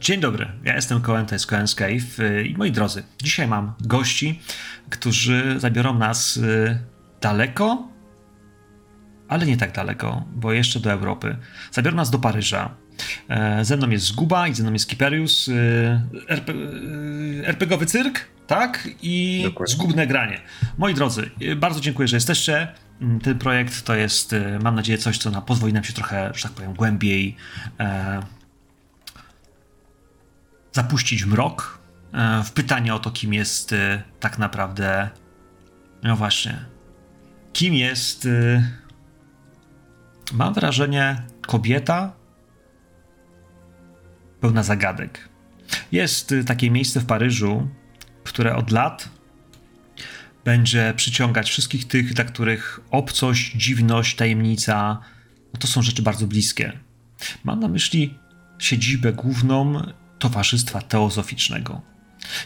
Dzień dobry, ja jestem Koen, to jest Koen's Cave i moi drodzy, dzisiaj mam gości, którzy zabiorą nas daleko, ale nie tak daleko, bo jeszcze do Europy. Zabiorą nas do Paryża. Ze mną jest Zguba i ze mną jest Kiperius, RP, RPGowy cyrk, tak? I Dokładnie. zgubne granie. Moi drodzy, bardzo dziękuję, że jesteście. Mm, ten projekt to jest, mam nadzieję, coś, co na, pozwoli nam się trochę, że tak powiem, głębiej e, zapuścić mrok, e, w pytanie o to, kim jest e, tak naprawdę. No właśnie. Kim jest. E, mam wrażenie, kobieta pełna zagadek. Jest takie miejsce w Paryżu, które od lat będzie przyciągać wszystkich tych, dla których obcość, dziwność, tajemnica no to są rzeczy bardzo bliskie. Mam na myśli siedzibę główną Towarzystwa Teozoficznego.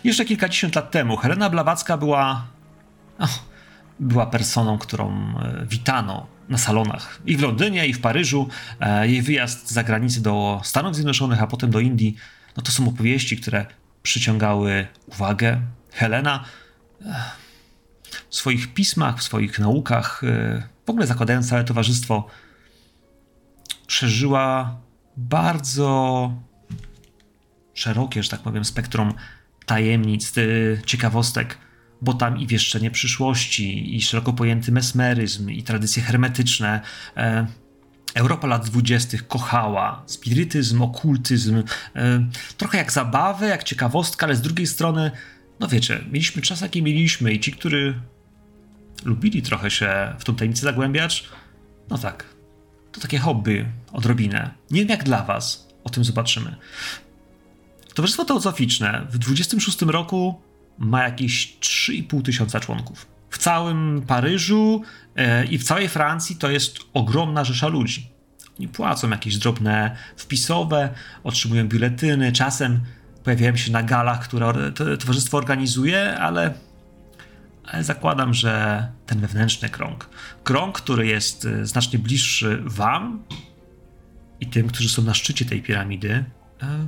Jeszcze kilkadziesiąt lat temu Helena Blawacka była. Oh, była personą, którą e, witano na salonach i w Londynie, i w Paryżu. E, jej wyjazd za granicę do Stanów Zjednoczonych, a potem do Indii, no to są opowieści, które przyciągały uwagę. Helena e, w swoich pismach, w swoich naukach, w ogóle zakładając całe towarzystwo, przeżyła bardzo szerokie, że tak powiem, spektrum tajemnic, y, ciekawostek, bo tam i wieszczenie przyszłości, i szeroko pojęty mesmeryzm, i tradycje hermetyczne. E, Europa lat dwudziestych kochała spirytyzm, okultyzm, e, trochę jak zabawę, jak ciekawostka, ale z drugiej strony, no wiecie, mieliśmy czas, jaki mieliśmy, i ci, którzy lubili trochę się w tą tajemnicę zagłębiać, no tak, to takie hobby, odrobinę. Nie wiem jak dla was, o tym zobaczymy. Towarzystwo Teozoficzne w 26 roku ma jakieś 3,5 tysiąca członków. W całym Paryżu e, i w całej Francji to jest ogromna rzesza ludzi. Oni płacą jakieś drobne wpisowe, otrzymują biuletyny, czasem pojawiają się na galach, które to, towarzystwo organizuje, ale, ale zakładam, że ten wewnętrzny krąg, krąg, który jest e, znacznie bliższy Wam i tym, którzy są na szczycie tej piramidy, e,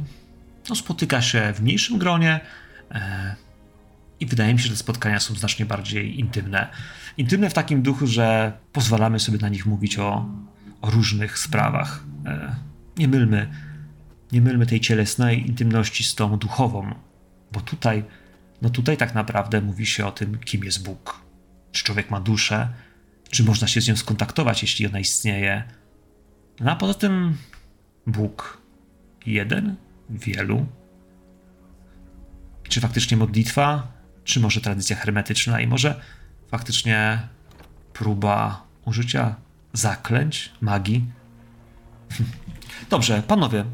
no, spotyka się w mniejszym gronie e, i wydaje mi się, że te spotkania są znacznie bardziej intymne. Intymne w takim duchu, że pozwalamy sobie na nich mówić o, o różnych sprawach. E, nie mylmy, nie mylmy tej cielesnej intymności z tą duchową, bo tutaj, no tutaj tak naprawdę mówi się o tym, kim jest Bóg. Czy człowiek ma duszę, czy można się z nią skontaktować, jeśli ona istnieje. No a poza tym Bóg jeden wielu. Czy faktycznie modlitwa, czy może tradycja hermetyczna i może faktycznie próba użycia zaklęć, magii? Dobrze, panowie,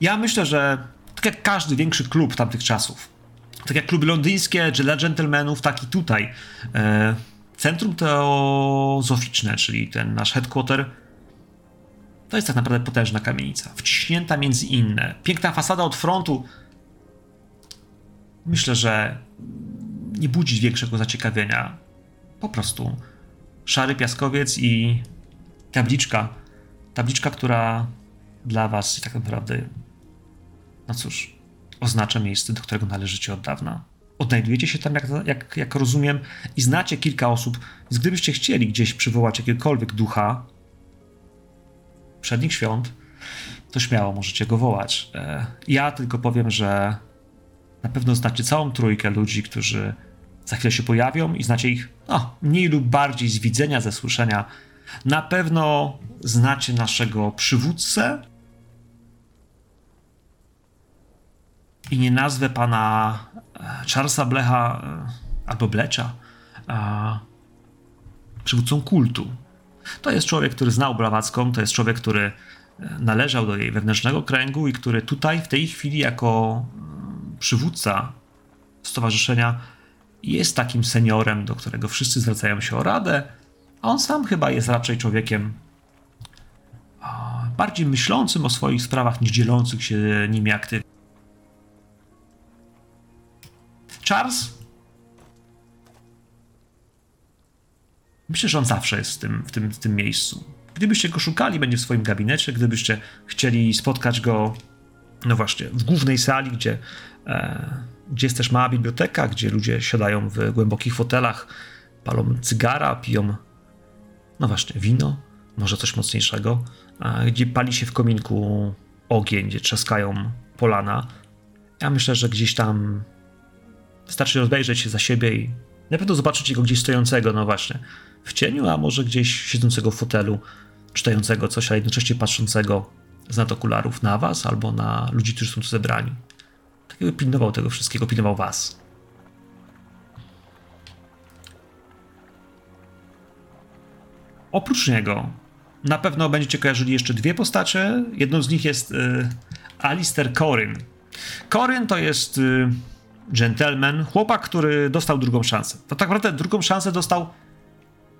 ja myślę, że tak jak każdy większy klub tamtych czasów, tak jak kluby londyńskie czy dla gentlemanów, tak i tutaj, e, Centrum Teozoficzne, czyli ten nasz headquarter, to jest tak naprawdę potężna kamienica, wciśnięta między inne. Piękna fasada od frontu. Myślę, że nie budzi większego zaciekawienia. Po prostu szary piaskowiec i tabliczka. Tabliczka, która dla was tak naprawdę, no cóż, oznacza miejsce, do którego należycie od dawna. Odnajdujecie się tam, jak, jak, jak rozumiem, i znacie kilka osób, więc gdybyście chcieli gdzieś przywołać jakiegokolwiek ducha, przednich świąt, to śmiało możecie go wołać. E, ja tylko powiem, że na pewno znacie całą trójkę ludzi, którzy za chwilę się pojawią i znacie ich no, mniej lub bardziej z widzenia, ze słyszenia. Na pewno znacie naszego przywódcę i nie nazwę pana e, Charlesa Blecha e, albo Blecza przywódcą kultu. To jest człowiek, który znał Blawacką, to jest człowiek, który e, należał do jej wewnętrznego kręgu i który tutaj w tej chwili jako mm, przywódca stowarzyszenia jest takim seniorem, do którego wszyscy zwracają się o radę, a on sam chyba jest raczej człowiekiem bardziej myślącym o swoich sprawach niż dzielących się nimi aktywnie. Charles Myślę, że on zawsze jest w tym, w tym, w tym miejscu. Gdybyście go szukali, będzie w swoim gabinecie. Gdybyście chcieli spotkać go no właśnie, w głównej sali, gdzie, e, gdzie jest też mała biblioteka, gdzie ludzie siadają w głębokich fotelach, palą cygara, piją, no właśnie, wino, może coś mocniejszego, e, gdzie pali się w kominku ogień, gdzie trzaskają polana. Ja myślę, że gdzieś tam wystarczy rozejrzeć się za siebie i na pewno zobaczyć go gdzieś stojącego, no właśnie, w cieniu, a może gdzieś siedzącego w fotelu, czytającego coś, a jednocześnie patrzącego z nad okularów na was albo na ludzi, którzy są tu zebrani. Tak jakby pilnował tego wszystkiego, pilnował was. Oprócz niego na pewno będziecie kojarzyli jeszcze dwie postacie. Jedną z nich jest y, Alistair Corin. Corin to jest y, gentleman, chłopak, który dostał drugą szansę. To tak naprawdę drugą szansę dostał,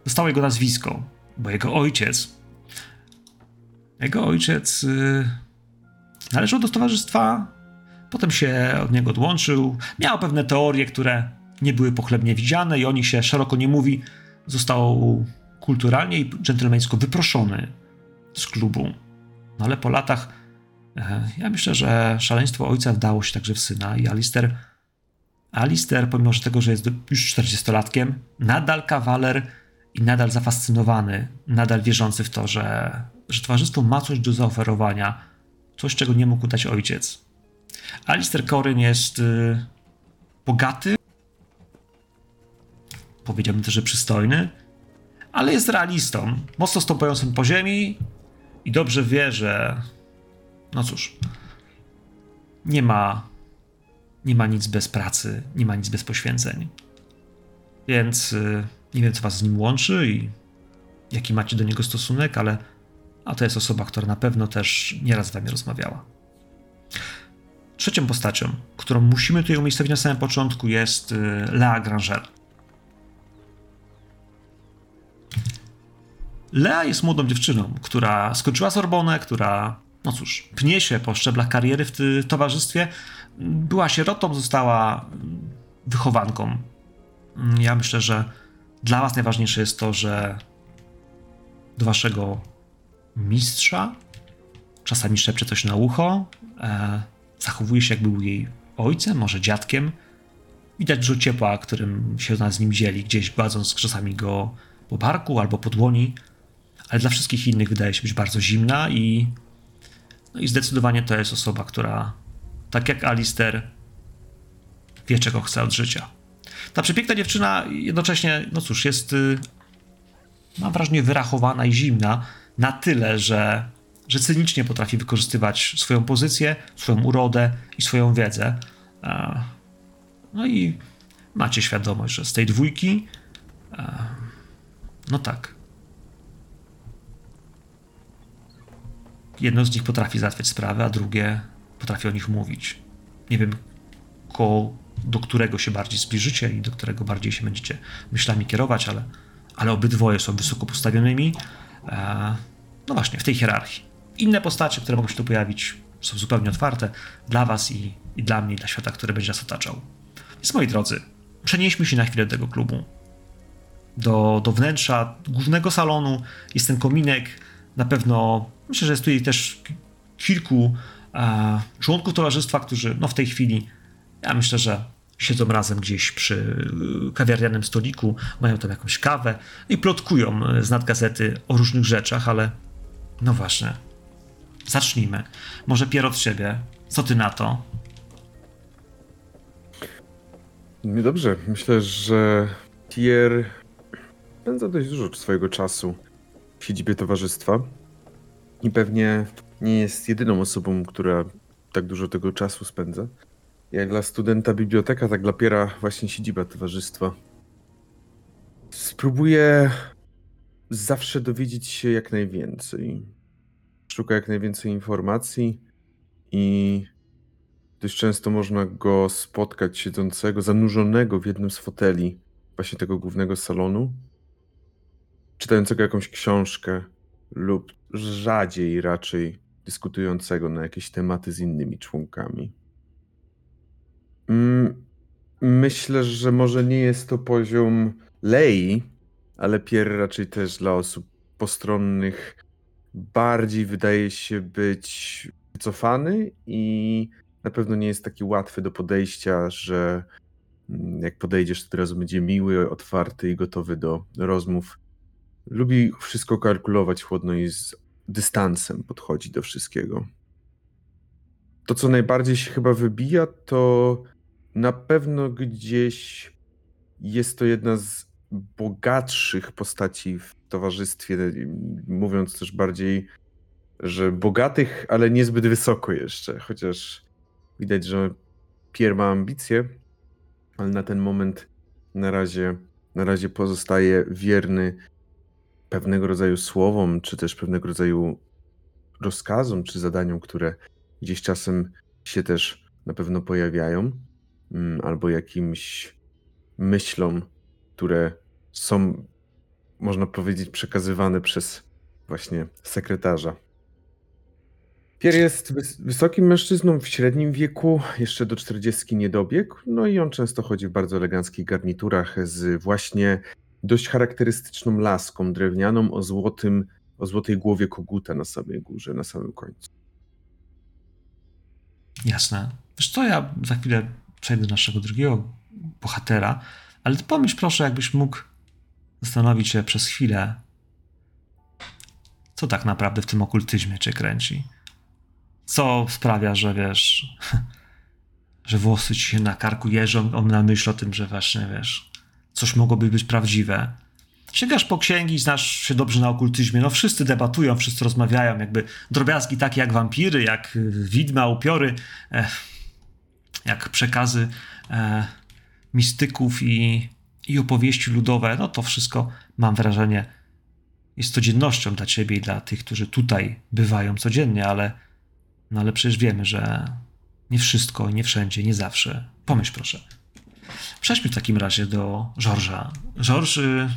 dostało jego nazwisko, bo jego ojciec, jego ojciec y, należał do towarzystwa, potem się od niego odłączył, miał pewne teorie, które nie były pochlebnie widziane i o nich się szeroko nie mówi. Został kulturalnie i dżentelmeńsko wyproszony z klubu. No ale po latach e, ja myślę, że szaleństwo ojca wdało się także w syna i Alister, Alister pomimo że tego, że jest już 40-latkiem, nadal kawaler i nadal zafascynowany, nadal wierzący w to, że, że towarzystwo ma coś do zaoferowania, coś, czego nie mógł dać ojciec. Alister Coryn jest y, bogaty, powiedziałbym też, że przystojny, ale jest realistą, mocno stąpającym po ziemi i dobrze wie, że no cóż, nie ma, nie ma nic bez pracy, nie ma nic bez poświęceń. Więc y, nie wiem, co was z nim łączy i jaki macie do niego stosunek, ale a to jest osoba, która na pewno też nieraz z wami rozmawiała. Trzecią postacią, którą musimy tutaj umiejscowić na samym początku, jest y, Lea Granger. Lea jest młodą dziewczyną, która skończyła Sorbonę, która, no cóż, pnie się po szczeblach kariery w towarzystwie. Była sierotą, została wychowanką. Ja myślę, że dla Was najważniejsze jest to, że do Waszego mistrza czasami szepcze coś na ucho, e, zachowuje się był jej ojcem, może dziadkiem. Widać dużo ciepła, którym się z nim dzieli, gdzieś gładząc czasami go po barku albo po dłoni ale dla wszystkich innych wydaje się być bardzo zimna i, no i zdecydowanie to jest osoba, która, tak jak Alister, wie czego chce od życia. Ta przepiękna dziewczyna jednocześnie, no cóż, jest, y, mam wrażenie, wyrachowana i zimna na tyle, że, że cynicznie potrafi wykorzystywać swoją pozycję, swoją urodę i swoją wiedzę. No i macie świadomość, że z tej dwójki, no tak, jedno z nich potrafi załatwiać sprawę, a drugie potrafi o nich mówić. Nie wiem, ko, do którego się bardziej zbliżycie i do którego bardziej się będziecie myślami kierować, ale, ale obydwoje są wysoko postawionymi. E, no właśnie, w tej hierarchii. Inne postacie, które mogą się tu pojawić, są zupełnie otwarte dla Was i, i dla mnie, i dla świata, który będzie nas otaczał. Więc moi drodzy, przenieśmy się na chwilę do tego klubu. Do, do wnętrza głównego salonu jest ten kominek, na pewno myślę, że jest tutaj też kilku e, członków towarzystwa, którzy no w tej chwili, ja myślę, że siedzą razem gdzieś przy e, kawiarnianym stoliku, mają tam jakąś kawę i plotkują e, z nadgazety o różnych rzeczach, ale no właśnie, zacznijmy. Może Pier od siebie. Co ty na to? Dobrze. Myślę, że Pierre spędza dość dużo swojego czasu w siedzibie towarzystwa. I pewnie nie jest jedyną osobą, która tak dużo tego czasu spędza. Jak dla studenta biblioteka, tak dla Piera właśnie siedziba towarzystwa. Spróbuję zawsze dowiedzieć się jak najwięcej. Szuka jak najwięcej informacji i dość często można go spotkać siedzącego, zanurzonego w jednym z foteli właśnie tego głównego salonu, czytającego jakąś książkę lub rzadziej raczej dyskutującego na jakieś tematy z innymi członkami. Mm, myślę, że może nie jest to poziom lei, ale Pierre raczej też dla osób postronnych bardziej wydaje się być wycofany i na pewno nie jest taki łatwy do podejścia, że mm, jak podejdziesz, to od razu będzie miły, otwarty i gotowy do rozmów. Lubi wszystko kalkulować chłodno i z dystansem podchodzi do wszystkiego. To, co najbardziej się chyba wybija, to na pewno gdzieś jest to jedna z bogatszych postaci w towarzystwie, mówiąc też bardziej, że bogatych, ale niezbyt wysoko jeszcze, chociaż widać, że Pierre ma ambicje, ale na ten moment na razie, na razie pozostaje wierny pewnego rodzaju słowom, czy też pewnego rodzaju rozkazom, czy zadaniom, które gdzieś czasem się też na pewno pojawiają, albo jakimś myślom, które są, można powiedzieć, przekazywane przez właśnie sekretarza. Pierre jest wys- wysokim mężczyzną w średnim wieku, jeszcze do 40 nie dobiegł, no i on często chodzi w bardzo eleganckich garniturach z właśnie dość charakterystyczną laską drewnianą o złotym, o złotej głowie koguta na samej górze, na samym końcu. Jasne. Wiesz co, ja za chwilę przejdę do naszego drugiego bohatera, ale pomyśl proszę, jakbyś mógł zastanowić się przez chwilę, co tak naprawdę w tym okultyzmie cię kręci. Co sprawia, że wiesz, że włosy ci się na karku jeżą, on na myśl o tym, że właśnie, wiesz, coś mogłoby być prawdziwe. Sięgasz po księgi, znasz się dobrze na okultyzmie. No wszyscy debatują, wszyscy rozmawiają, jakby drobiazgi takie jak wampiry, jak widma, upiory, e, jak przekazy e, mistyków i, i opowieści ludowe. No to wszystko, mam wrażenie, jest codziennością dla ciebie i dla tych, którzy tutaj bywają codziennie, ale, no ale przecież wiemy, że nie wszystko, nie wszędzie, nie zawsze. Pomyśl proszę. Przejdźmy w takim razie do Georgesa. Georges, y,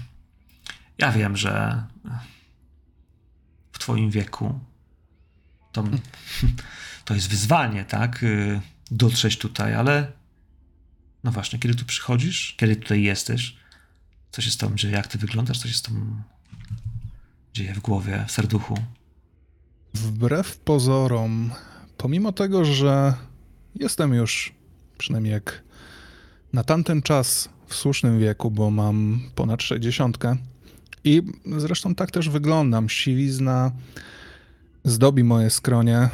ja wiem, że w twoim wieku to, to jest wyzwanie, tak? Dotrzeć tutaj, ale no właśnie, kiedy tu przychodzisz, kiedy tutaj jesteś, co się z tobą dzieje, jak ty wyglądasz, co się z tobą dzieje w głowie, w serduchu? Wbrew pozorom, pomimo tego, że jestem już, przynajmniej jak na tamten czas w słusznym wieku, bo mam ponad 60 i zresztą tak też wyglądam. Siwizna zdobi moje skronie, e,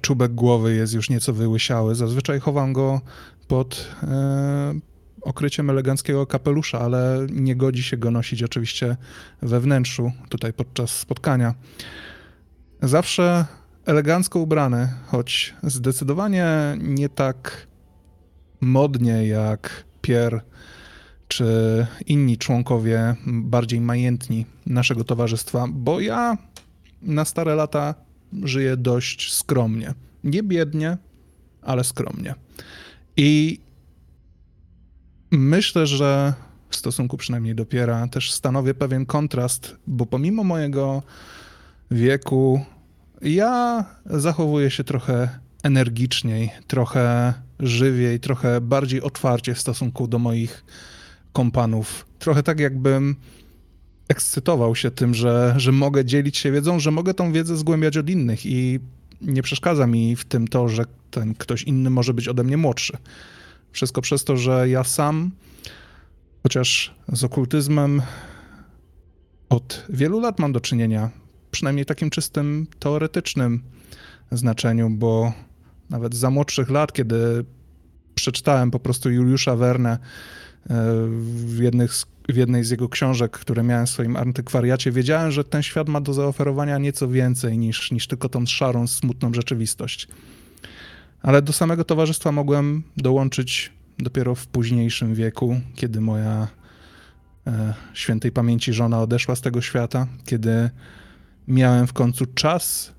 czubek głowy jest już nieco wyłysiały. Zazwyczaj chowam go pod e, okryciem eleganckiego kapelusza, ale nie godzi się go nosić oczywiście we wnętrzu, tutaj podczas spotkania. Zawsze elegancko ubrany, choć zdecydowanie nie tak modnie jak Pierre czy inni członkowie bardziej majętni naszego towarzystwa, bo ja na stare lata żyję dość skromnie. Nie biednie, ale skromnie. I myślę, że w stosunku przynajmniej do Piera też stanowię pewien kontrast, bo pomimo mojego wieku ja zachowuję się trochę energiczniej, trochę żywiej, trochę bardziej otwarcie w stosunku do moich kompanów. Trochę tak jakbym ekscytował się tym, że, że mogę dzielić się wiedzą, że mogę tą wiedzę zgłębiać od innych i nie przeszkadza mi w tym to, że ten ktoś inny może być ode mnie młodszy. Wszystko przez to, że ja sam, chociaż z okultyzmem od wielu lat mam do czynienia, przynajmniej takim czystym teoretycznym znaczeniu, bo nawet za młodszych lat, kiedy przeczytałem po prostu Juliusza Verne e, w, jednych z, w jednej z jego książek, które miałem w swoim antykwariacie, wiedziałem, że ten świat ma do zaoferowania nieco więcej niż, niż tylko tą szarą, smutną rzeczywistość. Ale do samego towarzystwa mogłem dołączyć dopiero w późniejszym wieku, kiedy moja e, świętej pamięci żona odeszła z tego świata, kiedy miałem w końcu czas,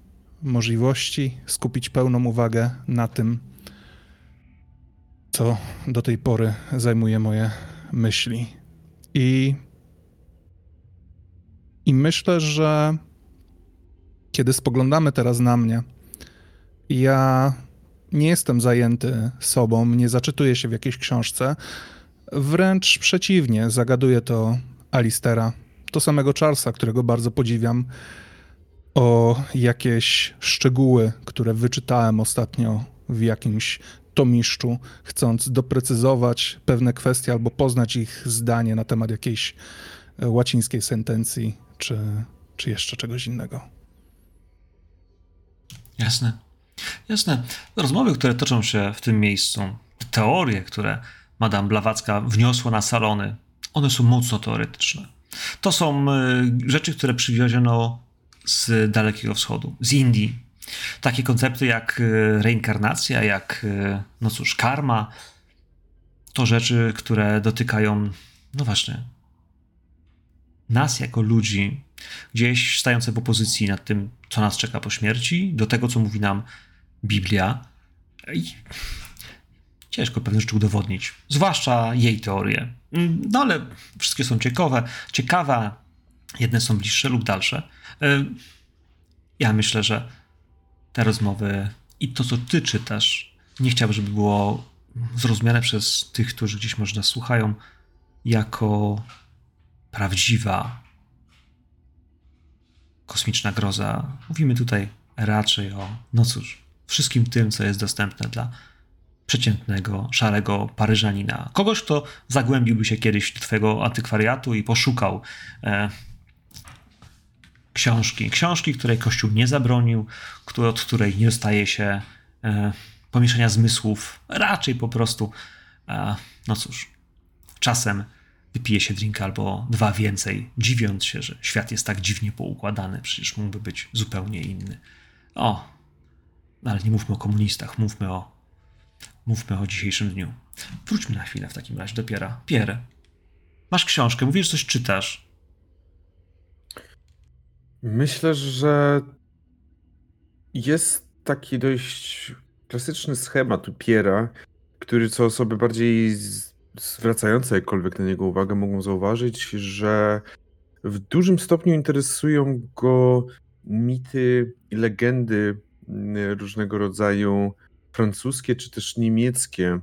możliwości skupić pełną uwagę na tym, co do tej pory zajmuje moje myśli. I, i myślę, że kiedy spoglądamy teraz na mnie, ja nie jestem zajęty sobą, nie zaczytuję się w jakiejś książce. Wręcz przeciwnie, zagaduje to Alistera, to samego Charlesa, którego bardzo podziwiam. o jakieś szczegóły, które wyczytałem ostatnio w jakimś tomiszczu, chcąc doprecyzować pewne kwestie albo poznać ich zdanie na temat jakiejś e, łacińskiej sentencji, czy, czy jeszcze czegoś innego. Jasne. Jasne. Rozmowy, które toczą się w tym miejscu, teorie, które Madame Blawacka wniosła na salony, one są mocno teoretyczne. To są y, rzeczy, które przywieziono z Dalekiego Wschodu, z Indii. Takie koncepty jak y, reinkarnacja, jak, y, no cóż, karma, to rzeczy, które dotykają, no właśnie, nas jako ludzi, gdzieś stające w opozycji nad tym, co nas czeka po śmierci, do tego, co mówi nam Biblia. I ciężko pewne rzeczy udowodnić, zwłaszcza jej teorie. No ale wszystkie są ciekawe, ciekawe, jedne są bliższe lub dalsze. E, ja myślę, że te rozmowy i to, co ty czytasz, nie chciałbym, żeby było zrozumiane przez tych, którzy gdzieś może nas słuchają, jako prawdziwa kosmiczna groza. Mówimy tutaj raczej o, no cóż, wszystkim tym, co jest dostępne dla przeciętnego, szarego Paryżanina. Kogoś, kto zagłębiłby się kiedyś do twojego antykwariatu i poszukał e, książki. Książki, której Kościół nie zabronił, który, od której nie dostaje się e, pomieszania zmysłów, raczej po prostu, e, no cóż, czasem wypije się drink albo dwa więcej, dziwiąc się, że świat jest tak dziwnie poukładany, przecież mógłby być zupełnie inny. O, ale nie mówmy o komunistach, mówmy o, mówmy o dzisiejszym dniu. Wróćmy na chwilę w takim razie do Piera. Pierre, masz książkę, mówisz, że coś czytasz. Myślę, że jest taki dość klasyczny schemat Piera, który co osoby bardziej zwracające jakkolwiek na niego uwagę mogą zauważyć, że w dużym stopniu interesują go mity i legendy mm, różnego rodzaju francuskie czy też niemieckie.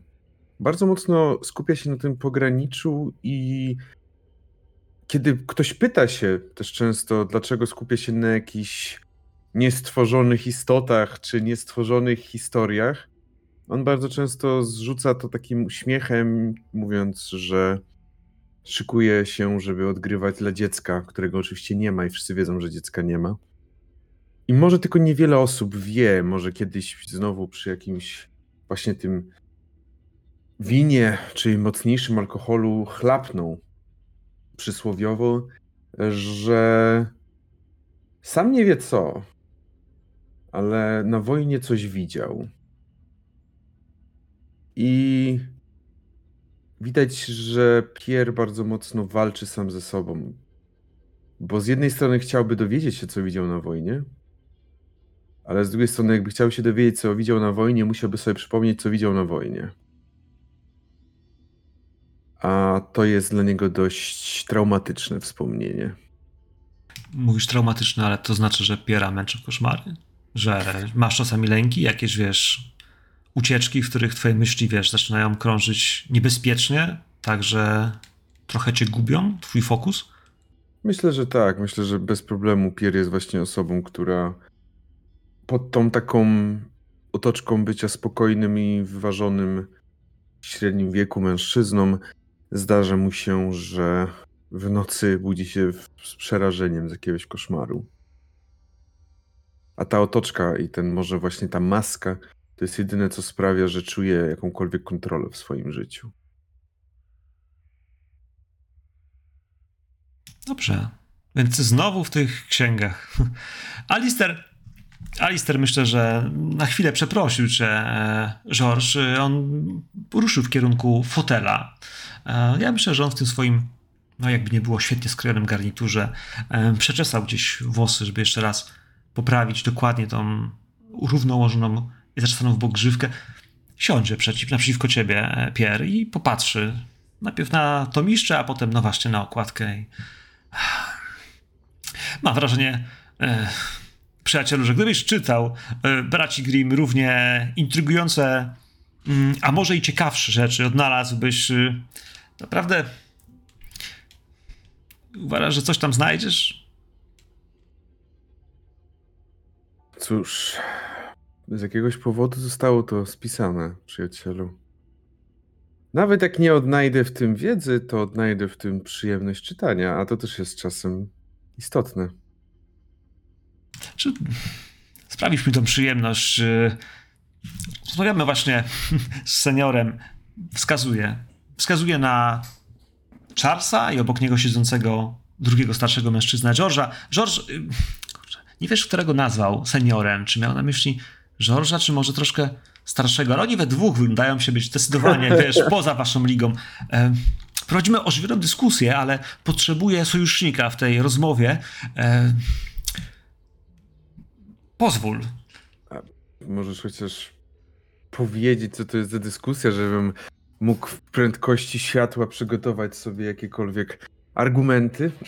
Bardzo mocno skupia się na tym pograniczu i kiedy ktoś pyta się też często, dlaczego skupia się na jakichś niestworzonych istotach czy niestworzonych historiach, on bardzo często zrzuca to takim uśmiechem, mówiąc, że szykuje się, żeby odgrywać dla dziecka, którego oczywiście nie ma i wszyscy wiedzą, że dziecka nie ma. I może tylko niewiele osób wie, może kiedyś znowu przy jakimś właśnie tym winie czy mocniejszym alkoholu chlapną przysłowiowo, że sam nie wie co, ale na wojnie coś widział. I widać, że Pierre bardzo mocno walczy sam ze sobą. Bo z jednej strony chciałby dowiedzieć się, co widział na wojnie, ale z drugiej strony, jakby chciał się dowiedzieć, co widział na wojnie, musiałby sobie przypomnieć, co widział na wojnie. A to jest dla niego dość traumatyczne wspomnienie. Mówisz traumatyczne, ale to znaczy, że Piera męczy koszmary? Że masz czasami lęki, jakieś wiesz, ucieczki, w których twoje myśli, wiesz, zaczynają krążyć niebezpiecznie, także trochę cię gubią, twój fokus? Myślę, że tak. Myślę, że bez problemu Pierre jest właśnie osobą, która pod tą taką otoczką bycia spokojnym i wyważonym w średnim wieku mężczyzną zdarza mu się, że w nocy budzi się z przerażeniem z jakiegoś koszmaru. A ta otoczka i ten może właśnie ta maska to jest jedyne, co sprawia, że czuje jakąkolwiek kontrolę w swoim życiu. Dobrze. Więc znowu w tych księgach. Alister, Alister myślę, że na chwilę przeprosił cię, e, George. On ruszył w kierunku fotela. E, ja myślę, że on w tym swoim, no jakby nie było, świetnie skrojonym garniturze, e, przeczesał gdzieś włosy, żeby jeszcze raz poprawić dokładnie tą równo ułożoną i zaczesaną w bok grzywkę, siądzie przeciw, naprzeciwko ciebie, e, Pierre, i popatrzy najpierw na to miszcze, a potem, no właśnie, na okładkę. I... Mam wrażenie, e, przyjacielu, że gdybyś czytał e, braci Grimm równie intrygujące, a może i ciekawsze rzeczy, odnalazłbyś e, naprawdę. Uważasz, że coś tam znajdziesz? Cóż, z jakiegoś powodu zostało to spisane, przyjacielu. Nawet jak nie odnajdę w tym wiedzy, to odnajdę w tym przyjemność czytania, a to też jest czasem istotne. Czy sprawisz mi tą przyjemność? Rozmawiamy właśnie z seniorem. Wskazuje. Wskazuje na Charlesa i obok niego siedzącego drugiego starszego mężczyznę, George'a. George, y, kurczę, nie wiesz, którego nazwał seniorem. Czy miał na myśli George'a, czy może troszkę starszego, ale oni we dwóch wyglądają się być zdecydowanie, wiesz, poza waszą ligą. Prowadzimy ożywioną dyskusję, ale potrzebuję sojusznika w tej rozmowie. Pozwól. Możesz chociaż powiedzieć, co to jest za dyskusja, żebym mógł w prędkości światła przygotować sobie jakiekolwiek argumenty.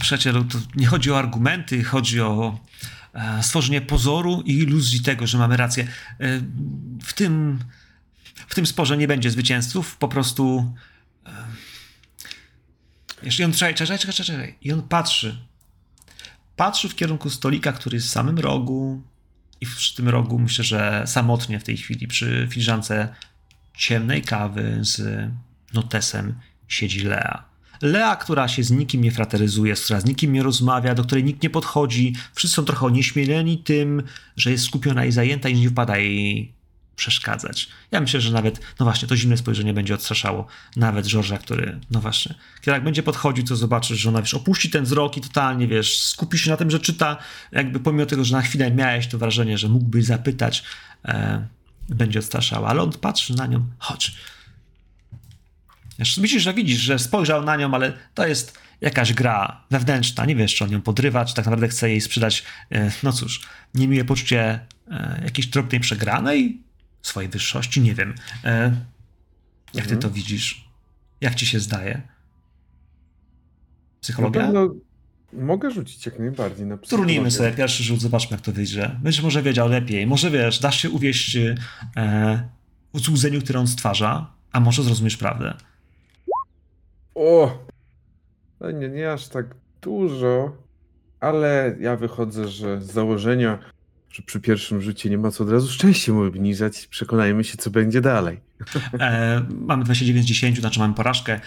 Przyjacielu, to nie chodzi o argumenty, chodzi o e, stworzenie pozoru i iluzji tego, że mamy rację. E, w, tym, w tym sporze nie będzie zwycięzców, po prostu. E, i on, czekaj, czekaj, czekaj, czekaj. I on patrzy. Patrzy w kierunku stolika, który jest w samym rogu. I w tym rogu myślę, że samotnie w tej chwili przy filiżance ciemnej kawy z notesem siedzi Lea. Lea, która się z nikim nie frateryzuje, która z nikim nie rozmawia, do której nikt nie podchodzi. Wszyscy są trochę onieśmieleni tym, że jest skupiona i zajęta i nie wypada jej przeszkadzać. Ja myślę, że nawet, no właśnie, to zimne spojrzenie będzie odstraszało nawet George'a, który, no właśnie, kiedy jak będzie podchodził, to zobaczysz, że ona, wiesz, opuści ten wzrok i totalnie, wiesz, skupi się na tym, że czyta, jakby pomimo tego, że na chwilę miałeś to wrażenie, że mógłby zapytać, e, będzie odstraszała, ale on patrzy na nią, chodź, myślisz, że widzisz, że spojrzał na nią, ale to jest jakaś gra wewnętrzna. Nie wiesz, czy on ją podrywa, czy tak naprawdę chce jej sprzedać, e, no cóż, niemiłe poczucie e, jakiejś drobnej przegranej, swojej wyższości, nie wiem. E, Jak ty Mhm. to widzisz? Jak ci się zdaje? Psychologia? pewno mogę rzucić jak najbardziej na Trudnijmy psychologię. sobie pierwszy rzut, zobaczmy jak to wyjdzie. Będziesz może wiedział lepiej. Może wiesz, dasz się uwieść e, złudzeniu, które on stwarza, a może zrozumiesz prawdę. O! No nie, nie aż tak dużo, ale ja wychodzę, że z założenia, że przy pierwszym rzucie nie ma co od razu szczęście mu obniżać. Przekonajmy się, co będzie dalej. E, mamy 29 z 10, znaczy mamy porażkę,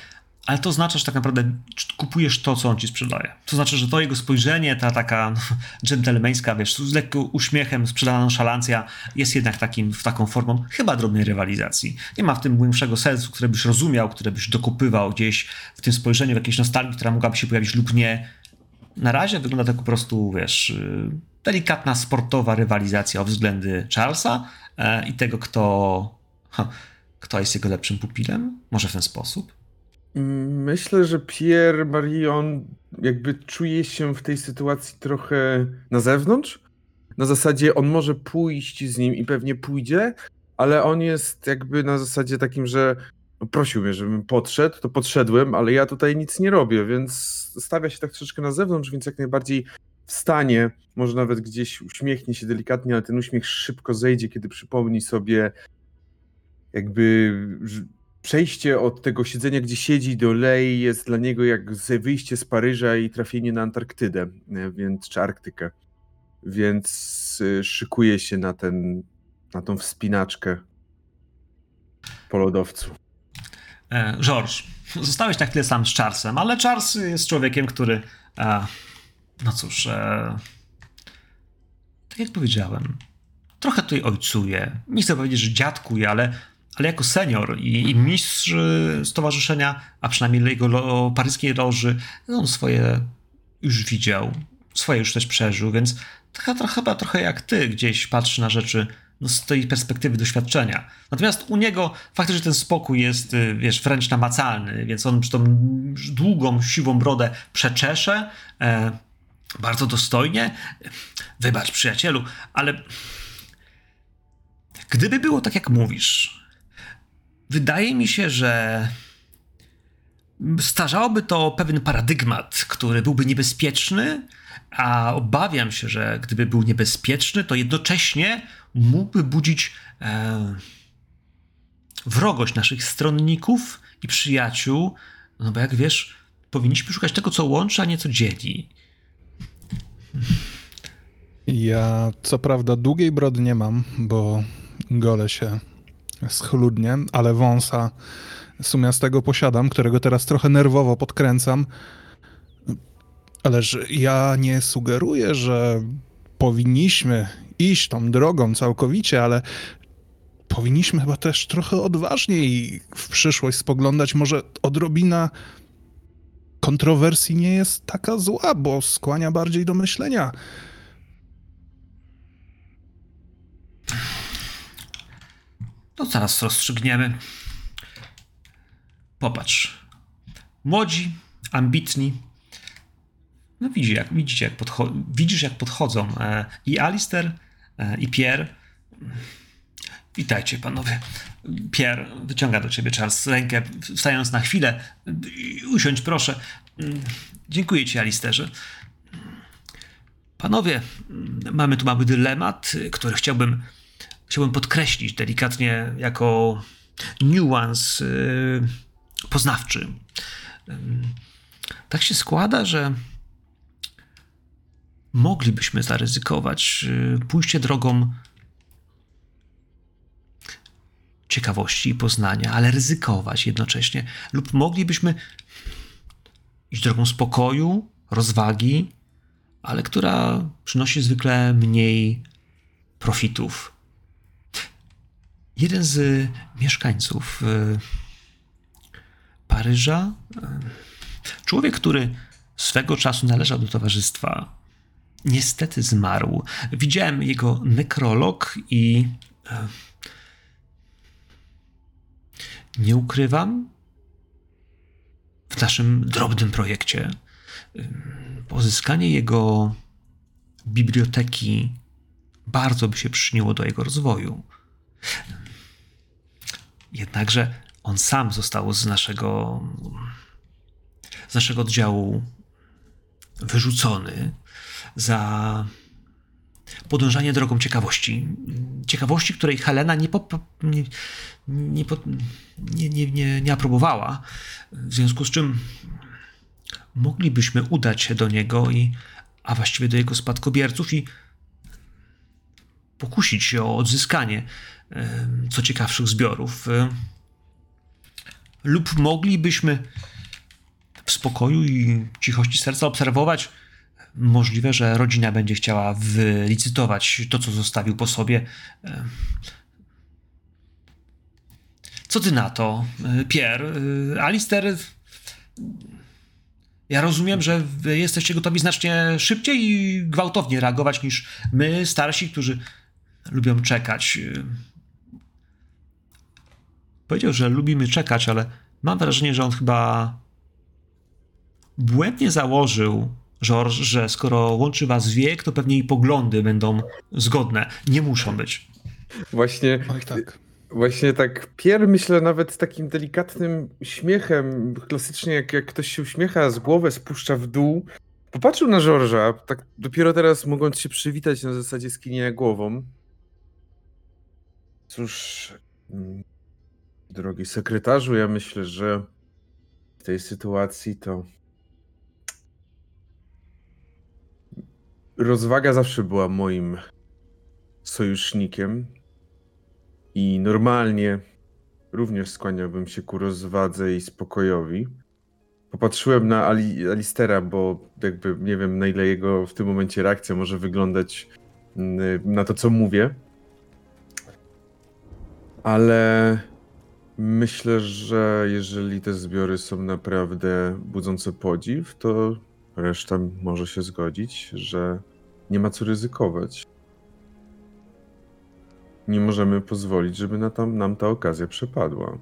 ale to oznacza, że tak naprawdę kupujesz to, co on ci sprzedaje. To znaczy, że to jego spojrzenie, ta taka no, dżentelmeńska, wiesz, z lekko uśmiechem sprzedana nonszalancja jest jednak takim, taką formą chyba drobnej rywalizacji. Nie ma w tym głębszego sensu, które byś rozumiał, które byś dokopywał gdzieś w tym spojrzeniu, w jakiejś nostalgii, która mogłaby się pojawić lub nie. Na razie wygląda to po prostu, wiesz, y, delikatna sportowa rywalizacja o względy Charlesa e, i tego, kto, kto jest jego lepszym pupilem. Może w ten sposób. Myślę, że Pierre Marion jakby czuje się w tej sytuacji trochę na zewnątrz. Na zasadzie on może pójść z nim i pewnie pójdzie, ale on jest jakby na zasadzie takim, że prosił mnie, żebym podszedł, to podszedłem, ale ja tutaj nic nie robię, więc stawia się tak troszeczkę na zewnątrz, więc jak najbardziej wstanie, może nawet gdzieś uśmiechnie się delikatnie, ale ten uśmiech szybko zejdzie, kiedy przypomni sobie jakby przejście od tego siedzenia, gdzie siedzi do Lei jest dla niego jak wyjście z Paryża i trafienie na Antarktydę, więc, czy Arktykę. Więc y, szykuje się na, ten, na tą wspinaczkę po lodowcu. E, George, zostałeś na chwilę sam z Charlesem, ale Charles jest człowiekiem, który, e, no cóż, e, tak jak powiedziałem, trochę tutaj ojcuje. Nie chcę powiedzieć, że dziadkuje, ale, ale jako senior i, i mistrz stowarzyszenia, a przynajmniej jego lo, paryskiej loży, no on swoje już widział, swoje już też przeżył, więc trochę, chyba trochę jak ty gdzieś patrzy na rzeczy no, z tej perspektywy doświadczenia. Natomiast u niego faktycznie ten spokój jest, y, wiesz, wręcz namacalny, więc on przy tą długą, siwą brodę przeczesze, e, bardzo dostojnie. Wybacz, przyjacielu, ale gdyby było tak, jak mówisz, wydaje mi się, że starzałoby to pewien paradygmat, który byłby niebezpieczny, a obawiam się, że gdyby był niebezpieczny, to jednocześnie mógłby budzić e, wrogość naszych stronników i przyjaciół. No bo jak wiesz, powinniśmy szukać tego, co łączy, a nie co dzieli. Ja co prawda długiej brody nie mam, bo golę się schludnie, ale wąsa sumiastego posiadam, którego teraz trochę nerwowo podkręcam. Ależ ja nie sugeruję, że powinniśmy iść tą drogą całkowicie, ale powinniśmy chyba też trochę odważniej w przyszłość spoglądać. Może odrobina kontrowersji nie jest taka zła, bo skłania bardziej do myślenia. To zaraz rozstrzygniemy. Popatrz. Młodzi, ambitni. No widzi, jak, widzicie, jak podcho- widzisz, jak podchodzą e, i Alister, e, i Pierre. Witajcie, panowie. Pierre wyciąga do ciebie Charles rękę, wstając na chwilę. Usiądź, proszę. Dziękuję ci, Alisterze. Panowie, mamy tu mały dylemat, który chciałbym, chciałbym podkreślić delikatnie jako niuans yy, poznawczy. Tak się składa, że moglibyśmy zaryzykować yy, pójście drogą ciekawości i poznania, ale ryzykować jednocześnie, lub moglibyśmy iść drogą spokoju, rozwagi, ale która przynosi zwykle mniej profitów. Jeden z mieszkańców y, Paryża, y, człowiek, który swego czasu należał do towarzystwa, niestety zmarł. Widziałem jego nekrolog i y, nie ukrywam, w naszym drobnym projekcie pozyskanie jego biblioteki bardzo by się przyczyniło do jego rozwoju. Jednakże on sam został z naszego, z naszego oddziału wyrzucony za podążanie drogą ciekawości. Ciekawości, której Helena nie, pop, nie, nie, nie, nie, nie, aprobowała. W związku z czym moglibyśmy udać się do niego i, a właściwie do jego spadkobierców i pokusić się o odzyskanie co ciekawszych zbiorów. Lub moglibyśmy w spokoju i cichości serca obserwować. Możliwe, że rodzina będzie chciała wylicytować to, co zostawił po sobie. Co ty na to, Pierre? Alister ja rozumiem, że wy jesteście gotowi znacznie szybciej i gwałtownie reagować niż my, starsi, którzy lubią czekać. Powiedział, że lubimy czekać, ale mam wrażenie, że on chyba błędnie założył, George, że skoro łączy was wiek, to pewnie i poglądy będą zgodne. Nie muszą być. Właśnie. Oj, tak. Właśnie tak, Pier myślę nawet z takim delikatnym śmiechem, klasycznie jak, jak ktoś się uśmiecha, z głowę spuszcza w dół. Popatrzył na George'a, tak dopiero teraz mogąc się przywitać na zasadzie skinienia głową. Cóż, mm, drogi sekretarzu, ja myślę, że w tej sytuacji to rozwaga zawsze była moim sojusznikiem i normalnie również skłaniałbym się ku rozwadze i spokojowi. Popatrzyłem na Ali, Alistera, bo jakby nie wiem, na ile jego w tym momencie reakcja może wyglądać mm, na to, co mówię. Ale myślę, że jeżeli te zbiory są naprawdę budzące podziw, to reszta może się zgodzić, że nie ma co ryzykować nie możemy pozwolić, żeby na tam, nam ta okazja przepadła.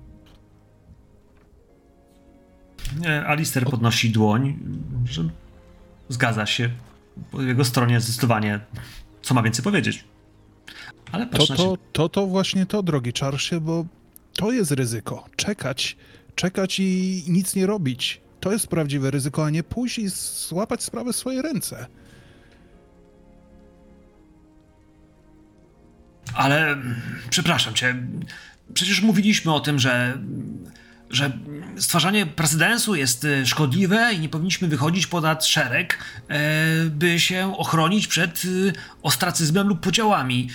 Alister podnosi dłoń, że zgadza się. Po jego stronie zdecydowanie co ma więcej powiedzieć. Ale to, patrz to, to, to właśnie to, drogi Charlesie, bo to jest ryzyko. Czekać, czekać i nic nie robić. To jest prawdziwe ryzyko, a nie pójść i złapać sprawę w swoje ręce. Ale przepraszam cię. Przecież mówiliśmy o tym, że że stwarzanie precedensu jest e, szkodliwe i nie powinniśmy wychodzić ponad szereg, e, by się ochronić przed e, ostracyzmem lub podziałami,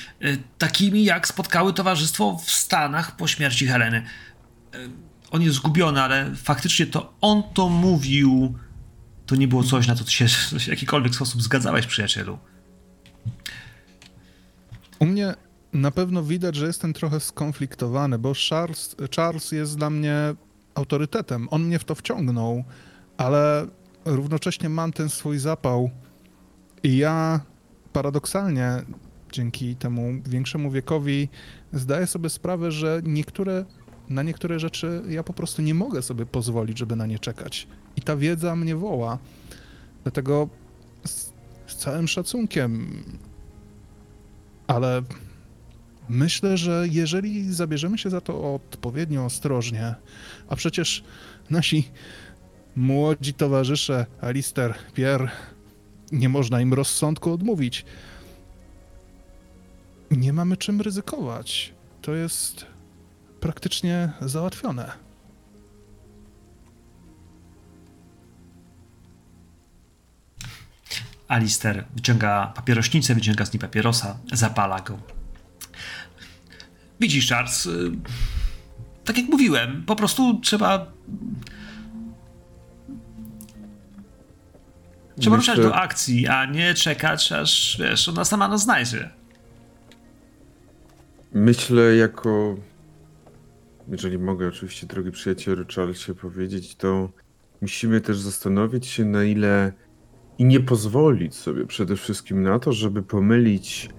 takimi jak spotkały towarzystwo w Stanach po śmierci Heleny. On jest zgubiony, ale faktycznie to on to mówił. To nie było coś, na co ty się w jakikolwiek sposób zgadzałeś, przyjacielu. U mnie na pewno widać, że jestem trochę skonfliktowany, bo Charles, Charles jest dla mnie autorytetem. On mnie w to wciągnął, ale równocześnie mam ten swój zapał. I ja paradoksalnie, dzięki temu większemu wiekowi, zdaję sobie sprawę, że niektóre, na niektóre rzeczy ja po prostu nie mogę sobie pozwolić, żeby na nie czekać. I ta wiedza mnie woła. Dlatego z, z całym szacunkiem, ale Myślę, że jeżeli zabierzemy się za to odpowiednio ostrożnie, a przecież nasi młodzi towarzysze Alister, Pierre, nie można im rozsądku odmówić. Nie mamy czym ryzykować. To jest praktycznie załatwione. Alister wyciąga papierośnicę, wyciąga z niej papierosa, zapala go. Widzisz, Charles, y, tak jak mówiłem, po prostu trzeba. Trzeba Myślę- ruszać do akcji, a nie czekać, aż wiesz, ona sama nas znajdzie. Myślę jako, jeżeli mogę oczywiście, drogi przyjacielu Charlesie, powiedzieć, to musimy też zastanowić się, na ile i nie pozwolić sobie przede wszystkim na to, żeby pomylić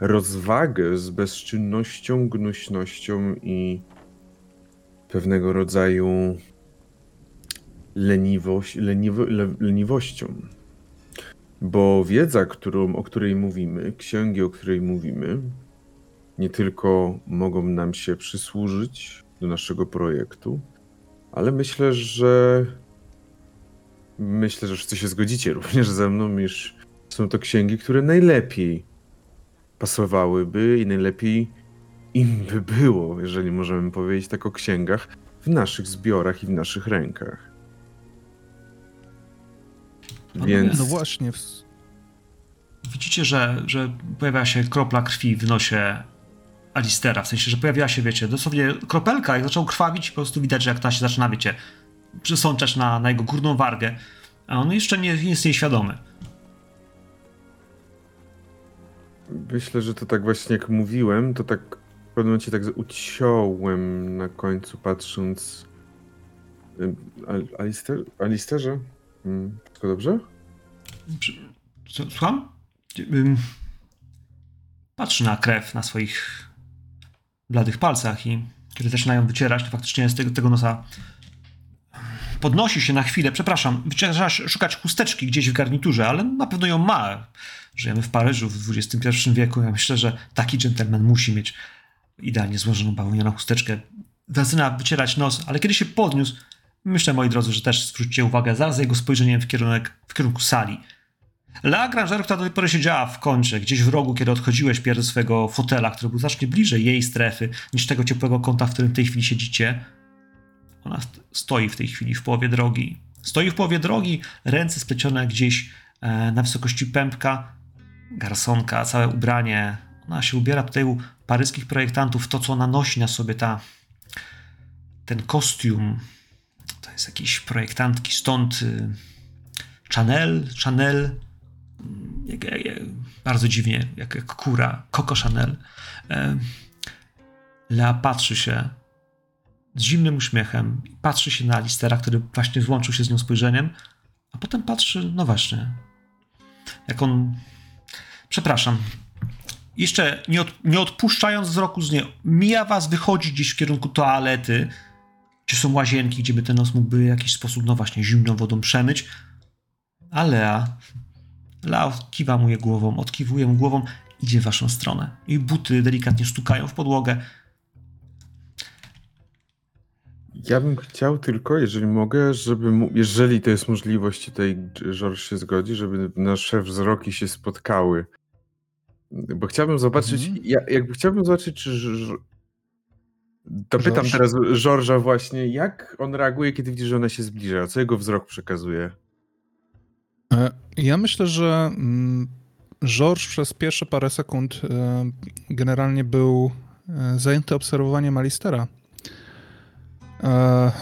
rozwagę z bezczynnością, gnuśnością i pewnego rodzaju leniwość, leniwo, le, leniwością. Bo wiedza, którą, o której mówimy, księgi, o której mówimy, nie tylko mogą nam się przysłużyć do naszego projektu, ale myślę, że myślę, że wszyscy się zgodzicie również ze mną, iż są to księgi, które najlepiej pasowałyby i najlepiej im by było, jeżeli możemy powiedzieć tak o księgach, w naszych zbiorach i w naszych rękach. Więc No właśnie. w- Widzicie, że, że pojawia się kropla krwi w nosie Alistera, w sensie, że pojawiła się, wiecie, dosłownie kropelka, jak zaczął krwawić, po prostu widać, że jak ta się zaczyna, wiecie, przysączać na, na jego górną wargę, a on jeszcze nie jest jej świadomy. myślę, że to tak właśnie jak mówiłem, to tak w pewnym momencie tak uciąłem na końcu, patrząc. Al, Alister, Alisterze? Mm, Wszystko dobrze? Co- Słucham? Ym, Patrzy na krew na swoich bladych palcach i kiedy zaczynają wycierać, to faktycznie z tego, tego nosa podnosi się na chwilę. Przepraszam, trzeba szukać chusteczki gdzieś w garniturze, ale na pewno ją ma. Żyjemy w Paryżu w XXI wieku. Ja myślę, że taki dżentelmen musi mieć idealnie złożoną bawełnianą chusteczkę. Zaczyna wycierać nos, ale kiedy się podniósł, myślę, moi drodzy, że też zwróćcie uwagę zaraz za jego spojrzeniem w, kierunek, w kierunku sali. La Granger, która do tej pory siedziała w kącie, gdzieś w rogu, kiedy odchodziłeś Pierre do swojego fotela, który był znacznie bliżej jej strefy niż tego ciepłego kąta, w którym w tej chwili siedzicie. Ona st- stoi w tej chwili w połowie drogi. Stoi w połowie drogi, ręce splecione gdzieś e, na wysokości pępka, garsonka, całe ubranie. Ona się ubiera tutaj u paryskich projektantów. To, co ona nosi na sobie, ta, ten kostium, to jest jakiś projektantki stąd. Y, Chanel, Chanel, jak, jak, bardzo dziwnie, jak, jak kura, Coco Chanel. Lea patrzy się z zimnym uśmiechem, patrzy się na Alistera, który właśnie złączył się z nią spojrzeniem, a potem patrzy, no właśnie, jak on. Przepraszam. Jeszcze nie, od, nie odpuszczając wzroku z niej, mija was, wychodzi gdzieś w kierunku toalety, gdzie są łazienki, gdzie by ten nos mógłby w jakiś sposób, no właśnie, zimną wodą przemyć. A Lea kiwa mu je głową, odkiwuje mu głową, idzie w waszą stronę. Jej buty delikatnie stukają w podłogę. Ja bym chciał tylko, jeżeli mogę, żeby, mu, jeżeli to jest możliwość, tutaj George się zgodzi, żeby nasze wzroki się spotkały. Bo chciałbym zobaczyć, Mhm. ja, jakby chciałbym zobaczyć, czy Ż- To pytam George? teraz George'a właśnie, jak on reaguje, kiedy widzi, że ona się zbliża? Co jego wzrok przekazuje? E, Ja myślę, że mm, George przez pierwsze parę sekund e, generalnie był e, zajęty obserwowaniem Alistera.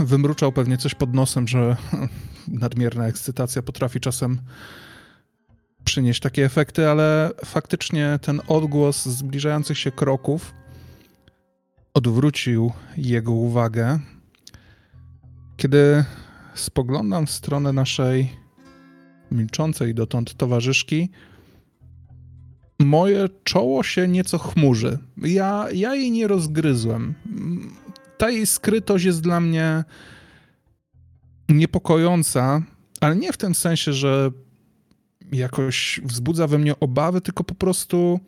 Wymruczał pewnie coś pod nosem, że nadmierna ekscytacja potrafi czasem przynieść takie efekty, ale faktycznie ten odgłos zbliżających się kroków odwrócił jego uwagę. Kiedy spoglądam w stronę naszej milczącej dotąd towarzyszki, moje czoło się nieco chmurzy. Ja, ja jej nie rozgryzłem. Ta jej skrytość jest dla mnie niepokojąca, ale nie w tym sensie, że jakoś wzbudza we mnie obawy, tylko po prostu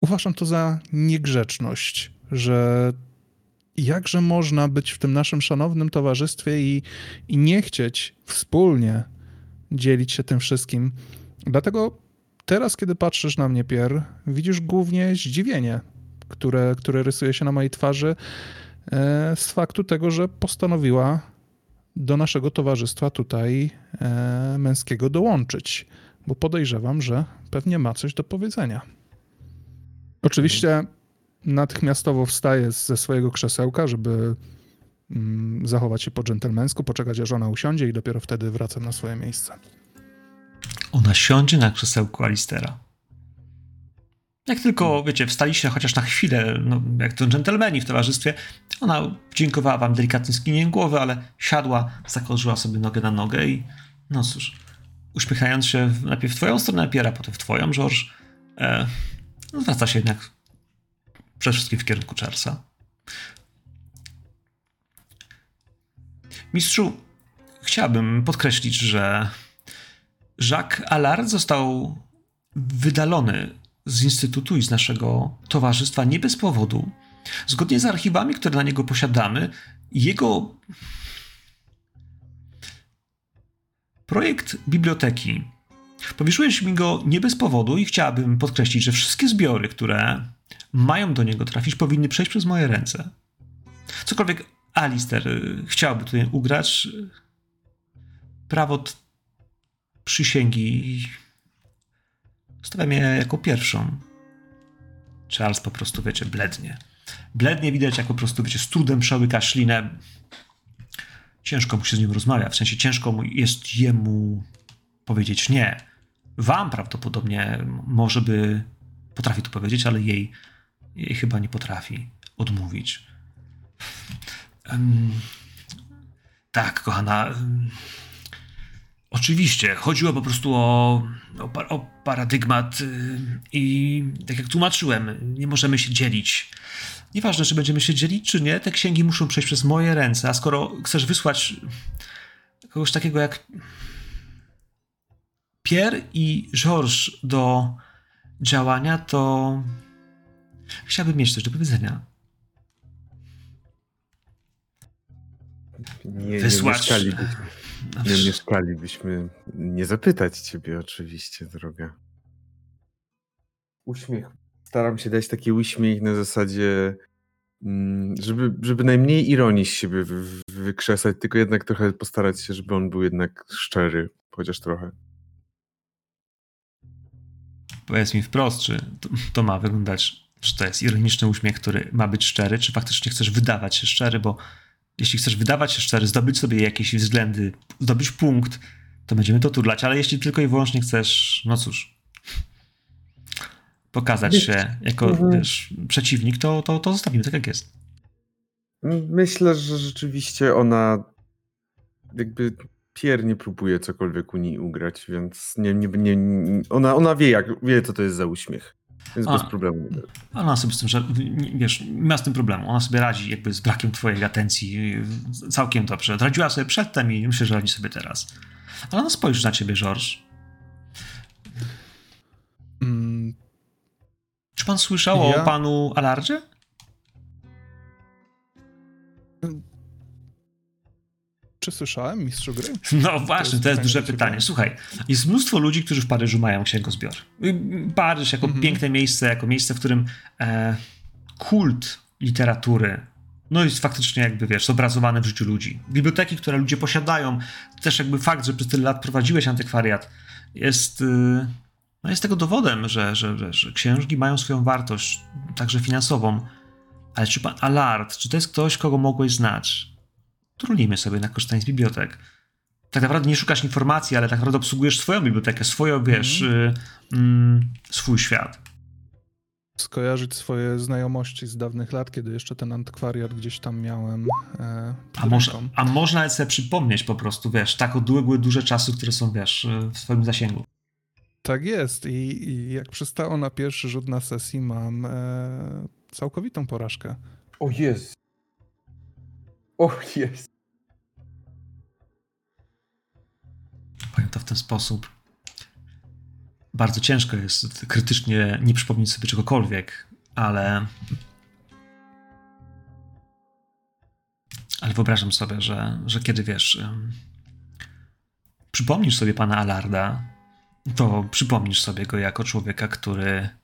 uważam to za niegrzeczność, że jakże można być w tym naszym szanownym towarzystwie i, i nie chcieć wspólnie dzielić się tym wszystkim. Dlatego teraz, kiedy patrzysz na mnie, Pier, widzisz głównie zdziwienie, które, które rysuje się na mojej twarzy e, z faktu tego, że postanowiła do naszego towarzystwa tutaj e, męskiego dołączyć, bo podejrzewam, że pewnie ma coś do powiedzenia. Oczywiście natychmiastowo wstaje ze swojego krzesełka, żeby zachować się po dżentelmensku, poczekać aż ona usiądzie i dopiero wtedy wracam na swoje miejsce. Ona siądzie na krzesełku Alistera. Jak tylko, wiecie, wstaliście chociaż na chwilę, no, jak to dżentelmeni w towarzystwie, ona dziękowała wam delikatnym skinieniem głowy, ale siadła, zakończyła sobie nogę na nogę i no cóż, uśmiechając się najpierw w twoją stronę Piera, potem w twoją, George, e, no, zwraca się jednak przede wszystkim w kierunku Charlesa. Mistrzu, chciałbym podkreślić, że Jacques Allard został wydalony z Instytutu i z naszego towarzystwa nie bez powodu. Zgodnie z archiwami, które na niego posiadamy, jego projekt biblioteki. Powierzyłeś mi go nie bez powodu i chciałabym podkreślić, że wszystkie zbiory, które mają do niego trafić, powinny przejść przez moje ręce. Cokolwiek Alister y, chciałby tutaj ugrać, prawo przysięgi stawiam je jako pierwszą. Charles po prostu, wiecie, blednie. Blednie widać, jak po prostu, wiecie, z trudem przełyka ślinę. Ciężko mu się z nim rozmawia, w sensie ciężko mu jest jemu powiedzieć nie. Wam prawdopodobnie może by potrafi to powiedzieć, ale jej, jej chyba nie potrafi odmówić. Tak, kochana. Oczywiście, chodziło po prostu o, o, o paradygmat i tak jak tłumaczyłem, nie możemy się dzielić. Nieważne, czy będziemy się dzielić, czy nie, te księgi muszą przejść przez moje ręce, a skoro chcesz wysłać kogoś takiego jak Pierre i Georges do działania, to chciałbym mieć coś do powiedzenia. Nie, nie Wysłać... mieszkalibyśmy, nie mieszkalibyśmy nie zapytać ciebie oczywiście, droga. Uśmiech. Staram się dać taki uśmiech na zasadzie, mm, żeby, żeby najmniej ironii z siebie wy, wy- wykrzesać, tylko jednak trochę postarać się, żeby on był jednak szczery, chociaż trochę. Powiedz mi wprost, czy to, to ma wyglądać, czy to jest ironiczny uśmiech, który ma być szczery, czy faktycznie chcesz wydawać się szczery, bo jeśli chcesz wydawać się szczery, zdobyć sobie jakieś względy, zdobyć punkt, to będziemy to turlać, ale jeśli tylko i wyłącznie chcesz, no cóż, pokazać się jako mhm. wiesz, przeciwnik, to, to, to zostawimy tak jak jest. Myślę, że rzeczywiście ona jakby Pier nie próbuje cokolwiek u niej ugrać, więc nie, nie, nie, nie, ona, ona wie, jak, wie, co to jest za uśmiech. Więc A. bez problemu. Ona sobie z tym, że nie- wiesz, nie ma z tym problemu. Ona sobie radzi jakby z brakiem twojej atencji całkiem dobrze. Radziła sobie przedtem i myślę, że radzi sobie teraz. Ale ona spojrzy na ciebie, George. Mm, Czy pan słyszał Ja- o panu Alardzie? Czy słyszałem, mistrzu gry? No właśnie, to jest, duże pytanie. Słuchaj, jest mnóstwo ludzi, którzy w Paryżu mają księgozbior. Y, Paryż jako Mhm. piękne miejsce, jako miejsce, w którym e, kult literatury no jest faktycznie jakby, wiesz, zobrazowane w życiu ludzi. Biblioteki, które ludzie posiadają, też jakby fakt, że przez tyle lat prowadziłeś antykwariat, jest, yy, no jest tego dowodem, że, że, że, że księżki mają swoją wartość, także finansową. Ale czy pan Alard, czy to jest ktoś, kogo mogłeś znać? Trudnijmy sobie na korzystanie z bibliotek. Tak naprawdę nie szukasz informacji, ale tak naprawdę obsługujesz swoją bibliotekę, swoją, wiesz, Mhm. y, mm, swój świat. Skojarzyć swoje znajomości z dawnych lat, kiedy jeszcze ten antykwariat gdzieś tam miałem. E, A, może, a można sobie przypomnieć po prostu, wiesz, tak odległe duże czasy, które są, wiesz, y, w swoim zasięgu. Tak jest. I, I jak przystało na pierwszy rzut na sesji, mam e, całkowitą porażkę. O jest. O jest. Powiem to w ten sposób. Bardzo ciężko jest krytycznie nie przypomnieć sobie czegokolwiek, ale. Ale wyobrażam sobie, że, że kiedy wiesz. Przypomnisz sobie pana Alarda, to przypomnisz sobie go jako człowieka, który.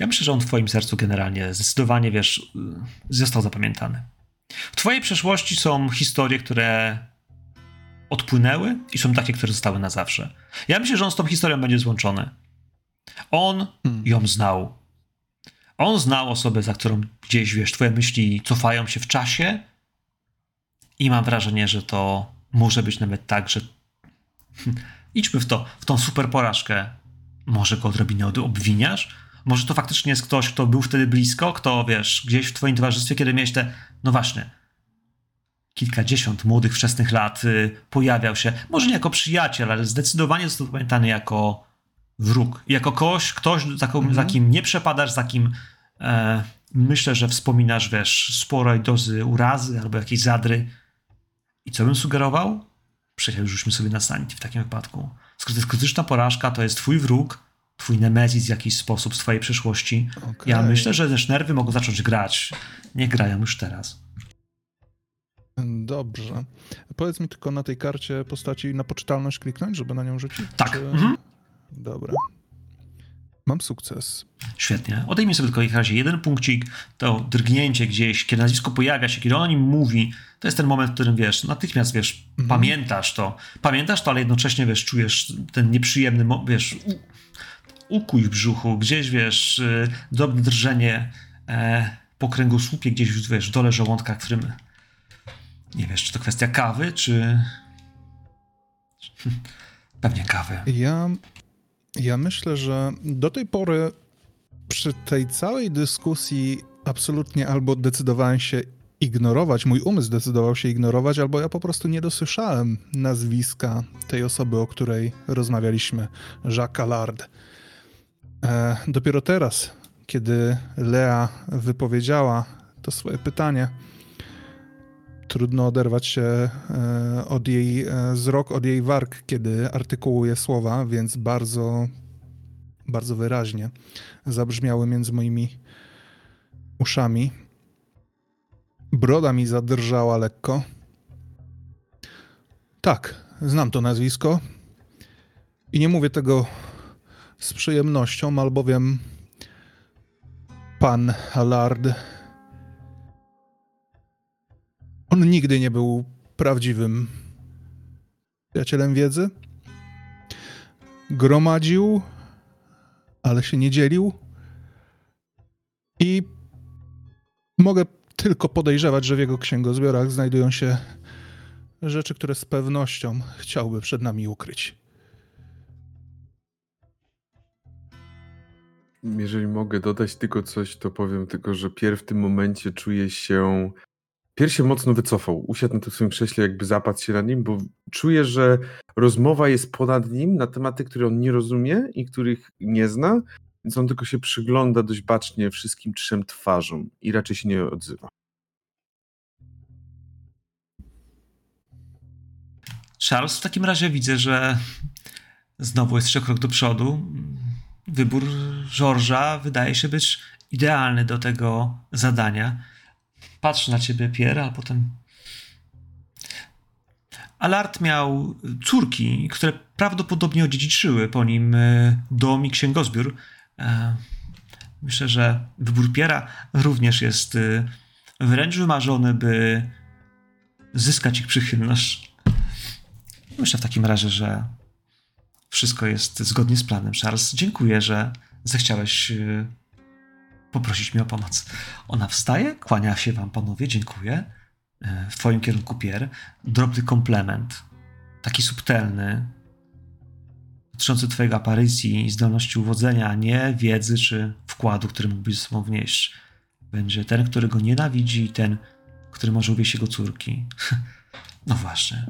Ja myślę, że on w twoim sercu generalnie zdecydowanie, wiesz, został zapamiętany. W twojej przeszłości są historie, które odpłynęły i są takie, które zostały na zawsze. Ja myślę, że on z tą historią będzie złączony. On Hmm. ją znał. On znał osobę, za którą gdzieś, wiesz, twoje myśli cofają się w czasie i mam wrażenie, że to może być nawet tak, że idźmy w to, w tą super porażkę. Może go odrobinę od- obwiniasz? Może to faktycznie jest ktoś, kto był wtedy blisko, kto, wiesz, gdzieś w twoim towarzystwie, kiedy miałeś te, no właśnie, kilkadziesiąt młodych, wczesnych lat y, pojawiał się, może nie jako przyjaciel, ale zdecydowanie został pamiętany jako wróg. Jako kogoś, ktoś, za, kom, Mhm. za kim nie przepadasz, za kim e, myślę, że wspominasz, wiesz, sporej dozy urazy albo jakiejś zadry. I co bym sugerował? Przecież sobie na sanity w takim wypadku. Skoro to jest krytyczna porażka, to jest twój wróg, twój nemezis w jakiś sposób z twojej przeszłości. Okej. Ja myślę, że też nerwy mogą zacząć grać. Nie grają już teraz. Dobrze. Powiedz mi tylko na tej karcie postaci na poczytalność kliknąć, żeby na nią rzucić? Tak. Czy- Mhm. Dobra. Mam sukces. Świetnie. Odejmij sobie tylko w razie jeden punkcik, to drgnięcie gdzieś, kiedy nazwisko pojawia się, kiedy on o nim mówi, to jest ten moment, w którym wiesz, natychmiast wiesz, Mhm. pamiętasz to. Pamiętasz to, ale jednocześnie wiesz, czujesz ten nieprzyjemny, wiesz, ukój w brzuchu, gdzieś wiesz, y, drobne drżenie e, po kręgosłupie, gdzieś wiesz, w dole żołądka, którym nie wiesz, czy to kwestia kawy, czy. Pewnie kawy. Ja, ja myślę, że do tej pory przy tej całej dyskusji absolutnie albo decydowałem się ignorować, mój umysł decydował się ignorować, albo ja po prostu nie dosłyszałem nazwiska tej osoby, o której rozmawialiśmy, Jacques Allard. E, dopiero teraz, kiedy Lea wypowiedziała to swoje pytanie, trudno oderwać się e, od jej e, wzrok, od jej warg, kiedy artykułuje słowa, więc bardzo, bardzo wyraźnie zabrzmiały między moimi uszami. Broda mi zadrżała lekko. Tak, znam to nazwisko. I nie mówię tego z przyjemnością, albowiem pan Allard on nigdy nie był prawdziwym przyjacielem wiedzy. Gromadził, ale się nie dzielił. I mogę tylko podejrzewać, że w jego księgozbiorach znajdują się rzeczy, które z pewnością chciałby przed nami ukryć. Jeżeli mogę dodać tylko coś, to powiem tylko, że Pier w tym momencie czuje się. Pier się mocno wycofał. Usiadł na tym swoim krześle, jakby zapadł się na nim, bo czuje, że rozmowa jest ponad nim na tematy, które on nie rozumie i których nie zna, więc on tylko się przygląda dość bacznie wszystkim trzem twarzom i raczej się nie odzywa. Charles, w takim razie widzę, że znowu jest jeszcze krok do przodu. Wybór Georgesa wydaje się być idealny do tego zadania. Patrzę na ciebie, Pierre, a potem. Alart miał córki, które prawdopodobnie odziedziczyły po nim e, dom i księgozbiór. E, myślę, że wybór Piera również jest e, wręcz wymarzony, by zyskać ich przychylność. Myślę w takim razie, że wszystko jest zgodnie z planem. Charles, dziękuję, że zechciałeś poprosić mnie o pomoc. Ona wstaje, kłania się wam panowie, dziękuję. W twoim kierunku Pier. Drobny komplement. Taki subtelny, dotyczący twojej aparycji i zdolności uwodzenia, a nie wiedzy czy wkładu, który mógłbyś ze sobą wnieść. Będzie ten, który go nienawidzi i ten, który może uwieść jego córki. no właśnie.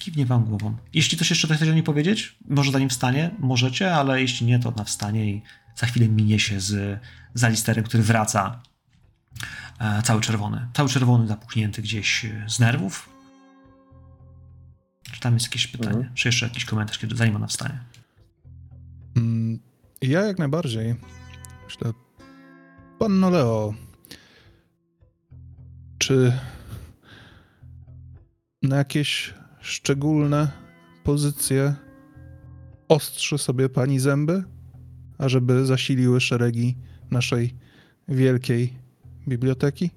Kiwnie wam głową. Jeśli coś jeszcze chcecie o niej powiedzieć, może zanim wstanie, możecie, ale jeśli nie, to ona wstanie i za chwilę minie się z, z Alisterem, który wraca e, cały czerwony. Cały czerwony zapuchnięty gdzieś z nerwów, czy tam jest jakieś pytanie? Mhm. Czy jeszcze jakiś komentarz, kiedy, zanim ona wstanie? Mm, ja jak najbardziej. Myślę, panno Leo, czy na jakieś szczególne pozycje ostrzy sobie pani zęby, ażeby zasiliły szeregi naszej wielkiej biblioteki?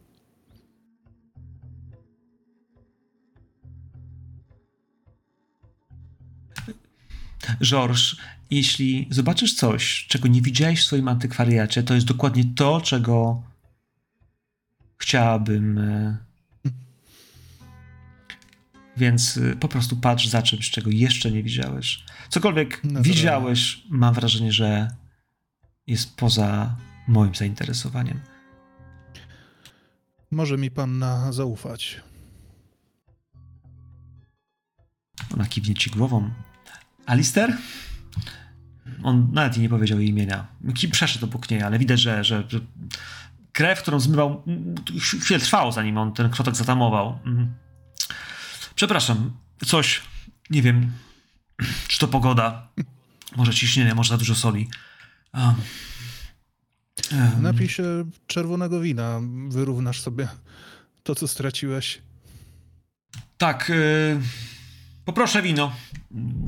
Georges, jeśli zobaczysz coś, czego nie widziałeś w swoim antykwariacie, to jest dokładnie to, czego chciałabym. Więc e, po prostu patrz za czymś, czego jeszcze nie widziałeś. Cokolwiek no widziałeś, mam wrażenie, że jest poza moim zainteresowaniem. Może mi pan na zaufać. Ona kiwnie ci głową. Alister? On nawet nie powiedział jej imienia. Przeszedł obok niej, ale widać, że, że, krew, którą zmywał, chwilę trwało, zanim on ten krotek zatamował. Mhm. Przepraszam, coś, nie wiem, czy to pogoda, może ciśnienie, może za dużo soli. Um, um. Napij się czerwonego wina, wyrównasz sobie to, co straciłeś. Tak, y Poproszę wino.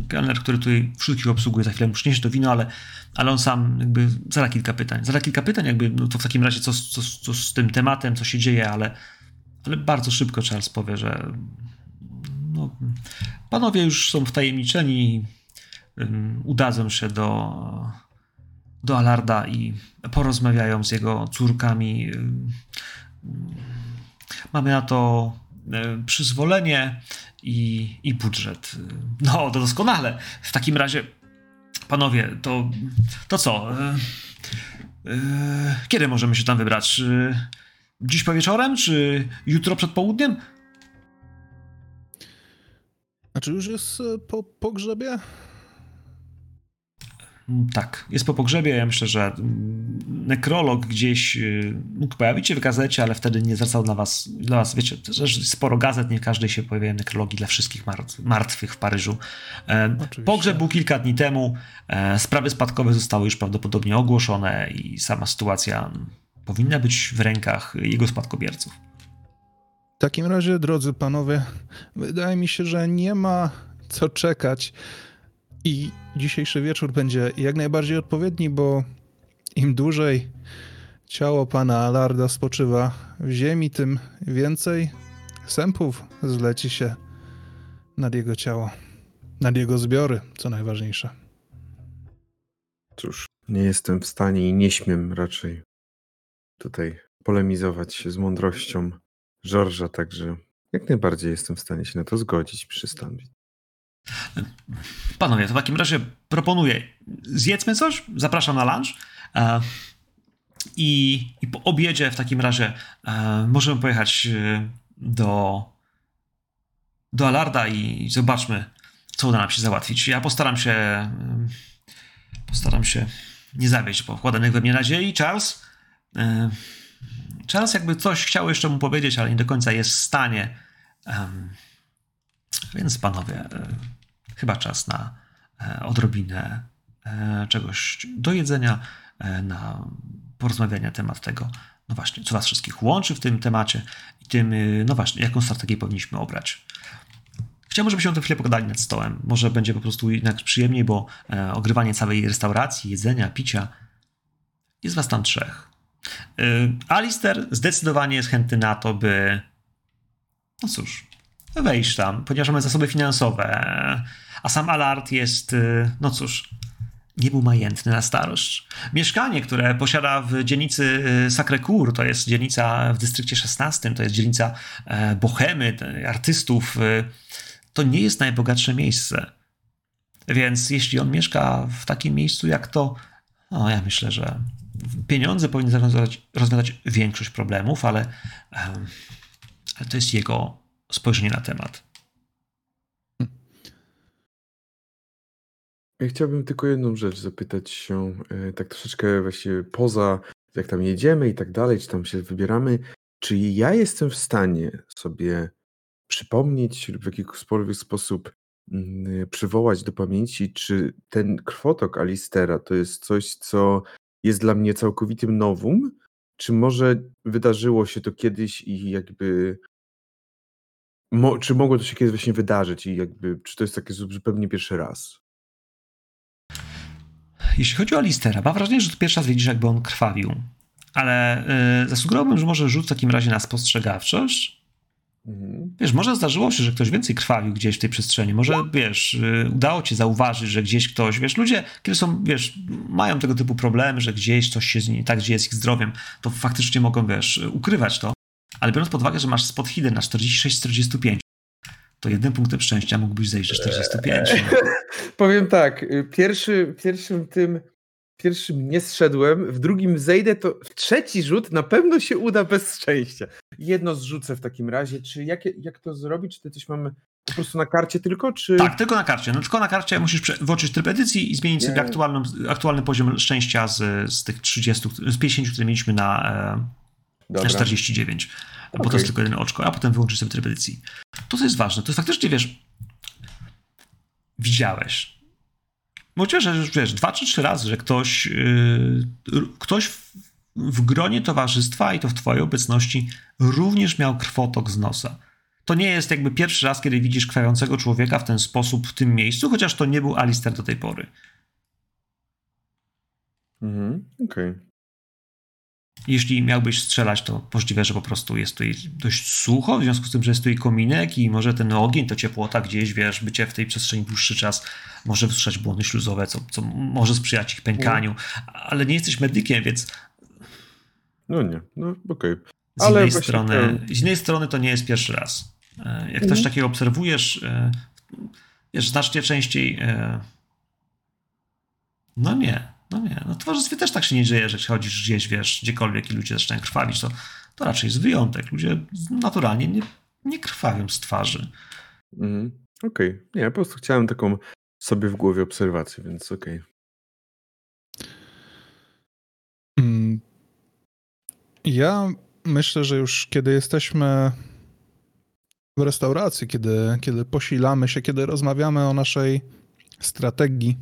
Kelner, który tutaj wszystkich obsługuje, za chwilę mu przyniesie to wino, ale, ale on sam jakby zada kilka pytań. Zada kilka pytań, jakby no to w takim razie co, co, co z tym tematem, co się dzieje, ale, ale bardzo szybko Charles powie, że no, panowie już są wtajemniczeni, udadzą się do, do Alarda i porozmawiają z jego córkami. Mamy na to um, przyzwolenie i, i budżet. No, to doskonale. W takim razie, panowie, to, to co? E, e, kiedy możemy się tam wybrać? Dziś po wieczorem, czy jutro przed południem? A czy już jest e, po pogrzebie? Mm, tak, jest po pogrzebie. Ja myślę, że mm, nekrolog gdzieś y, mógł pojawić się w gazecie, ale wtedy nie zwracał dla was, dla was wiecie, też sporo gazet, nie każdej się pojawiają nekrologi dla wszystkich martwych w Paryżu. E, Oczywiście. Pogrzeb był kilka dni temu, e, sprawy spadkowe zostały już prawdopodobnie ogłoszone i sama sytuacja powinna być w rękach jego spadkobierców. W takim razie, drodzy panowie, wydaje mi się, że nie ma co czekać i dzisiejszy wieczór będzie jak najbardziej odpowiedni, bo im dłużej ciało pana Alarda spoczywa w ziemi, tym więcej sępów zleci się nad jego ciało, nad jego zbiory, co najważniejsze. Cóż, nie jestem w stanie i nie śmiem raczej tutaj polemizować z mądrością George'a, także jak najbardziej jestem w stanie się na to zgodzić, przystąpić. Panowie, to w takim razie proponuję, zjedzmy coś, zapraszam na lunch e, i, i po obiedzie w takim razie e, możemy pojechać e, do, do Alarda i zobaczmy, co uda nam się załatwić. Ja postaram się postaram się nie zawieść pokładanych we mnie nadziei. Charles? Charles jakby coś chciał jeszcze mu powiedzieć, ale nie do końca jest w stanie. Więc panowie, chyba czas na e, odrobinę e, czegoś do jedzenia, e, na porozmawianie na temat tego, no właśnie, co was wszystkich łączy w tym temacie i tym, no właśnie, jaką strategię powinniśmy obrać. Chciałbym, żebyśmy tę chwilę pogadali nad stołem. Może będzie po prostu jednak przyjemniej, bo e, ogrywanie całej restauracji, jedzenia, picia, jest was tam trzech. E, Alister zdecydowanie jest chętny na to, by no cóż, wejść tam, ponieważ mamy zasoby finansowe, a sam Alart jest, e, no cóż, nie był majętny na starość. Mieszkanie, które posiada w dzielnicy Sacré-Cœur, to jest dzielnica w dystrykcie 16, to jest dzielnica e, bohemy, artystów, to nie jest najbogatsze miejsce. Więc jeśli on mieszka w takim miejscu jak to, no ja myślę, że pieniądze powinny rozwiązać, rozwiązać większość problemów, ale, ale to jest jego spojrzenie na temat. Ja chciałbym tylko jedną rzecz zapytać się, e, tak troszeczkę właśnie poza, jak tam jedziemy i tak dalej, czy tam się wybieramy, czy ja jestem w stanie sobie przypomnieć lub w jakikolwiek sposób mm, przywołać do pamięci, czy ten krwotok Alistera to jest coś, co jest dla mnie całkowitym nowum, czy może wydarzyło się to kiedyś i jakby Mo, czy mogło to się kiedyś właśnie wydarzyć i jakby, czy to jest takie zupełnie pierwszy raz? Jeśli chodzi o Alistera, mam wrażenie, że to pierwszy raz widzisz, jakby on krwawił. Ale yy, zasugerowałbym, że może rzut w takim razie na spostrzegawczość. Mhm. Wiesz, może zdarzyło się, że ktoś więcej krwawił gdzieś w tej przestrzeni. Może, wiesz, yy, udało ci zauważyć, że gdzieś ktoś, wiesz, ludzie, kiedy są, wiesz, mają tego typu problemy, że gdzieś coś się nie tak, gdzie jest ich zdrowiem, to faktycznie mogą, wiesz, ukrywać to. Ale biorąc pod uwagę, że masz spot hidden na 46-45, to jednym punktem szczęścia mógłbyś zejść do 45. Powiem tak, y, pierwszy, pierwszym tym, pierwszym nie zszedłem, w drugim zejdę, to w trzeci rzut na pewno się uda bez szczęścia. Jedno zrzucę w takim razie. Czy jak, jak to zrobić? Czy to coś mamy po prostu na karcie tylko, czy... Tak, tylko na karcie. No tylko na karcie musisz włączyć tryb edycji i zmienić sobie aktualny, aktualny poziom szczęścia z, z tych 30, z 50, które mieliśmy na, e, na 49 bo okay. to jest tylko jedno oczko, a potem wyłączyć sobie tryb edycji. To, co jest ważne, to jest faktycznie, wiesz, widziałeś. Możliwe, że wiesz, dwa czy trzy razy, że ktoś, yy, ktoś w, w gronie towarzystwa i to w twojej obecności również miał krwotok z nosa. To nie jest jakby pierwszy raz, kiedy widzisz krwawiącego człowieka w ten sposób w tym miejscu, chociaż to nie był Alister do tej pory. Mhm, okej. Okay. Jeśli miałbyś strzelać, to możliwe, że po prostu jest tutaj dość sucho, w związku z tym, że jest tutaj kominek i może ten ogień, to ciepłota gdzieś, wiesz, bycie w tej przestrzeni dłuższy czas może wstrzymać błony śluzowe, co, co może sprzyjać ich pękaniu, ale nie jesteś medykiem, więc... No nie, no okej. Okay. Z, ale innej strony, z innej strony to nie jest pierwszy raz. E, jak mhm. coś takiego obserwujesz, e, wiesz, znacznie częściej... E, no nie, no nie, no w towarzystwie też tak się nie dzieje, że chodzisz gdzieś, wiesz, gdziekolwiek i ludzie zaczynają krwawić, to, to raczej jest wyjątek. Ludzie naturalnie nie, nie krwawią z twarzy. Mm, okej, okay. nie, ja po prostu chciałem taką sobie w głowie obserwację, więc okej. Okay. Mm, ja myślę, że już kiedy jesteśmy w restauracji, kiedy, kiedy posilamy się, kiedy rozmawiamy o naszej strategii,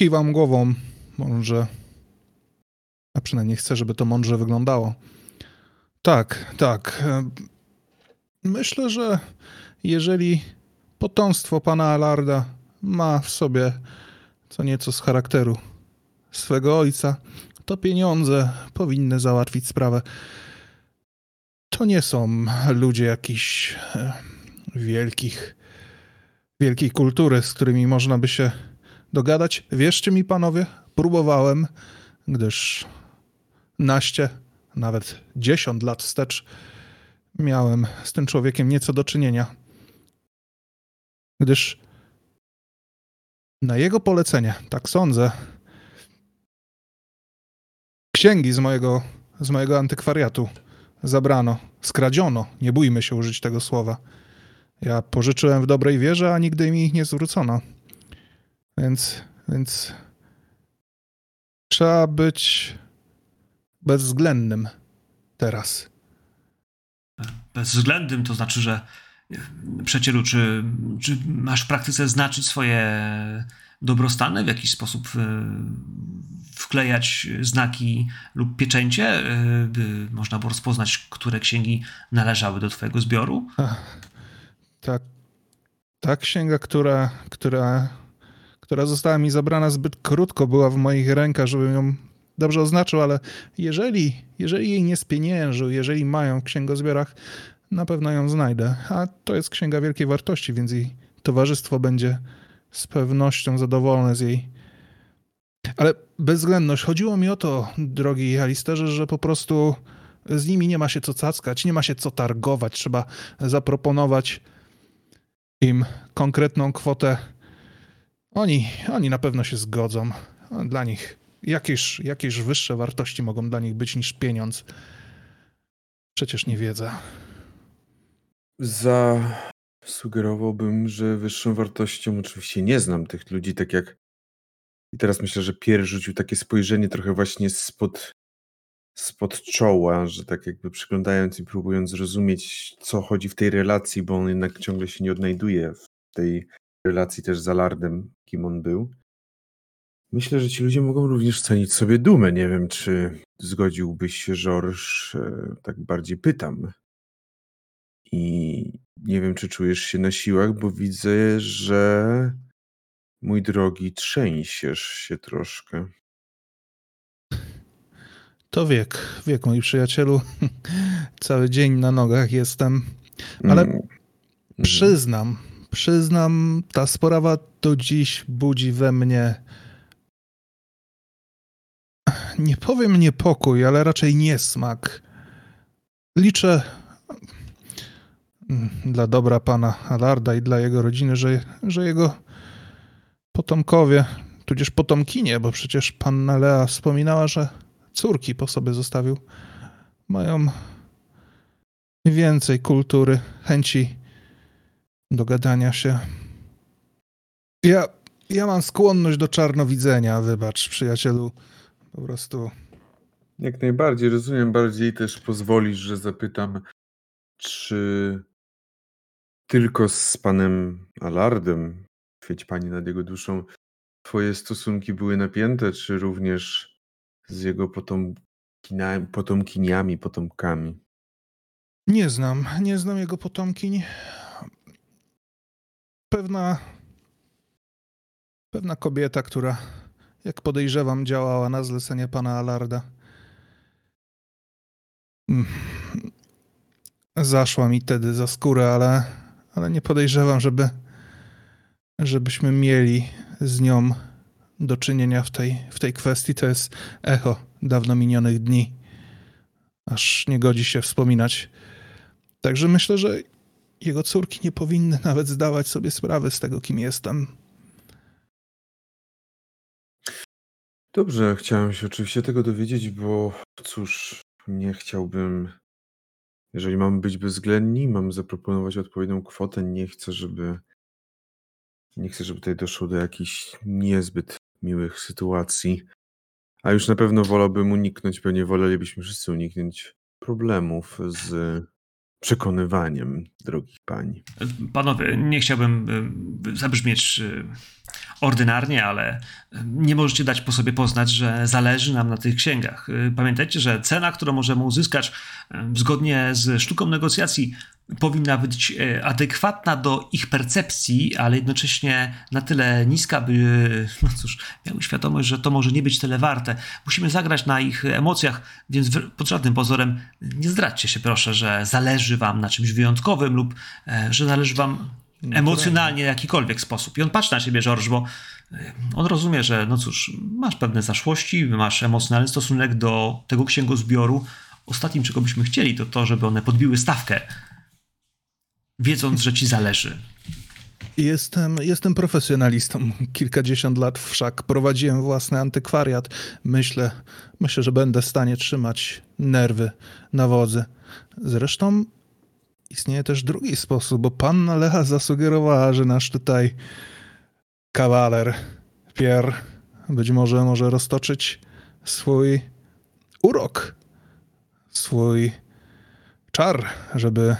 Kiwam głową. Może. A przynajmniej chcę, żeby to mądrze wyglądało. Tak, tak. Myślę, że jeżeli potomstwo pana Alarda ma w sobie co nieco z charakteru swego ojca, to pieniądze powinny załatwić sprawę. To nie są ludzie jakichś e, wielkich, wielkiej kultury, z którymi można by się dogadać. Wierzcie mi, panowie, próbowałem, gdyż naście, nawet dziesiąt lat wstecz miałem z tym człowiekiem nieco do czynienia. Gdyż na jego polecenie, tak sądzę, księgi z mojego, z mojego antykwariatu zabrano, skradziono, nie bójmy się użyć tego słowa. Ja pożyczyłem w dobrej wierze, a nigdy mi ich nie zwrócono. Więc, więc trzeba być bezwzględnym teraz. Bezwzględnym to znaczy, że przecielu, czy, czy masz w praktyce znaczyć swoje dobrostany, w jakiś sposób e, wklejać znaki lub pieczęcie, e, by można było rozpoznać, które księgi należały do twojego zbioru? Ta, ta księga, która, która, która została mi zabrana zbyt krótko, była w moich rękach, żebym ją dobrze oznaczył, ale jeżeli, jeżeli jej nie spieniężył, jeżeli mają w księgozbiorach, na pewno ją znajdę. A to jest księga wielkiej wartości, więc jej towarzystwo będzie z pewnością zadowolone z jej. Ale bezwzględność. Chodziło mi o to, drogi Alisterze, że po prostu z nimi nie ma się co cackać, nie ma się co targować. Trzeba zaproponować im konkretną kwotę. Oni, oni na pewno się zgodzą. Dla nich jakieś, jakieś wyższe wartości mogą dla nich być niż pieniądz. Przecież nie wiedza. Zasugerowałbym, że wyższą wartością oczywiście nie znam tych ludzi, tak jak i teraz myślę, że Pierre rzucił takie spojrzenie trochę właśnie spod, spod czoła, że tak jakby przyglądając i próbując zrozumieć, co chodzi w tej relacji, bo on jednak ciągle się nie odnajduje w tej relacji też z Alardem, kim on był. Myślę, że ci ludzie mogą również cenić sobie dumę. Nie wiem, czy zgodziłbyś się, e, tak bardziej pytam. I nie wiem, czy czujesz się na siłach, bo widzę, że mój drogi, trzęsiesz się troszkę. To wiek, wiek, moi przyjacielu. Cały dzień na nogach jestem. Ale Mm, przyznam, przyznam, ta sprawa do dziś budzi we mnie. Nie powiem niepokój, ale raczej niesmak. Liczę mm, dla dobra pana Alarda i dla jego rodziny, że, że jego potomkowie, tudzież potomkinie, bo przecież panna Lea wspominała, że córki po sobie zostawił, mają więcej kultury, chęci dogadania się. Ja, ja mam skłonność do czarnowidzenia, wybacz, przyjacielu. Po prostu. Jak najbardziej rozumiem, bardziej też pozwolisz, że zapytam, czy tylko z panem Alardem, chwyć pani nad jego duszą, twoje stosunki były napięte, czy również z jego potomkina, potomkiniami, potomkami? Nie znam, nie znam jego potomkiń. Pewna. Pewna kobieta, która, jak podejrzewam, działała na zlecenie pana Alarda. Mm. Zaszła mi wtedy za skórę, ale, ale nie podejrzewam, żeby, żebyśmy mieli z nią do czynienia w tej, w tej kwestii. To jest echo dawno minionych dni. Aż nie godzi się wspominać. Także myślę, że jego córki nie powinny nawet zdawać sobie sprawy z tego, kim jestem. Dobrze, chciałem się oczywiście tego dowiedzieć, bo cóż, nie chciałbym, jeżeli mamy być bezwzględni, mamy zaproponować odpowiednią kwotę, nie chcę, żeby nie chcę, żeby tutaj doszło do jakichś niezbyt miłych sytuacji, a już na pewno wolałbym uniknąć, pewnie wolelibyśmy wszyscy uniknąć problemów z przekonywaniem drogich pań. Panowie, nie chciałbym y, zabrzmieć y, ordynarnie, ale y, nie możecie dać po sobie poznać, że zależy nam na tych księgach. Pamiętajcie, że cena, którą możemy uzyskać zgodnie z sztuką negocjacji, powinna być y, adekwatna do ich percepcji, ale jednocześnie na tyle niska, by, no cóż, miały świadomość, że to może nie być tyle warte. Musimy zagrać na ich emocjach, więc pod żadnym pozorem nie zdradźcie się, proszę, że zależy wam na czymś wyjątkowym lub e, że zależy wam emocjonalnie w jakikolwiek sposób. I on patrzy na ciebie, George, bo e, on rozumie, że no cóż, masz pewne zaszłości, masz emocjonalny stosunek do tego księgozbioru. Ostatnim, czego byśmy chcieli, to to, żeby one podbiły stawkę, wiedząc, że ci zależy. Jestem, jestem profesjonalistą. Kilkadziesiąt lat wszak prowadziłem własny antykwariat. Myślę, myślę, że będę w stanie trzymać nerwy na wodzy. Zresztą istnieje też drugi sposób, bo panna Lecha zasugerowała, że nasz tutaj kawaler Pierre być może może roztoczyć swój urok, swój czar, żeby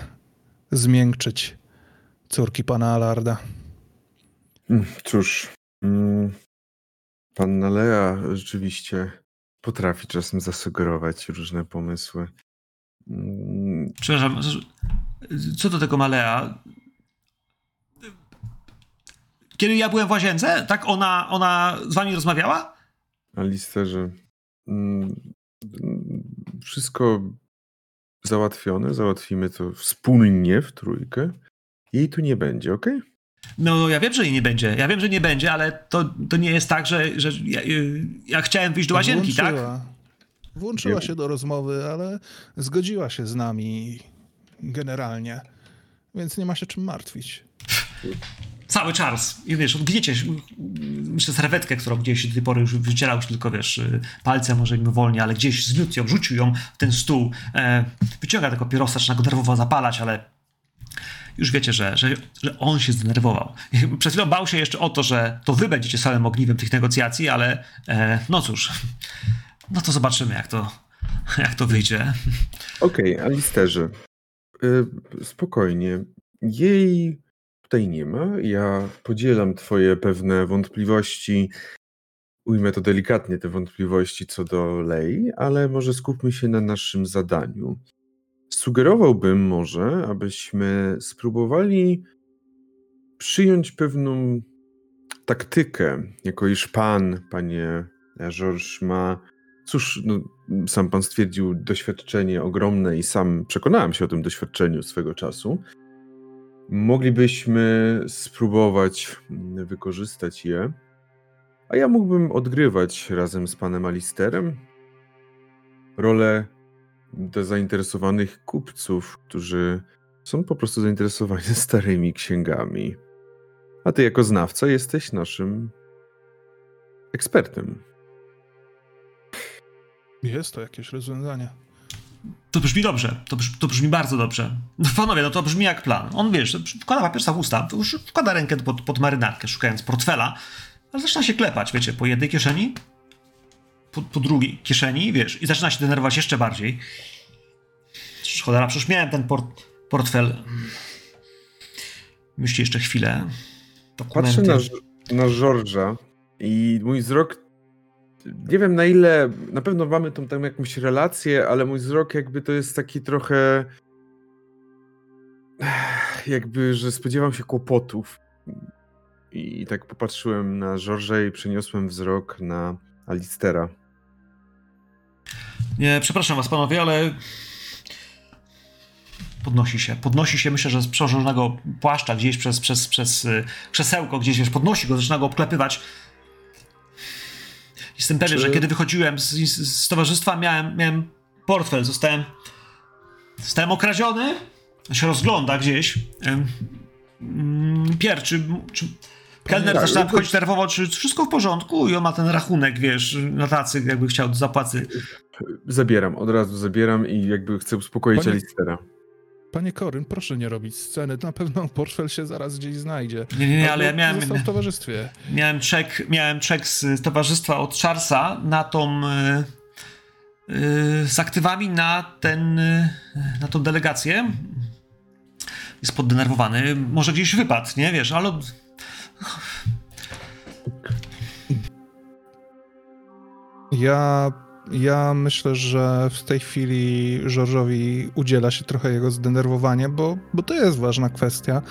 zmiękczyć córki pana Alarda. Mm, Cóż, mm, panna Lea rzeczywiście potrafi czasem zasugerować różne pomysły. Mm, Przepraszam, co do tego Malea, kiedy ja byłem w łazience, tak ona, ona z wami rozmawiała? Alisterze, wszystko załatwione, załatwimy to wspólnie w trójkę. Jej tu nie będzie, ok? No, ja wiem, że jej nie będzie. Ja wiem, że nie będzie, ale to, to nie jest tak, że, że ja, y, ja chciałem wyjść do łazienki, tak? Włączyła. Włączyła się do rozmowy, ale zgodziła się z nami generalnie. Więc nie ma się czym martwić. Cały czas. I wiesz, gniecie myślę, serwetkę, którą gdzieś do tej pory już wycierał już tylko, wiesz, y, palce może im wolniej, ale gdzieś zgniótł ją, rzucił ją w ten stół. E, wyciąga tego papierosa, zaczyna go nerwowo zapalać, ale już wiecie, że, że, że on się zdenerwował. Przed chwilą bał się jeszcze o to, że to wy będziecie samym ogniwem tych negocjacji, ale e, no cóż, no to zobaczymy, jak to, jak to wyjdzie. Okej, okay, Alisterze, spokojnie. Jej tutaj nie ma. Ja podzielam twoje pewne wątpliwości, ujmę to delikatnie, te wątpliwości co do Lei, ale może skupmy się na naszym zadaniu. Sugerowałbym może, abyśmy spróbowali przyjąć pewną taktykę, jako iż pan, panie Georges, ma, cóż, no, sam pan stwierdził, doświadczenie ogromne i sam przekonałem się o tym doświadczeniu swego czasu. Moglibyśmy spróbować wykorzystać je, a ja mógłbym odgrywać razem z panem Alisterem rolę zainteresowanych kupców, którzy są po prostu zainteresowani starymi księgami. A ty jako znawca jesteś naszym ekspertem. Jest to jakieś rozwiązanie. To brzmi dobrze, to, brzmi, to brzmi bardzo dobrze. No, panowie, no to brzmi jak plan. On, wiesz, wkłada papier w usta, wkłada rękę pod, pod marynarkę, szukając portfela, ale zaczyna się klepać, wiecie, po jednej kieszeni, po, po drugiej kieszeni, wiesz, i zaczyna się denerwować jeszcze bardziej. Cholera, przecież miałem ten port, portfel. Myśli jeszcze chwilę. Dokumenty. Patrzę na, na George'a i mój wzrok nie wiem na ile, na pewno mamy tą tam jakąś relację, ale mój wzrok jakby to jest taki trochę jakby, że spodziewam się kłopotów. I tak popatrzyłem na George'a i przeniosłem wzrok na Alistera. Nie, przepraszam was panowie, ale podnosi się, podnosi się, myślę, że z przełożonego płaszcza gdzieś przez, przez, przez y, krzesełko, gdzieś wiesz, podnosi go, zaczyna go obklepywać. Jestem pewien, Czy... że kiedy wychodziłem z, z, towarzystwa, miałem, miałem portfel, zostałem, zostałem okradziony, się rozgląda gdzieś. Pier, czy, czy kelner tak, zaczyna wchodzić nerwowo, czy wszystko w porządku i on ma ten rachunek, wiesz, na tacy, jakby chciał zapłacy. Zabieram, od razu zabieram i jakby chcę uspokoić Panie... Alistera. Panie Koryn, proszę nie robić sceny. Na pewno portfel się zaraz gdzieś znajdzie. Nie, nie, nie ale ja miałem. w towarzystwie. Miałem czek, miałem czek z towarzystwa od Charlesa na tą. Yy, z aktywami na ten. Yy, na tą delegację. Jest poddenerwowany. Może gdzieś wypadł, nie wiesz, ale. Ja ja myślę, że w tej chwili Żorżowi udziela się trochę jego zdenerwowanie, bo, bo to jest ważna kwestia.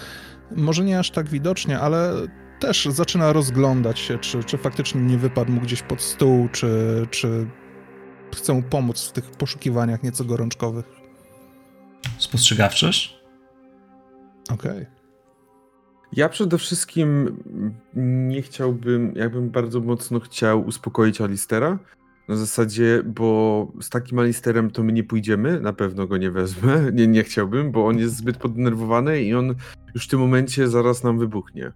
Może nie aż tak widocznie, ale też zaczyna rozglądać się, czy, czy faktycznie nie wypadł mu gdzieś pod stół, czy, czy chce mu pomóc w tych poszukiwaniach nieco gorączkowych. Spostrzegawczość? Okej. Okay. Ja przede wszystkim nie chciałbym, jakbym bardzo mocno chciał uspokoić Alistera, na zasadzie, bo z takim Alisterem to my nie pójdziemy, na pewno go nie wezmę, nie, nie chciałbym, bo on jest zbyt poddenerwowany i on już w tym momencie zaraz nam wybuchnie.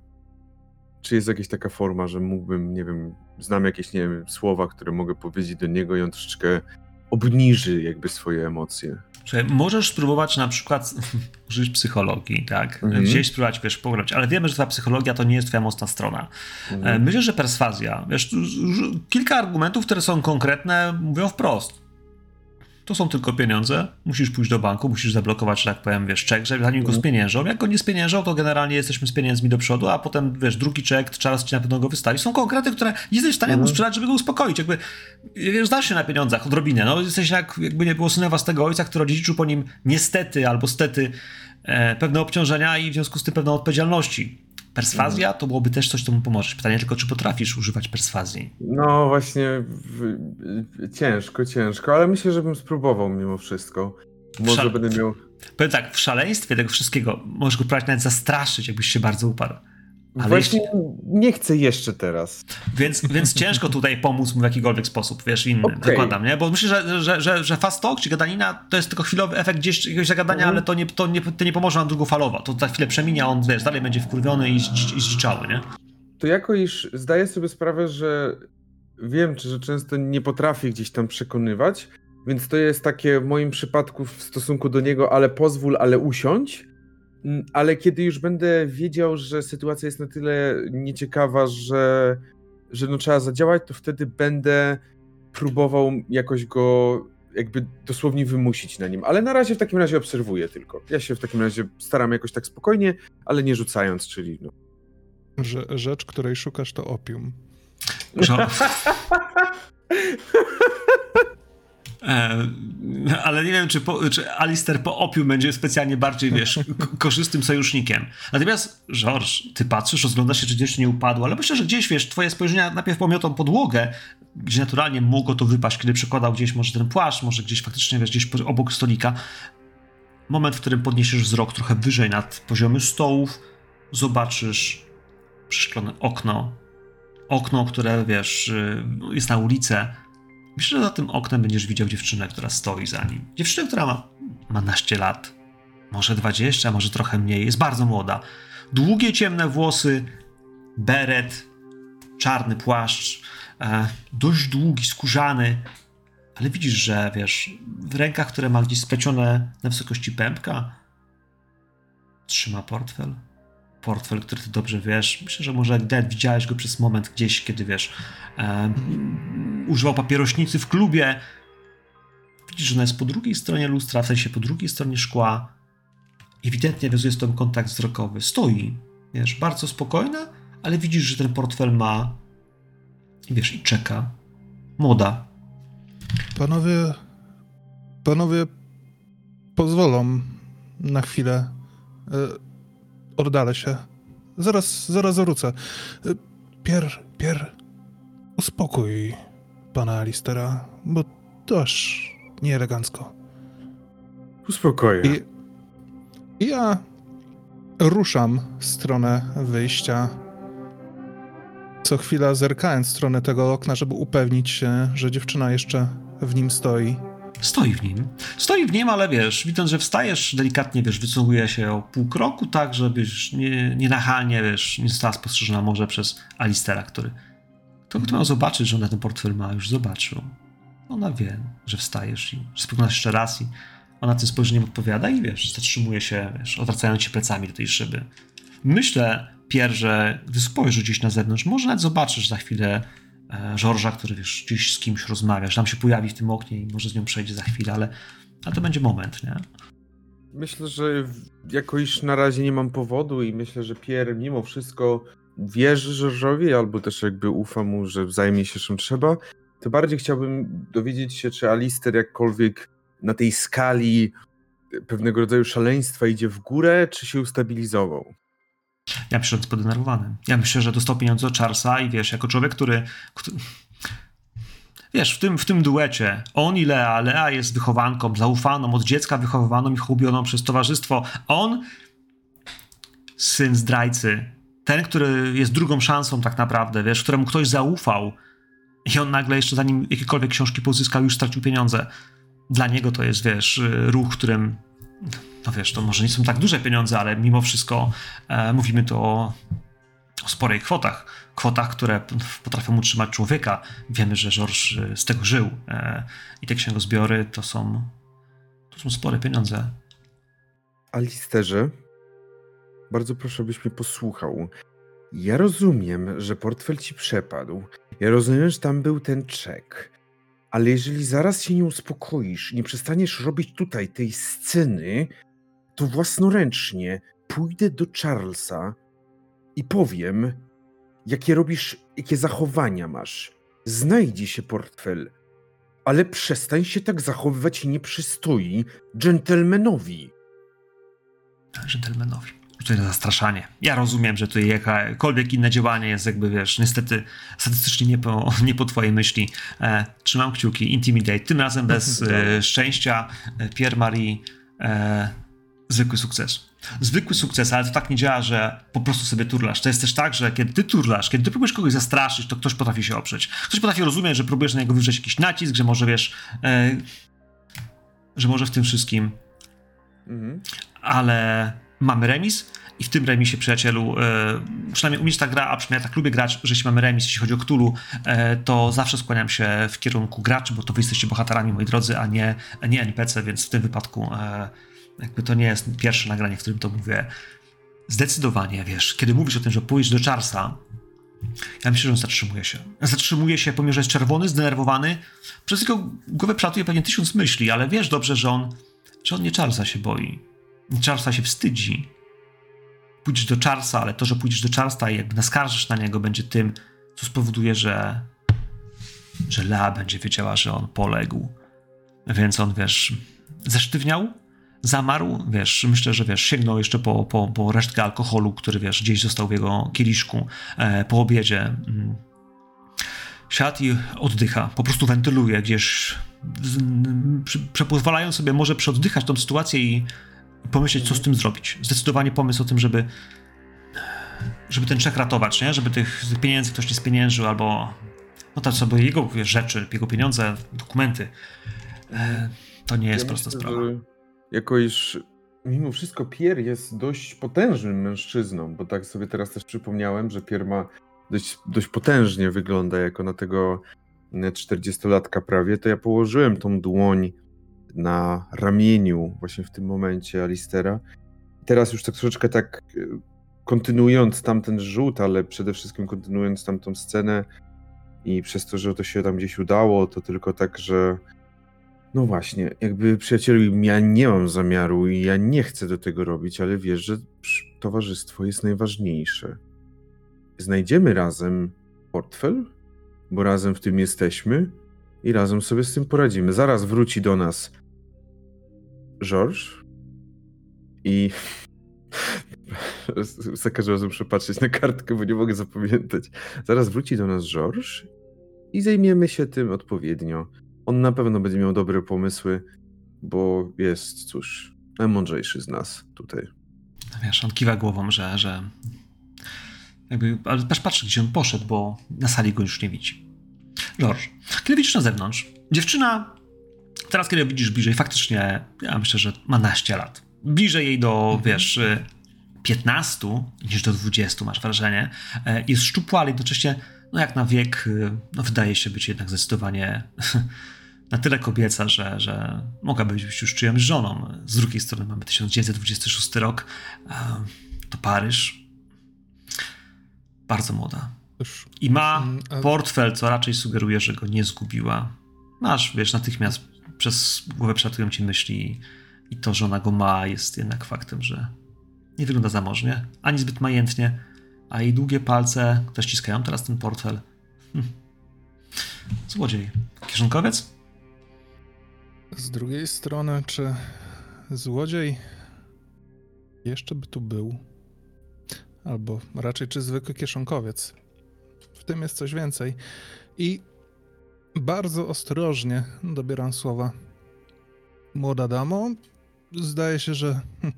Czy jest jakaś taka forma, że mógłbym, nie wiem, znam jakieś, nie wiem, słowa, które mogę powiedzieć do niego i on troszeczkę obniży jakby swoje emocje. Słuchaj, możesz spróbować na przykład użyć psychologii, tak? Mhm. Gdzieś spróbować, wiesz, pograć, ale wiemy, że ta psychologia to nie jest twoja mocna strona. Mhm. Myślę, że perswazja, wiesz, kilka argumentów, które są konkretne, mówią wprost to są tylko pieniądze, musisz pójść do banku, musisz zablokować, że tak powiem, wiesz, czek, żeby zanim go mhm. spieniężą. Jak go nie spieniężą, to generalnie jesteśmy z pieniędzmi do przodu, a potem, wiesz, drugi czek, czas ci na pewno go wystawi. Są konkrety, które jesteś w stanie mu mhm. sprzedać, żeby go uspokoić. Jakby, wiesz, znasz się na pieniądzach odrobinę, no, jesteś jak, jakby nie było syna własnego ojca, który dziedziczył po nim niestety albo stety e, pewne obciążenia i w związku z tym pewne odpowiedzialności. Perswazja to byłoby też coś, co mu pomoże. Pytanie tylko, czy potrafisz używać perswazji. No właśnie, ciężko, ciężko, ale myślę, że bym spróbował mimo wszystko. Może Szal- będę miał. Powiem tak, w szaleństwie tego wszystkiego możesz go próbować nawet zastraszyć, jakbyś się bardzo uparł. Ale Właśnie nie chcę jeszcze teraz. Więc, więc ciężko tutaj pomóc mu w jakikolwiek sposób, wiesz, inny. Okej. Zakładam, nie? Bo myślę, że, że, że, że fast talk czy gadanina to jest tylko chwilowy efekt gdzieś jakiegoś zagadania, Mhm. ale to nie, to, nie, to nie pomoże nam długofalowo. To za chwilę przeminie, a on wiesz, dalej będzie wkurwiony i, i zdziczały, nie? To jako iż zdaję sobie sprawę, że wiem, czy że często nie potrafię gdzieś tam przekonywać, więc to jest takie w moim przypadku w stosunku do niego, ale pozwól, ale usiądź. Mm, Ale kiedy już będę wiedział, że sytuacja jest na tyle nieciekawa, że, że no trzeba zadziałać, to wtedy będę próbował jakoś go jakby dosłownie wymusić na nim. Ale na razie w takim razie obserwuję tylko. Ja się w takim razie staram jakoś tak spokojnie, ale nie rzucając, czyli no, Że, rzecz, której szukasz, to opium. Że... E, ale nie wiem, czy, po, czy Alistair po opium będzie specjalnie bardziej, wiesz, korzystnym sojusznikiem. Natomiast, George, ty patrzysz, rozglądasz się, czy gdzieś nie upadło, ale myślę, że gdzieś, wiesz, twoje spojrzenia najpierw pomiotą podłogę, gdzie naturalnie mogło to wypaść, kiedy przekładał gdzieś może ten płaszcz, może gdzieś faktycznie, wiesz, gdzieś obok stolika. Moment, w którym podniesiesz wzrok trochę wyżej nad poziomy stołów, zobaczysz przeszklone okno. Okno, które, wiesz, y, jest na ulicę. Myślę, że za tym oknem będziesz widział dziewczynę, która stoi za nim. Dziewczynę, która ma, ma naście lat. Może 20, może trochę mniej. Jest bardzo młoda. Długie, ciemne włosy, beret, czarny płaszcz, e, dość długi, skórzany. Ale widzisz, że wiesz, w rękach, które ma gdzieś splecione na wysokości pępka, trzyma portfel. Portfel, który ty dobrze wiesz. Myślę, że może Dead widziałeś go przez moment gdzieś, kiedy wiesz, e, używał papierośnicy w klubie. Widzisz, że ona jest po drugiej stronie lustra, w sensie po drugiej stronie szkła. Ewidentnie wiązuje z tobą kontakt wzrokowy. Stoi, wiesz, bardzo spokojna, ale widzisz, że ten portfel ma wiesz, i czeka. Młoda. Panowie, panowie pozwolą na chwilę. E, Oddalę się. Zaraz, zaraz wrócę. E, Pier, Pier, uspokój pana Alistera, bo to aż nieelegancko. uspokoję. I, I ja ruszam w stronę wyjścia. Co chwila zerkając w stronę tego okna, żeby upewnić się, że dziewczyna jeszcze w nim stoi. Stoi w nim. Stoi w nim, ale wiesz, widząc, że wstajesz, delikatnie, wiesz, wycofuje się o pół kroku, tak, żebyś nie, nie nachalnie, wiesz, nie została spostrzeżona może przez Alistera, który to, kto miał zobaczyć, że ona ten portfel ma, już zobaczył. Ona wie, że wstajesz i spoglądasz jeszcze raz i ona tym spojrzeniem odpowiada i wiesz, zatrzymuje się, wiesz, odwracając się plecami do tej szyby. Myślę, Pier, że gdy spojrzysz gdzieś na zewnątrz, może nawet zobaczysz za chwilę Żorża, który wiesz, gdzieś z kimś rozmawiasz, tam się pojawi w tym oknie i może z nią przejdzie za chwilę, ale, ale to będzie moment, nie? Myślę, że jako iż na razie nie mam powodu i myślę, że Pierre mimo wszystko wierzy Żorżowi albo też jakby ufa mu, że zajmie się czym trzeba, to bardziej chciałbym dowiedzieć się, czy Alister jakkolwiek na tej skali pewnego rodzaju szaleństwa idzie w górę, czy się ustabilizował. Ja jest podenerwowany. Ja myślę, że dostał pieniądze od Charlesa i wiesz, jako człowiek, który... który... Wiesz, w tym, w tym duecie on i Lea, Lea jest wychowanką, zaufaną, od dziecka wychowywaną i chłubioną przez towarzystwo. On, syn zdrajcy, ten, który jest drugą szansą tak naprawdę, wiesz, któremu ktoś zaufał i on nagle jeszcze zanim jakiekolwiek książki pozyskał, już stracił pieniądze. Dla niego to jest, wiesz, ruch, którym no wiesz, to może nie są tak duże pieniądze, ale mimo wszystko e, mówimy tu o, o sporej kwotach. Kwotach, które potrafią utrzymać człowieka. Wiemy, że George e, z tego żył. E, I te księgozbiory to są, to są spore pieniądze. Alisterze, bardzo proszę, byś mnie posłuchał. Ja rozumiem, że portfel ci przepadł. Ja rozumiem, że tam był ten czek. Ale jeżeli zaraz się nie uspokoisz nie przestaniesz robić tutaj tej sceny, to własnoręcznie pójdę do Charlesa i powiem, jakie robisz, jakie zachowania masz. Znajdzie się portfel, ale przestań się tak zachowywać nie przystoi dżentelmenowi. Dżentelmenowi. tutaj na zastraszanie. Ja rozumiem, że tutaj jakakolwiek inne działanie jest jakby, wiesz, niestety statystycznie nie po, nie po twojej myśli. E, trzymam kciuki, Intimidate, tym razem bez e, szczęścia. E, Pierre Marie, e, zwykły sukces. Zwykły sukces, ale to tak nie działa, że po prostu sobie turlasz. To jest też tak, że kiedy ty turlasz, kiedy ty próbujesz kogoś zastraszyć, to ktoś potrafi się oprzeć. Ktoś potrafi rozumieć, że próbujesz na niego wywrzeć jakiś nacisk, że może, wiesz, e, że może w tym wszystkim Mhm. ale mamy remis i w tym remisie, przyjacielu, e, przynajmniej u mnie się tak gra, a przynajmniej ja tak lubię grać, że jeśli mamy remis, jeśli chodzi o Cthulhu, e, to zawsze skłaniam się w kierunku graczy, bo to wy jesteście bohaterami, moi drodzy, a nie, nie NPC, więc w tym wypadku e, jakby to nie jest pierwsze nagranie, w którym to mówię. Zdecydowanie, wiesz, kiedy mówisz o tym, że pójdziesz do Charlesa, ja myślę, że on zatrzymuje się. Zatrzymuje się, pomimo że jest czerwony, zdenerwowany. Przez jego głowę przelatuje pewnie tysiąc myśli, ale wiesz dobrze, że on, że on nie Charlesa się boi. Charlesa się wstydzi. Pójdziesz do Charlesa, ale to, że pójdziesz do Charlesa i jakby naskarżysz na niego, będzie tym, co spowoduje, że że Lea będzie wiedziała, że on poległ. Więc on, wiesz, zesztywniał, zamarł, wiesz, myślę, że wiesz, sięgnął jeszcze po, po, po resztkę alkoholu, który, wiesz, gdzieś został w jego kieliszku e, po obiedzie. Mm. Siadł i oddycha, po prostu wentyluje gdzieś, przepozwalając sobie może przeoddychać tą sytuację i pomyśleć, co z tym zrobić. Zdecydowanie pomysł o tym, żeby żeby ten czek ratować, nie? Żeby tych, tych pieniędzy ktoś nie spieniężył, albo no to sobie jego wiesz, rzeczy, jego pieniądze, dokumenty. E, to nie jest Ja prosta myślę, sprawa. że Jako iż mimo wszystko Pierre jest dość potężnym mężczyzną, bo tak sobie teraz też przypomniałem, że Pierre ma dość, dość potężnie wygląda jako na tego 40-latka prawie, to ja położyłem tą dłoń na ramieniu właśnie w tym momencie Alistera. Teraz już tak troszeczkę tak e, kontynuując tamten rzut, ale przede wszystkim kontynuując tamtą scenę i przez to, że to się tam gdzieś udało, to tylko tak, że no właśnie, jakby przyjacielu, ja nie mam zamiaru i ja nie chcę do tego robić, ale wiesz, że towarzystwo jest najważniejsze. Znajdziemy razem portfel, bo razem w tym jesteśmy i razem sobie z tym poradzimy. Zaraz wróci do nas Georges i za każdym razem muszę patrzeć na kartkę, bo nie mogę zapamiętać. Zaraz wróci do nas Georges i zajmiemy się tym odpowiednio. On na pewno będzie miał dobre pomysły, bo jest, cóż, najmądrzejszy z nas tutaj. Wiesz, on kiwa głową, że, że jakby, ale też patrzy, gdzie on poszedł, bo na sali go już nie widzi. George, kiedy widzisz na zewnątrz, dziewczyna, teraz kiedy widzisz bliżej, faktycznie, ja myślę, że ma naście lat. Bliżej jej do, wiesz, y, 15 niż do 20, masz wrażenie. E, Jest szczupła, ale jednocześnie, no jak na wiek, y, no wydaje się być jednak zdecydowanie na tyle kobieca, że, że mogłaby być już czyjąś żoną. Z drugiej strony mamy 1926 rok, to Paryż. Bardzo młoda. I ma Mm, portfel, co raczej sugeruje, że go nie zgubiła. Masz, wiesz, natychmiast przez głowę przelatują ci myśli i to, że ona go ma, jest jednak faktem, że nie wygląda zamożnie, ani zbyt majętnie, a jej długie palce, które ściskają teraz ten portfel. Hm. Złodziej. Kieszonkowiec? z drugiej strony, czy złodziej jeszcze by tu był? Albo raczej, czy zwykły kieszonkowiec? W tym jest coś więcej. I bardzo ostrożnie dobieram słowa. Młoda damo, zdaje się, że hm,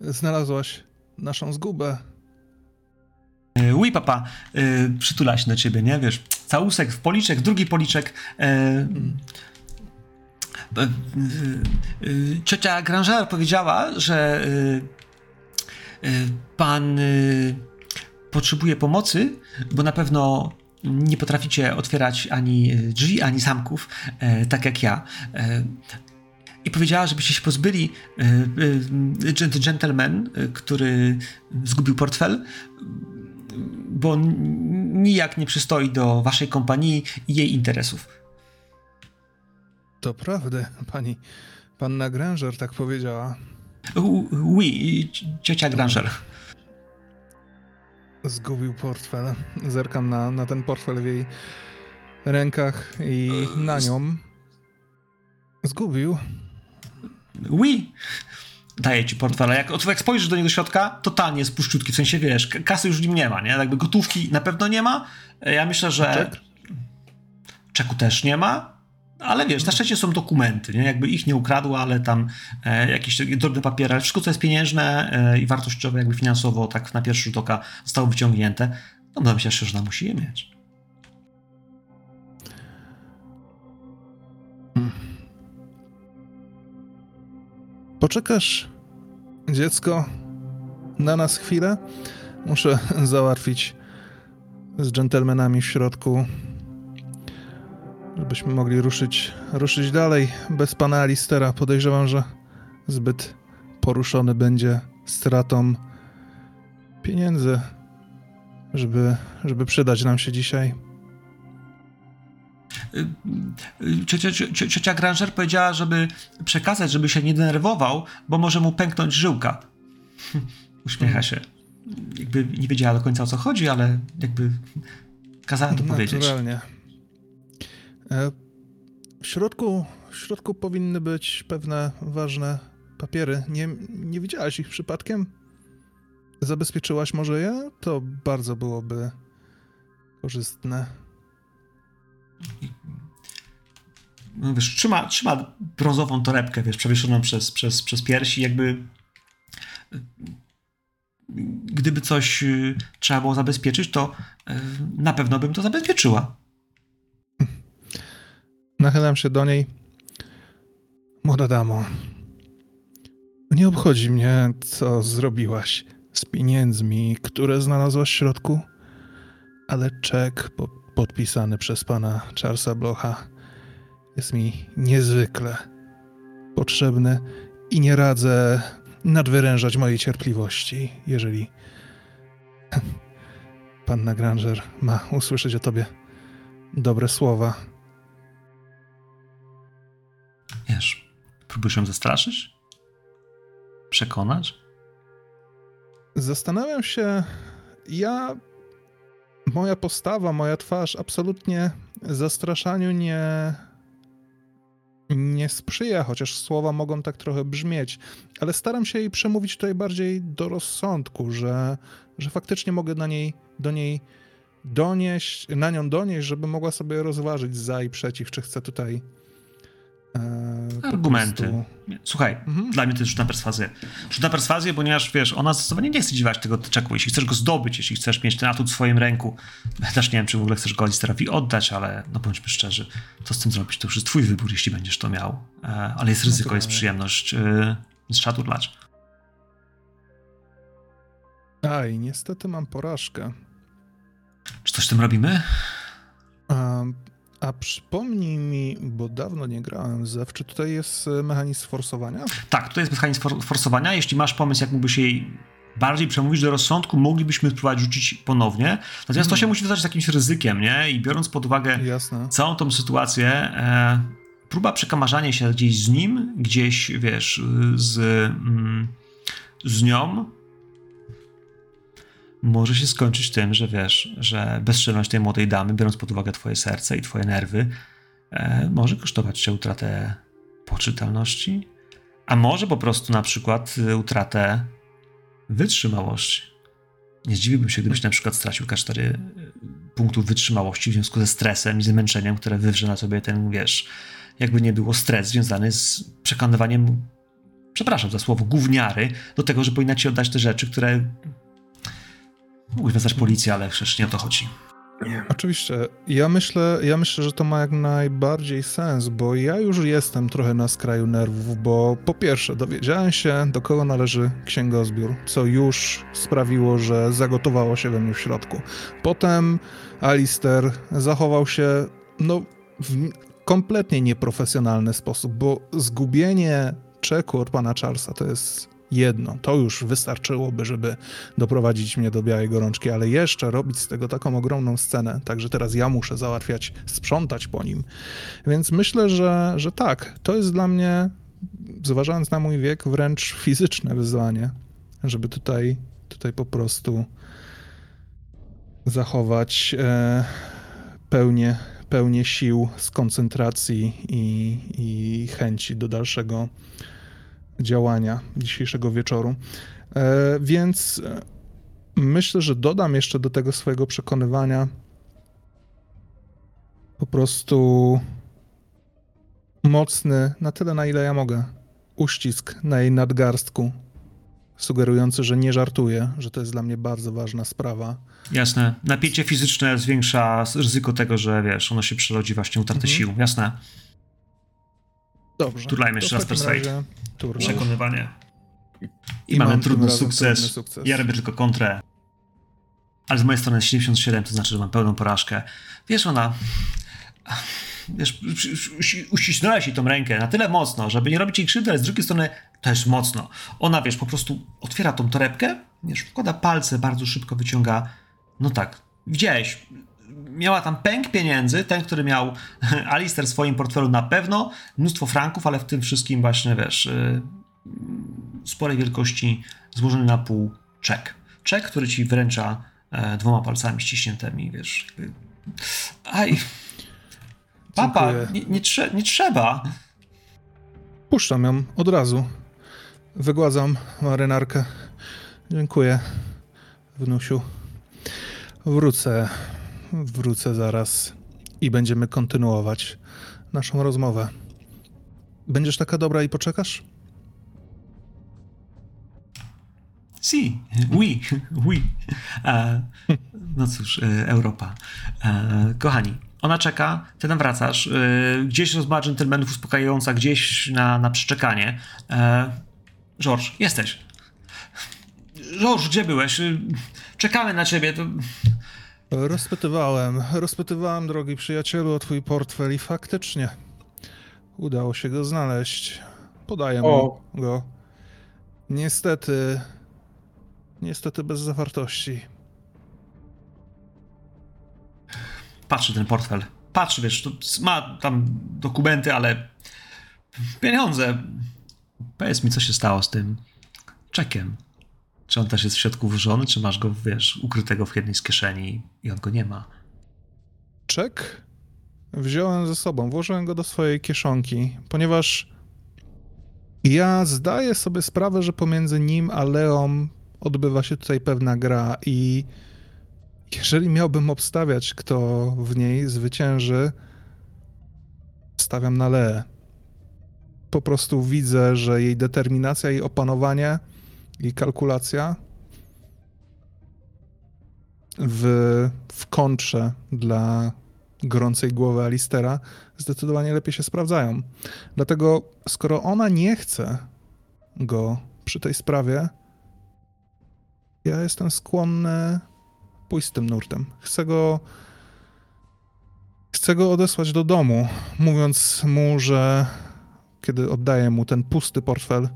znalazłaś naszą zgubę. Yy, Ui, papa, yy, przytula się do ciebie, nie? Wiesz, całusek w policzek, drugi policzek. Yy, ciocia Granger powiedziała, że pan potrzebuje pomocy, bo na pewno nie potraficie otwierać ani drzwi, ani zamków, tak jak ja. I powiedziała, żebyście się pozbyli gent- gentleman, który zgubił portfel, bo nijak nie przystoi do waszej kompanii i jej interesów. To prawda, pani. Panna Granger tak powiedziała. Oui, ci- ciocia Granger. Zgubił portfel. Zerkam na, na ten portfel w jej rękach i na nią. Zgubił. Oui. Daje ci portfel. A jak, jak spojrzysz do niego środka, totalnie jest puszczutki, w sensie wiesz, kasy już w nim nie ma, nie? Jakby gotówki na pewno nie ma. E, Ja myślę, że Czek? czeku też nie ma. Ale wiesz, na szczęście są dokumenty, nie? Jakby ich nie ukradła, ale tam e, jakieś drobne papiery, ale wszystko, co jest pieniężne e, i wartościowe, jakby finansowo, tak na pierwszy rzut oka zostało wyciągnięte, no myślę, że ona musi je mieć. Poczekasz, dziecko, na nas chwilę? Muszę załatwić z dżentelmenami w środku, żebyśmy mogli ruszyć, ruszyć dalej. Bez pana Alistera podejrzewam, że zbyt poruszony będzie stratą pieniędzy, żeby, żeby przydać nam się dzisiaj. Y, y, Ciocia, Granger powiedziała, żeby przekazać, żeby się nie denerwował, bo może mu pęknąć żyłka. Uśmiecha się. Jakby nie wiedziała do końca o co chodzi, ale jakby kazała to powiedzieć. Naturalnie. E, W środku, w środku powinny być pewne ważne papiery. Nie, nie widziałaś ich przypadkiem? Zabezpieczyłaś może je? To bardzo byłoby korzystne. No wiesz, trzyma, trzyma brązową torebkę, wiesz, przewieszoną przez, przez, przez piersi, jakby y, gdyby coś y, trzeba było zabezpieczyć, to y, na pewno bym to zabezpieczyła. Nachylam się do niej. Młoda damo, nie obchodzi mnie, co zrobiłaś z pieniędzmi, które znalazłaś w środku, ale czek po, podpisany przez pana Charlesa Blocha jest mi niezwykle potrzebny i nie radzę nadwyrężać mojej cierpliwości, jeżeli panna Granger ma usłyszeć o tobie dobre słowa. Wiesz, próbujesz ją zastraszyć? Przekonać? Zastanawiam się, ja. Moja postawa, moja twarz absolutnie zastraszaniu nie. Nie sprzyja, chociaż słowa mogą tak trochę brzmieć, ale staram się jej przemówić tutaj bardziej do rozsądku, że, że faktycznie mogę na niej, do niej donieść, na nią donieść, żeby mogła sobie rozważyć za i przeciw, czy chce tutaj. E, Argumenty. prostu- Słuchaj, Mhm. dla mnie to jest rzut na perswazję. Rzut na perswazję, ponieważ wiesz, ona zdecydowanie nie chce dawać tego czeku. Jeśli chcesz go zdobyć, jeśli chcesz mieć ten atut w swoim ręku, też nie wiem, czy w ogóle chcesz go Alisterowi oddać, ale no bądźmy szczerzy, co z tym zrobić, to już jest twój wybór, jeśli będziesz to miał. E, ale jest ryzyko, jest przyjemność. E, więc trzeba turlać. Aj, niestety mam porażkę. Czy coś z tym robimy? A, a przypomnij mi, bo dawno nie grałem ZEW, czy tutaj jest e, mechanizm forsowania? Tak, tutaj jest mechanizm for- forsowania. Jeśli masz pomysł, jak mógłbyś jej bardziej przemówić do rozsądku, moglibyśmy spróbować rzucić ponownie. Natomiast to Mhm. się musi wiązać z jakimś ryzykiem, nie? I biorąc pod uwagę Jasne. całą tą sytuację, e, próba przekamarzania się gdzieś z nim, gdzieś, wiesz, z, mm, z nią, może się skończyć tym, że wiesz, że bezczelność tej młodej damy, biorąc pod uwagę twoje serce i twoje nerwy, e, może kosztować cię utratę poczytalności, a może po prostu na przykład y, utratę wytrzymałości. Nie zdziwiłbym się, gdybyś na przykład stracił K4 y, punktów wytrzymałości w związku ze stresem i zmęczeniem, które wywrze na sobie ten, wiesz, jakby nie było stres związany z przekonywaniem, przepraszam za słowo, gówniary, do tego, że powinna ci oddać te rzeczy, które mógłbyś wezwać policję, ale przecież nie o to chodzi. Nie. Oczywiście. Ja myślę, ja myślę, że to ma jak najbardziej sens, bo ja już jestem trochę na skraju nerwów, bo po pierwsze dowiedziałem się, do kogo należy księgozbiór, co już sprawiło, że zagotowało się we mnie w środku. Potem Alister zachował się, no, w kompletnie nieprofesjonalny sposób, bo zgubienie czeku od pana Charlesa to jest jedno. To już wystarczyłoby, żeby doprowadzić mnie do białej gorączki, ale jeszcze robić z tego taką ogromną scenę, także teraz ja muszę załatwiać, sprzątać po nim. Więc myślę, że, że tak, to jest dla mnie, zważając na mój wiek, wręcz fizyczne wyzwanie, żeby tutaj, tutaj po prostu zachować e, pełnię, pełnię sił, z koncentracji i, i chęci do dalszego działania dzisiejszego wieczoru. E, więc e, myślę, że dodam jeszcze do tego swojego przekonywania po prostu mocny, na tyle na ile ja mogę, uścisk na jej nadgarstku, sugerujący, że nie żartuję, że to jest dla mnie bardzo ważna sprawa. Jasne. Napięcie fizyczne zwiększa ryzyko tego, że wiesz, ono się przelodzi właśnie utratę Mhm. sił. Jasne. Dobrze. Turlajmy jeszcze raz Persuade. Przekonywanie. I, I mamy trudny sukces. trudny sukces. Ja robię tylko kontrę. Ale z mojej strony jest 77, to znaczy, że mam pełną porażkę. Wiesz, ona... Wiesz, uści- uścisnąłeś jej tą rękę na tyle mocno, żeby nie robić jej krzywdy, ale z drugiej strony też mocno. Ona, wiesz, po prostu otwiera tą torebkę, wiesz, wkłada palce, bardzo szybko wyciąga. No tak, widziałeś, miała tam pęk pieniędzy, ten, który miał Alister w swoim portfelu na pewno, mnóstwo franków, ale w tym wszystkim właśnie, wiesz, y, sporej wielkości złożony na pół czek. Czek, który ci wręcza e, dwoma palcami ściśniętymi, wiesz. Aj. Papa, nie, nie, trze- nie trzeba. Puszczam ją od razu. Wygładzam marynarkę. Dziękuję, wnusiu. Wrócę. Wrócę zaraz i będziemy kontynuować naszą rozmowę. Będziesz taka dobra i poczekasz? Si, oui, oui. E, no cóż, e, Europa. E, kochani, ona czeka, ty tam wracasz. E, gdzieś rozmowa dżentelmenów uspokajająca, gdzieś na, na przyczekanie. E, George, jesteś. George, gdzie byłeś? E, Czekamy na ciebie. To... Rozpytywałem, rozpytywałem, drogi przyjacielu, o twój portfel i faktycznie udało się go znaleźć. Podaję O. mu go. Niestety, niestety bez zawartości. Patrzy ten portfel. Patrzy, wiesz, to ma tam dokumenty, ale pieniądze. Powiedz mi, co się stało z tym czekiem. Czy on też jest w środku włożony, czy masz go, wiesz, ukrytego w jednej z kieszeni i on go nie ma? Czek wziąłem ze sobą, włożyłem go do swojej kieszonki, ponieważ ja zdaję sobie sprawę, że pomiędzy nim a Leą odbywa się tutaj pewna gra i jeżeli miałbym obstawiać, kto w niej zwycięży, stawiam na Leę. Po prostu widzę, że jej determinacja, jej opanowanie, jej kalkulacja w, w kontrze dla gorącej głowy Alistera zdecydowanie lepiej się sprawdzają. Dlatego, skoro ona nie chce go przy tej sprawie, ja jestem skłonny pójść z tym nurtem. Chcę go. Chcę go odesłać do domu, mówiąc mu, że kiedy oddaję mu ten pusty portfel,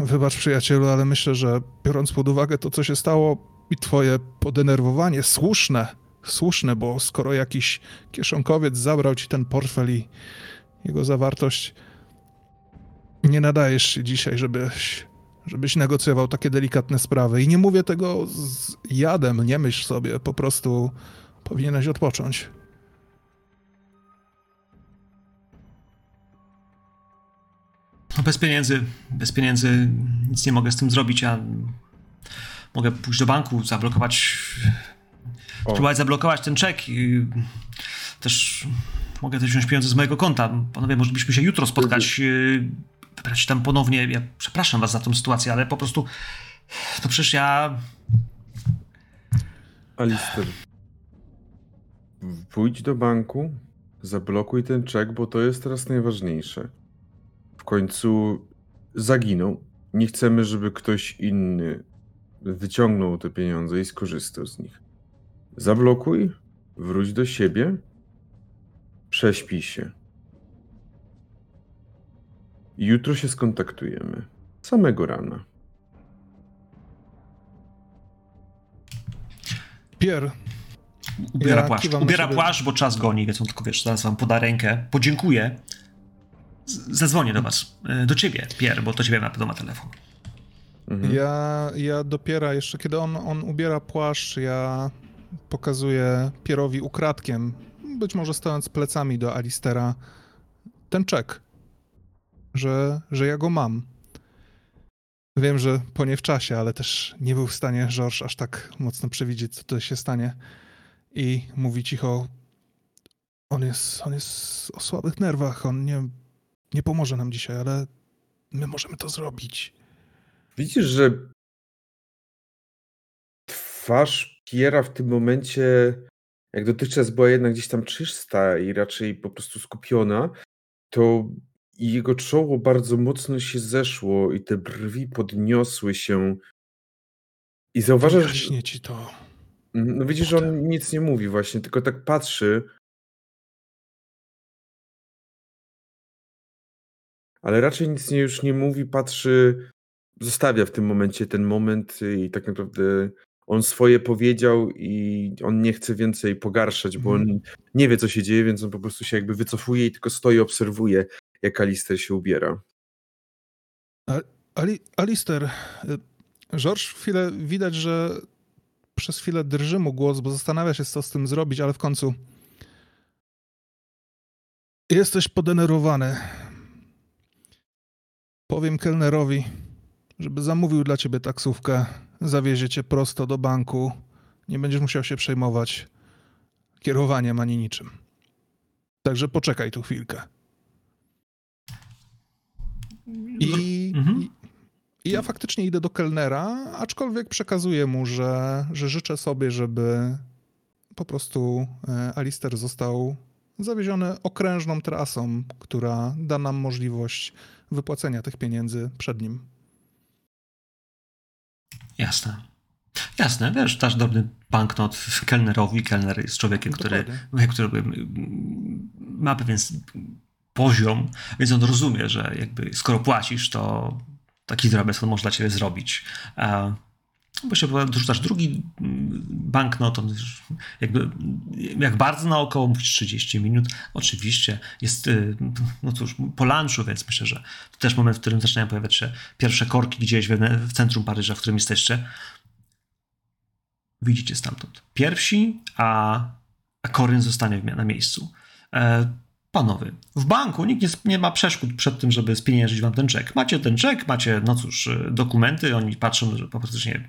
wybacz przyjacielu, ale myślę, że biorąc pod uwagę to, co się stało i twoje podenerwowanie, słuszne, słuszne, bo skoro jakiś kieszonkowiec zabrał ci ten portfel i jego zawartość, nie nadajesz się dzisiaj, żebyś, żebyś negocjował takie delikatne sprawy. I nie mówię tego z jadem, nie myśl sobie, po prostu powinieneś odpocząć. Bez pieniędzy, bez pieniędzy nic nie mogę z tym zrobić. Ja mogę pójść do banku, zablokować, O. spróbować zablokować ten czek i też mogę też wziąć pieniądze z mojego konta. Panowie, moglibyśmy się jutro spotkać, yy, wybrać tam ponownie. Ja przepraszam was za tą sytuację, ale po prostu to przecież ja Alister, pójdź do banku, zablokuj ten czek, bo to jest teraz najważniejsze. W końcu zaginął. Nie chcemy, żeby ktoś inny wyciągnął te pieniądze i skorzystał z nich. Zablokuj, wróć do siebie, prześpij się. Jutro się skontaktujemy. Samego rana. Pier, ubiera Ja płaszcz. Ubiera płaszcz, bo czas goni, więc on tylko, wiesz, zaraz wam poda rękę, podziękuję. Zadzwonię do was, yy, do ciebie, Pier, bo to ciebie na pewno ma telefon. Mhm. Ja, ja dopiero jeszcze, kiedy on, on ubiera płaszcz, ja pokazuję Pierowi ukradkiem, być może stojąc plecami do Alistera, ten czek. że, że ja go mam. Wiem, że po nie w czasie, ale też nie był w stanie George aż tak mocno przewidzieć, co to się stanie. I mówi cicho, on jest, on jest o słabych nerwach, on nie, nie pomoże nam dzisiaj, ale my możemy to zrobić. Widzisz, że twarz Piera w tym momencie, jak dotychczas była jednak gdzieś tam czysta i raczej po prostu skupiona, to jego czoło bardzo mocno się zeszło i te brwi podniosły się. I zauważasz, że, Wyjaśnię ci to. no widzisz, że on nic nie mówi właśnie, tylko tak patrzy. Ale raczej nic nie, już nie mówi, patrzy, zostawia w tym momencie ten moment i tak naprawdę on swoje powiedział i on nie chce więcej pogarszać, bo on Mhm. nie wie, co się dzieje, więc on po prostu się jakby wycofuje i tylko stoi, obserwuje, jak Alister się ubiera. Ali, Alister, y, George chwilę widać, że przez chwilę drży mu głos, bo zastanawia się, co z tym zrobić, ale w końcu jesteś podenerwowany. Powiem kelnerowi, żeby zamówił dla ciebie taksówkę, zawiezie cię prosto do banku. Nie będziesz musiał się przejmować kierowaniem ani niczym. Także poczekaj tu chwilkę. I, Mhm. i, I ja faktycznie idę do kelnera, aczkolwiek przekazuję mu, że, że życzę sobie, żeby po prostu e, Alister został zawieziony okrężną trasą, która da nam możliwość wypłacenia tych pieniędzy przed nim. Jasne. Jasne, wiesz, dasz drobny banknot kelnerowi. Kelner jest człowiekiem, który, Dokładnie. który mm, ma pewien poziom, więc on rozumie, że jakby skoro płacisz, to taki drobiazg on może dla ciebie zrobić. E, Bo się dorzucasz drugi mm, banknot, jakby, jak bardzo naokoło mówisz 30 minut, oczywiście jest, y, no cóż, po lunchu, więc myślę, że to też moment, w którym zaczynają pojawiać się pierwsze korki gdzieś w, centrum Paryża, w którym jesteście. Widzicie stamtąd pierwsi, a, a Koryn zostanie na miejscu. Panowie, w banku nikt nie, nie ma przeszkód przed tym, żeby spieniężyć wam ten czek. Macie ten czek, macie, no cóż, e, dokumenty, oni patrzą, że po prostu, nie,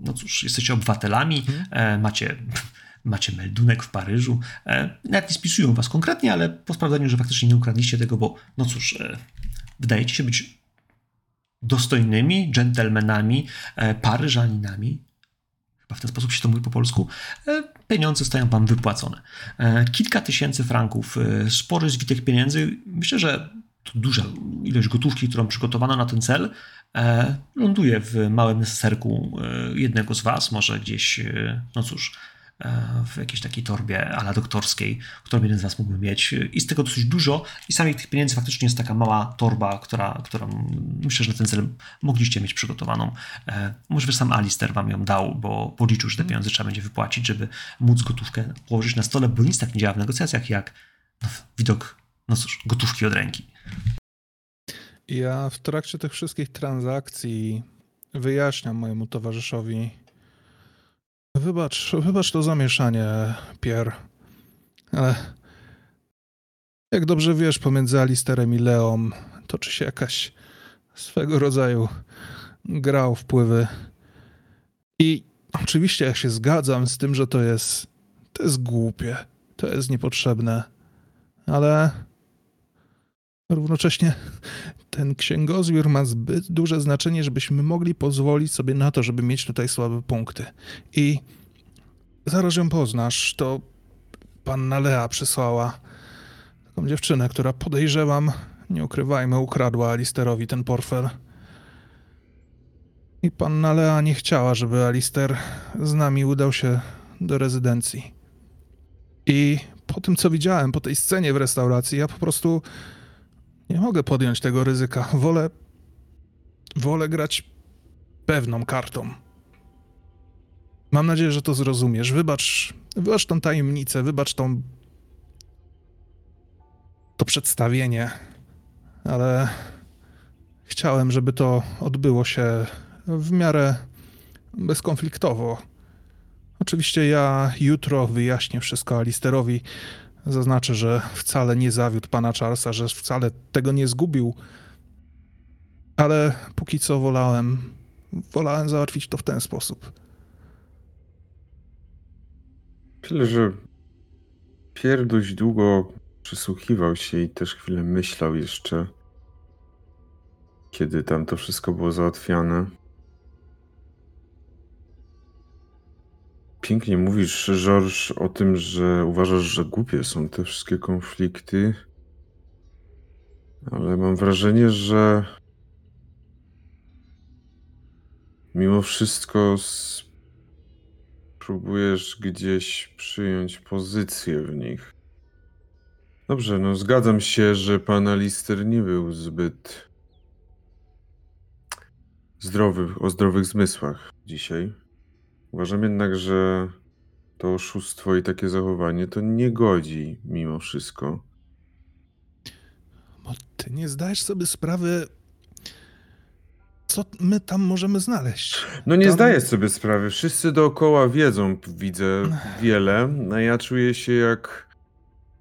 no cóż, jesteście obywatelami, e, macie, macie meldunek w Paryżu. E, nawet nie spisują was konkretnie, ale po sprawdzeniu, że faktycznie nie ukradliście tego, bo, no cóż, e, wydajecie się być dostojnymi dżentelmenami, e, paryżaninami, chyba w ten sposób się to mówi po polsku, e, pieniądze zostają wam wypłacone. E, Kilka tysięcy franków, e, spory zwitek pieniędzy. Myślę, że to duża ilość gotówki, którą przygotowano na ten cel, e, ląduje w małym neseserku e, jednego z was, może gdzieś, no cóż, w jakiejś takiej torbie ala doktorskiej, którą jeden z was mógłby mieć. I z tego dosyć dużo. I samych tych pieniędzy faktycznie jest taka mała torba, która, którą myślę, że na ten cel mogliście mieć przygotowaną. E, Może że sam Alister wam ją dał, bo policzył, że te pieniądze trzeba będzie wypłacić, żeby móc gotówkę położyć na stole, bo nic tak nie działa w negocjacjach jak no, widok, no cóż, gotówki od ręki. Ja w trakcie tych wszystkich transakcji wyjaśniam mojemu towarzyszowi. Wybacz, wybacz to zamieszanie, Pierre, ale jak dobrze wiesz, pomiędzy Alisterem i Leą toczy się jakaś swego rodzaju gra o wpływy. I oczywiście ja się zgadzam z tym, że to jest, to jest głupie, to jest niepotrzebne, ale równocześnie ten księgozbiór ma zbyt duże znaczenie, żebyśmy mogli pozwolić sobie na to, żeby mieć tutaj słabe punkty. I zaraz ją poznasz, to panna Lea przysłała taką dziewczynę, która podejrzewam, nie ukrywajmy, ukradła Alisterowi ten portfel. I panna Lea nie chciała, żeby Alister z nami udał się do rezydencji. I po tym, co widziałem, po tej scenie w restauracji, ja po prostu nie mogę podjąć tego ryzyka. Wolę. Wolę grać pewną kartą. Mam nadzieję, że to zrozumiesz. Wybacz, wybacz tą tajemnicę, wybacz tą. to przedstawienie, ale chciałem, żeby to odbyło się w miarę bezkonfliktowo. Oczywiście ja jutro wyjaśnię wszystko Alisterowi, Zaznaczę, że wcale nie zawiódł pana Charlesa, że wcale tego nie zgubił. Ale póki co wolałem, wolałem załatwić to w ten sposób. Myślę, że Pier dość długo przysłuchiwał się i też chwilę myślał jeszcze, kiedy tam to wszystko było załatwiane. Pięknie mówisz, George, o tym, że uważasz, że głupie są te wszystkie konflikty, ale mam wrażenie, że mimo wszystko próbujesz gdzieś przyjąć pozycję w nich. Dobrze, no zgadzam się, że pan Alister nie był zbyt zdrowy, o zdrowych zmysłach dzisiaj. Uważam jednak, że to oszustwo i takie zachowanie to nie godzi mimo wszystko. Bo ty nie zdajesz sobie sprawy, co my tam możemy znaleźć. No nie Tam- zdaję sobie sprawy. Wszyscy dookoła wiedzą, widzę wiele, a ja czuję się jak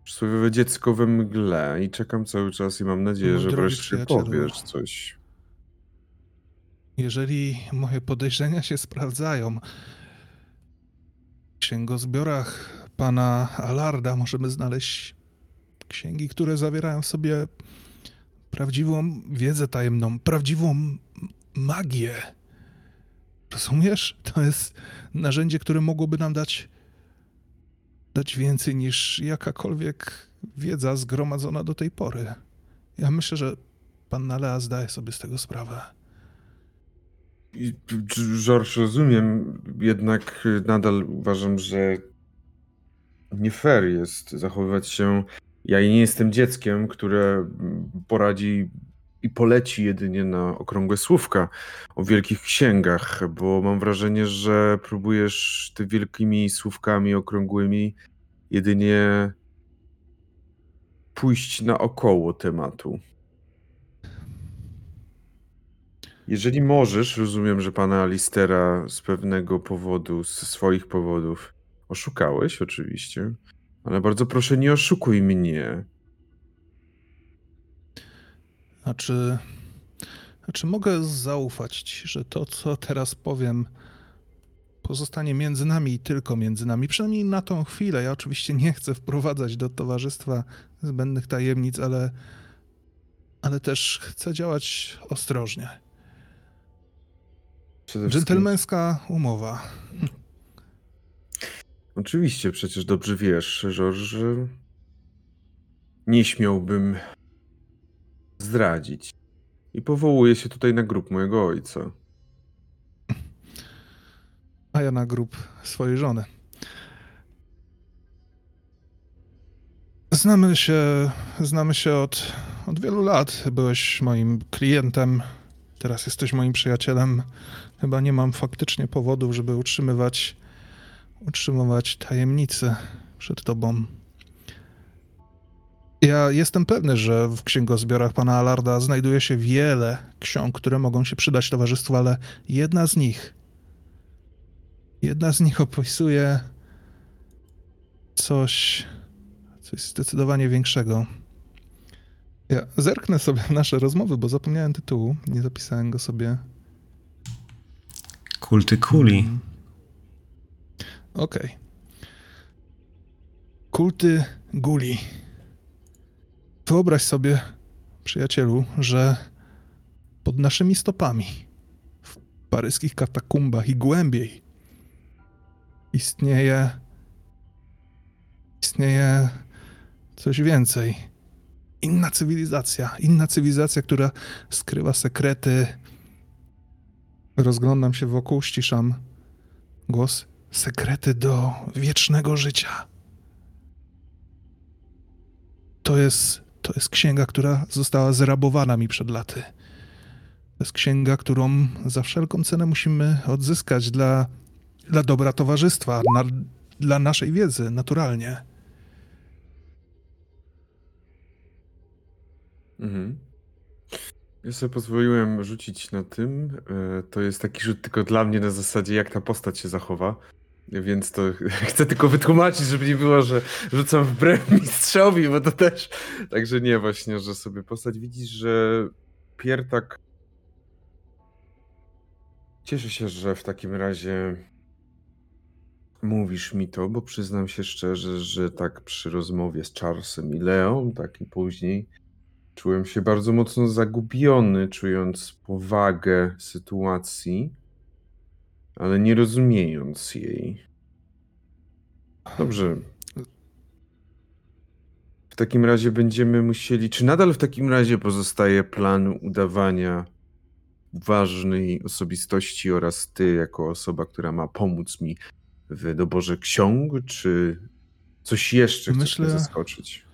przysłowiowe dziecko we mgle i czekam cały czas i mam nadzieję, Mój że wreszcie powiesz coś. Jeżeli moje podejrzenia się sprawdzają, księgozbiorach pana Alarda możemy znaleźć księgi, które zawierają w sobie prawdziwą wiedzę tajemną, prawdziwą magię. Rozumiesz? To jest narzędzie, które mogłoby nam dać, dać więcej niż jakakolwiek wiedza zgromadzona do tej pory. Ja myślę, że pan Lea zdaje sobie z tego sprawę. George, rozumiem, jednak nadal uważam, że nie fair jest zachowywać się. Ja nie jestem dzieckiem, które poradzi i poleci jedynie na okrągłe słówka o wielkich księgach, bo mam wrażenie, że próbujesz ty wielkimi słówkami okrągłymi jedynie pójść naokoło tematu. Jeżeli możesz, rozumiem, że pana Alistera z pewnego powodu, z swoich powodów oszukałeś, oczywiście, ale bardzo proszę, nie oszukuj mnie. Znaczy, znaczy mogę zaufać ci, że to, co teraz powiem, pozostanie między nami i tylko między nami. Przynajmniej na tą chwilę. Ja oczywiście nie chcę wprowadzać do towarzystwa zbędnych tajemnic, ale, ale też chcę działać ostrożnie. Dżentelmeńska umowa. Oczywiście, przecież dobrze wiesz, George, że nie śmiałbym zdradzić. I powołuję się tutaj na grób mojego ojca. A ja na grób swojej żony. Znamy się, znamy się od, od wielu lat. Byłeś moim klientem, teraz jesteś moim przyjacielem. Chyba nie mam faktycznie powodów, żeby utrzymywać, utrzymywać tajemnicy przed tobą. Ja jestem pewny, że w księgozbiorach pana Alarda znajduje się wiele ksiąg, które mogą się przydać towarzystwu, ale jedna z nich Jedna z nich opisuje coś, coś zdecydowanie większego. Ja zerknę sobie nasze rozmowy, bo zapomniałem tytułu, nie zapisałem go sobie. Kulty kuli. Mm. Okej. Kulty guli. Wyobraź sobie, przyjacielu, że pod naszymi stopami, w paryskich katakumbach i głębiej, istnieje. istnieje coś więcej. Inna cywilizacja. Inna cywilizacja, która skrywa sekrety. Rozglądam się wokół, ściszam głos. Sekrety do wiecznego życia. To jest, to jest księga, która została zrabowana mi przed laty. To jest księga, którą za wszelką cenę musimy odzyskać dla, dla dobra towarzystwa, na, dla naszej wiedzy, naturalnie. Mhm. Ja sobie pozwoliłem rzucić na tym. e, To jest taki rzut tylko dla mnie na zasadzie, jak ta postać się zachowa. Więc to chcę tylko wytłumaczyć, żeby nie było, że rzucam wbrew mistrzowi, bo to też. Także nie, właśnie, że sobie postać widzisz, że Pier tak. Cieszę się, że w takim razie mówisz mi to, bo przyznam się szczerze, że tak przy rozmowie z Charlesem i Leą, tak i później, czułem się bardzo mocno zagubiony, czując powagę sytuacji, ale nie rozumiejąc jej. Dobrze. W takim razie będziemy musieli. Czy nadal w takim razie pozostaje plan udawania ważnej osobistości oraz ty, jako osoba, która ma pomóc mi w doborze ksiąg, czy coś jeszcze chcesz Myślę- mnie zaskoczyć?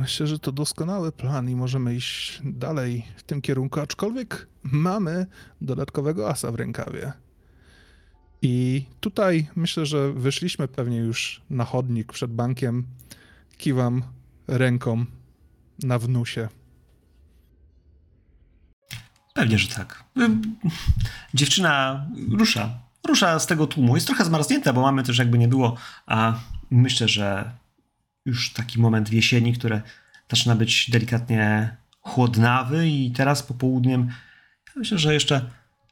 Myślę, że to doskonały plan i możemy iść dalej w tym kierunku, aczkolwiek mamy dodatkowego asa w rękawie. I tutaj myślę, że wyszliśmy pewnie już na chodnik przed bankiem. Kiwam ręką na wnusie. Pewnie, że tak. Dziewczyna rusza. Rusza z tego tłumu. Jest trochę zmarznięta, bo mamy też jakby nie było, a myślę, że już taki moment w jesieni, który zaczyna być delikatnie chłodnawy i teraz popołudniem myślę, że jeszcze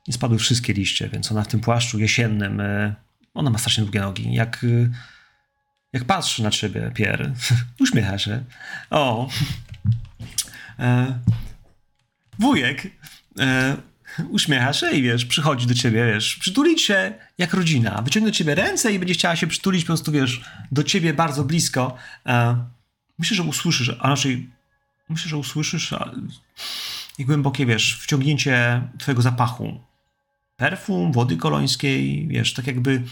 nie spadły wszystkie liście, więc ona w tym płaszczu jesiennym, y, ona ma strasznie długie nogi. Jak, y, jak patrzy na ciebie, Pierre, uśmiecha się. O, e, wujek, e, uśmiecha się i wiesz, przychodzi do ciebie, wiesz, przytulić się jak rodzina, wyciągnie do ciebie ręce i będzie chciała się przytulić po prostu, wiesz, do ciebie bardzo blisko. E, myślę, że usłyszysz, a raczej myślę, że usłyszysz i głębokie, wiesz, wciągnięcie twojego zapachu. Perfum, wody kolońskiej, wiesz, tak jakby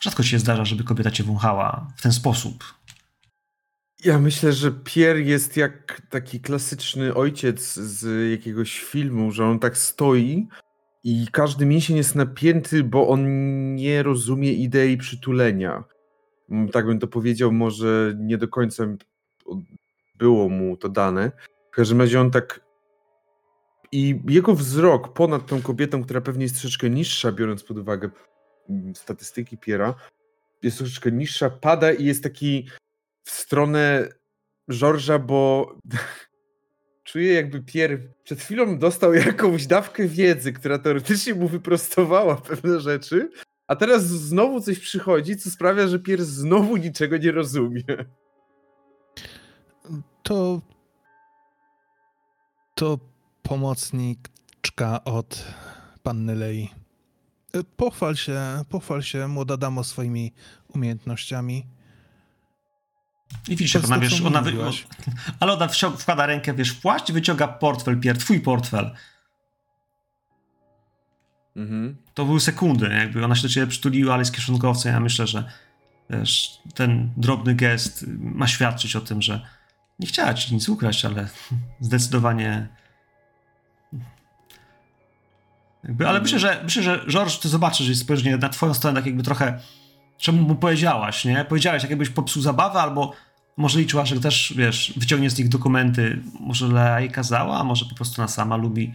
rzadko się zdarza, żeby kobieta cię wąchała w ten sposób. Ja myślę, że Pierre jest jak taki klasyczny ojciec z jakiegoś filmu, że on tak stoi i każdy mięsień jest napięty, bo on nie rozumie idei przytulenia. Mm, Tak bym to powiedział, może nie do końca było mu to dane. W każdym razie on tak. I jego wzrok ponad tą kobietą, która pewnie jest troszeczkę niższa, biorąc pod uwagę mm, statystyki Piera, jest troszeczkę niższa, pada i jest taki w stronę Żorża, bo czuję jakby Pier przed chwilą dostał jakąś dawkę wiedzy, która teoretycznie mu wyprostowała pewne rzeczy, a teraz znowu coś przychodzi, co sprawia, że Pier znowu niczego nie rozumie. To. To pomocniczka od panny Lei. E, Pochwal się, pochwal się, młoda damo, swoimi umiejętnościami. I widzisz, jak ona, wiesz, ona mówiłaś. ale ona wkłada rękę, wiesz, w płaszcz i wyciąga portfel, Pier, twój portfel. Mhm. To były sekundy, jakby ona się do ciebie przytuliła, ale jest kieszonkowcem. Ja myślę, że wiesz, ten drobny gest ma świadczyć o tym, że nie chciała ci nic ukraść, ale zdecydowanie. Jakby, ale myślę, że myślę, że George, ty zobaczysz, że jest spojrzenie na twoją stronę, tak jakby trochę. Czemu mu powiedziałaś, nie? Powiedziałaś, jak jakbyś popsuł zabawę, albo może liczyła, że też, wiesz, wyciągnie z nich dokumenty. Może Lea jej kazała, a może po prostu ona sama lubi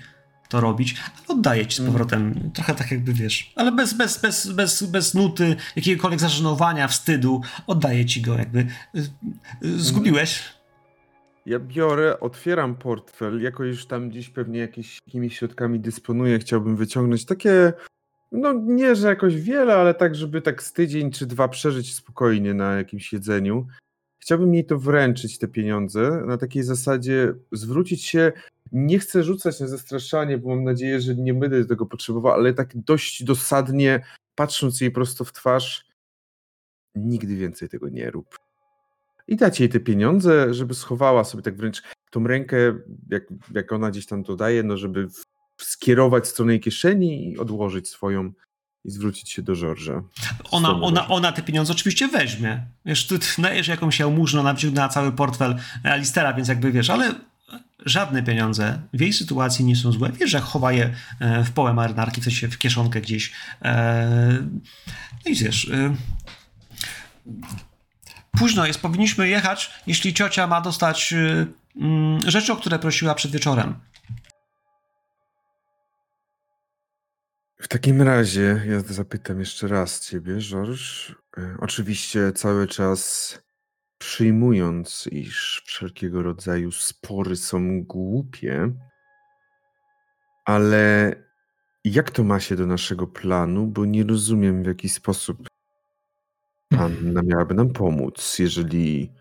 to robić, ale oddaję ci z powrotem, trochę tak jakby wiesz, ale bez, bez, bez, bez, bez nuty, jakiegokolwiek zażenowania, wstydu, oddaję ci go jakby. Y, y, Zgubiłeś? Ja biorę, otwieram portfel, jako już tam gdzieś pewnie jakieś, jakimiś środkami dysponuję, chciałbym wyciągnąć takie, no nie, że jakoś wiele, ale tak, żeby tak z tydzień czy dwa przeżyć spokojnie na jakimś jedzeniu. Chciałbym jej to wręczyć, te pieniądze, na takiej zasadzie zwrócić się, nie chcę rzucać na zastraszanie, bo mam nadzieję, że nie będę tego potrzebował, ale tak dość dosadnie, patrząc jej prosto w twarz, nigdy więcej tego nie rób i dać jej te pieniądze, żeby schowała sobie tak wręcz tą rękę, jak, jak ona gdzieś tam to daje, no żeby skierować w stronę jej kieszeni i odłożyć swoją i zwrócić się do Żorża. Ona, ona, ona te pieniądze oczywiście weźmie. Wiesz, ty, dajesz jakąś jałmużnę, ona wyciągnęła cały portfel Alistera, więc jakby wiesz, ale żadne pieniądze w jej sytuacji nie są złe. Wiesz, że chowa je e, w połę marynarki, w sensie w kieszonkę gdzieś. E, No i wiesz... e, Późno jest, powinniśmy jechać, jeśli ciocia ma dostać e, mm, rzeczy, o które prosiła przed wieczorem. W takim razie ja zapytam jeszcze raz ciebie, George. E, Oczywiście cały czas przyjmując, iż wszelkiego rodzaju spory są głupie, ale jak to ma się do naszego planu? Bo nie rozumiem, w jaki sposób Panna miałaby nam pomóc, jeżeli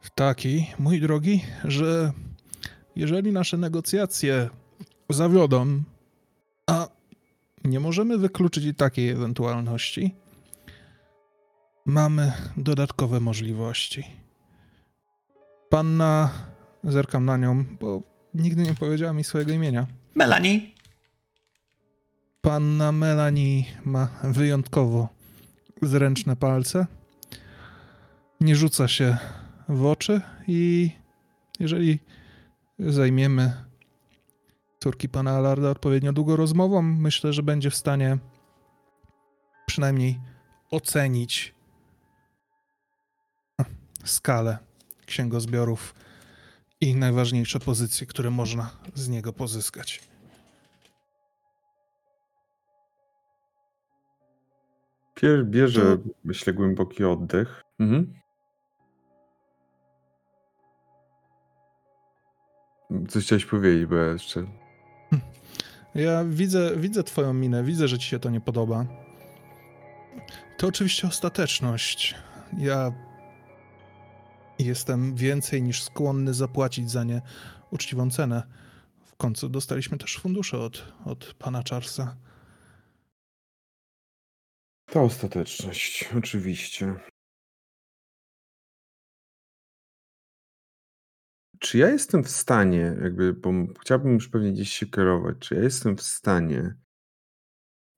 W taki, mój drogi, że jeżeli nasze negocjacje zawiodą, nie możemy wykluczyć i takiej ewentualności, mamy dodatkowe możliwości. Panna, zerkam na nią, bo nigdy nie powiedziała mi swojego imienia. Melanie, Panna Melanie ma wyjątkowo zręczne palce. Nie rzuca się w oczy i jeżeli zajmiemy córki pana Alarda odpowiednio długo rozmową, myślę, że będzie w stanie przynajmniej ocenić skalę księgozbiorów i najważniejsze pozycje, które można z niego pozyskać. Pier bierze, To- myślę, głęboki oddech. Mhm. Coś chciałeś powiedzieć, bo ja jeszcze... Ja widzę, widzę twoją minę, widzę, że ci się to nie podoba. To oczywiście ostateczność. Ja jestem więcej niż skłonny zapłacić za nie uczciwą cenę. W końcu dostaliśmy też fundusze od, od pana Charlesa. Ta ostateczność, oczywiście. Czy ja jestem w stanie, jakby, bo chciałbym już pewnie gdzieś się kierować, czy ja jestem w stanie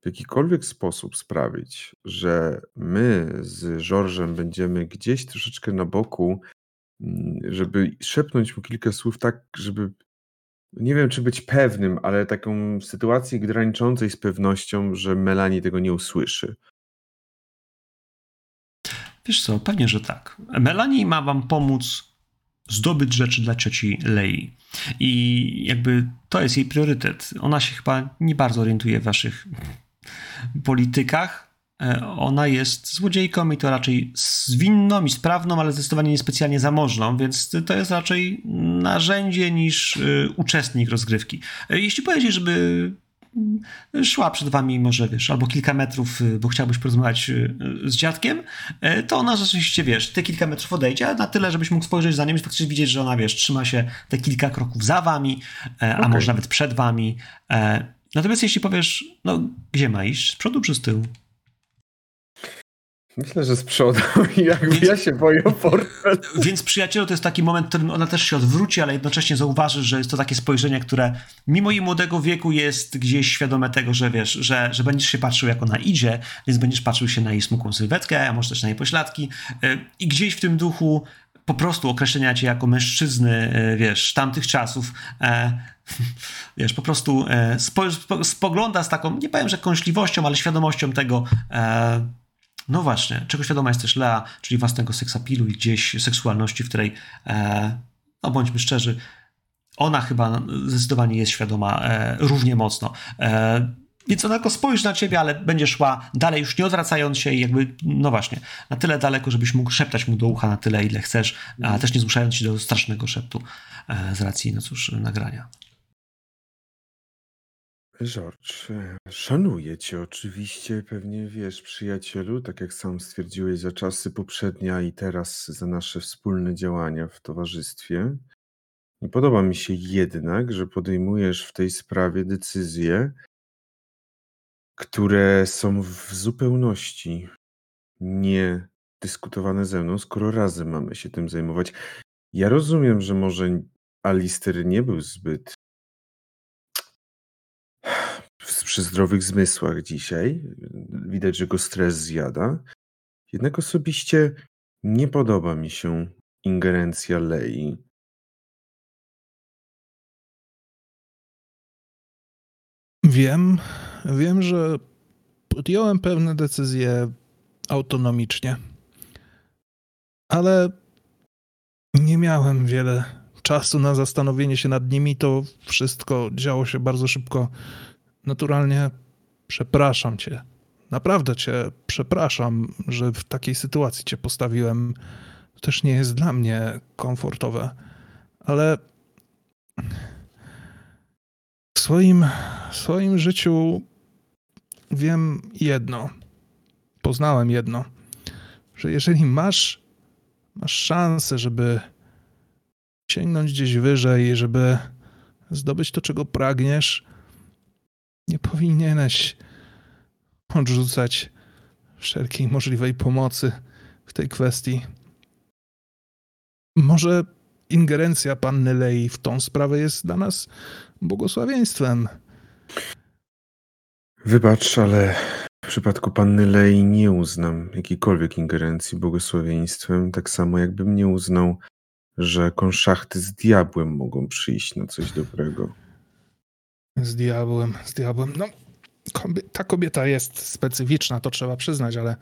w jakikolwiek sposób sprawić, że my z Georgem będziemy gdzieś troszeczkę na boku, mm, żeby szepnąć mu kilka słów tak, żeby nie wiem, czy być pewnym, ale taką sytuację graniczącej z pewnością, że Melanie tego nie usłyszy. wiesz co, pewnie, że tak. Melanie ma wam pomóc zdobyć rzeczy dla cioci Lei. I jakby to jest jej priorytet. Ona się chyba nie bardzo orientuje w waszych politykach. E, Ona jest złodziejką i to raczej zwinną i sprawną, ale zdecydowanie niespecjalnie zamożną, więc to jest raczej narzędzie niż y, uczestnik rozgrywki. E, Jeśli powiedzieć, żeby szła przed wami może, wiesz, albo kilka metrów, y, bo chciałbyś porozmawiać y, z dziadkiem, to ona rzeczywiście, wiesz, te kilka metrów odejdzie, na tyle, żebyś mógł spojrzeć za nim i faktycznie widzieć, że ona, wiesz, trzyma się te kilka kroków za wami, a Okej. może nawet przed wami. Natomiast jeśli powiesz, no, gdzie ma iść? Z przodu czy z tyłu? Myślę, że z przodu i jakby Więc- ja się boję o portfel. Więc przyjacielu to jest taki moment, w którym ona też się odwróci, ale jednocześnie zauważy, że jest to takie spojrzenie, które mimo jej młodego wieku jest gdzieś świadome tego, że wiesz, że, że będziesz się patrzył jak ona idzie, więc będziesz patrzył się na jej smukłą sylwetkę, a może też na jej pośladki y, i gdzieś w tym duchu po prostu określenia cię jako mężczyzny, y, wiesz, tamtych czasów, e, wiesz, po prostu e, spo, spo, spogląda z taką, nie powiem, że kąśliwością, ale świadomością tego, e, no właśnie, czego świadoma jest też Lea, czyli własnego seksapilu i gdzieś seksualności, w której, e, no bądźmy szczerzy, ona chyba zdecydowanie jest świadoma e, równie mocno. E, więc ona tylko spojrzy na ciebie, ale będzie szła dalej, już nie odwracając się i jakby, no właśnie, na tyle daleko, żebyś mógł szeptać mu do ucha na tyle, ile chcesz, a też nie zmuszając się do strasznego szeptu e, z racji, no cóż, nagrania. George, e, szanuję cię oczywiście, pewnie wiesz, przyjacielu, tak jak sam stwierdziłeś za czasy poprzednia i teraz za nasze wspólne działania w towarzystwie. Nie podoba mi się jednak, że podejmujesz w tej sprawie decyzje, które są w zupełności nie dyskutowane ze mną, skoro razem mamy się tym zajmować. Ja rozumiem, że może Alister nie był zbyt przy zdrowych zmysłach dzisiaj. Widać, że go stres zjada. Jednak osobiście nie podoba mi się ingerencja Lei. Wiem, wiem, że podjąłem pewne decyzje autonomicznie, ale nie miałem wiele czasu na zastanowienie się nad nimi. To wszystko działo się bardzo szybko naturalnie przepraszam cię. Naprawdę cię przepraszam, że w takiej sytuacji cię postawiłem. To też nie jest dla mnie komfortowe, ale w swoim, w swoim życiu wiem jedno. Poznałem jedno, że jeżeli masz, masz szansę, żeby sięgnąć gdzieś wyżej, żeby zdobyć to, czego pragniesz, nie powinieneś odrzucać wszelkiej możliwej pomocy w tej kwestii. Może ingerencja panny Lei w tą sprawę jest dla nas błogosławieństwem. Wybacz, ale w przypadku panny Lei nie uznam jakiejkolwiek ingerencji błogosławieństwem, tak samo jakbym nie uznał, że konszachty z diabłem mogą przyjść na coś dobrego. Z diabłem, z diabłem. No, ta kobieta jest specyficzna, to trzeba przyznać, ale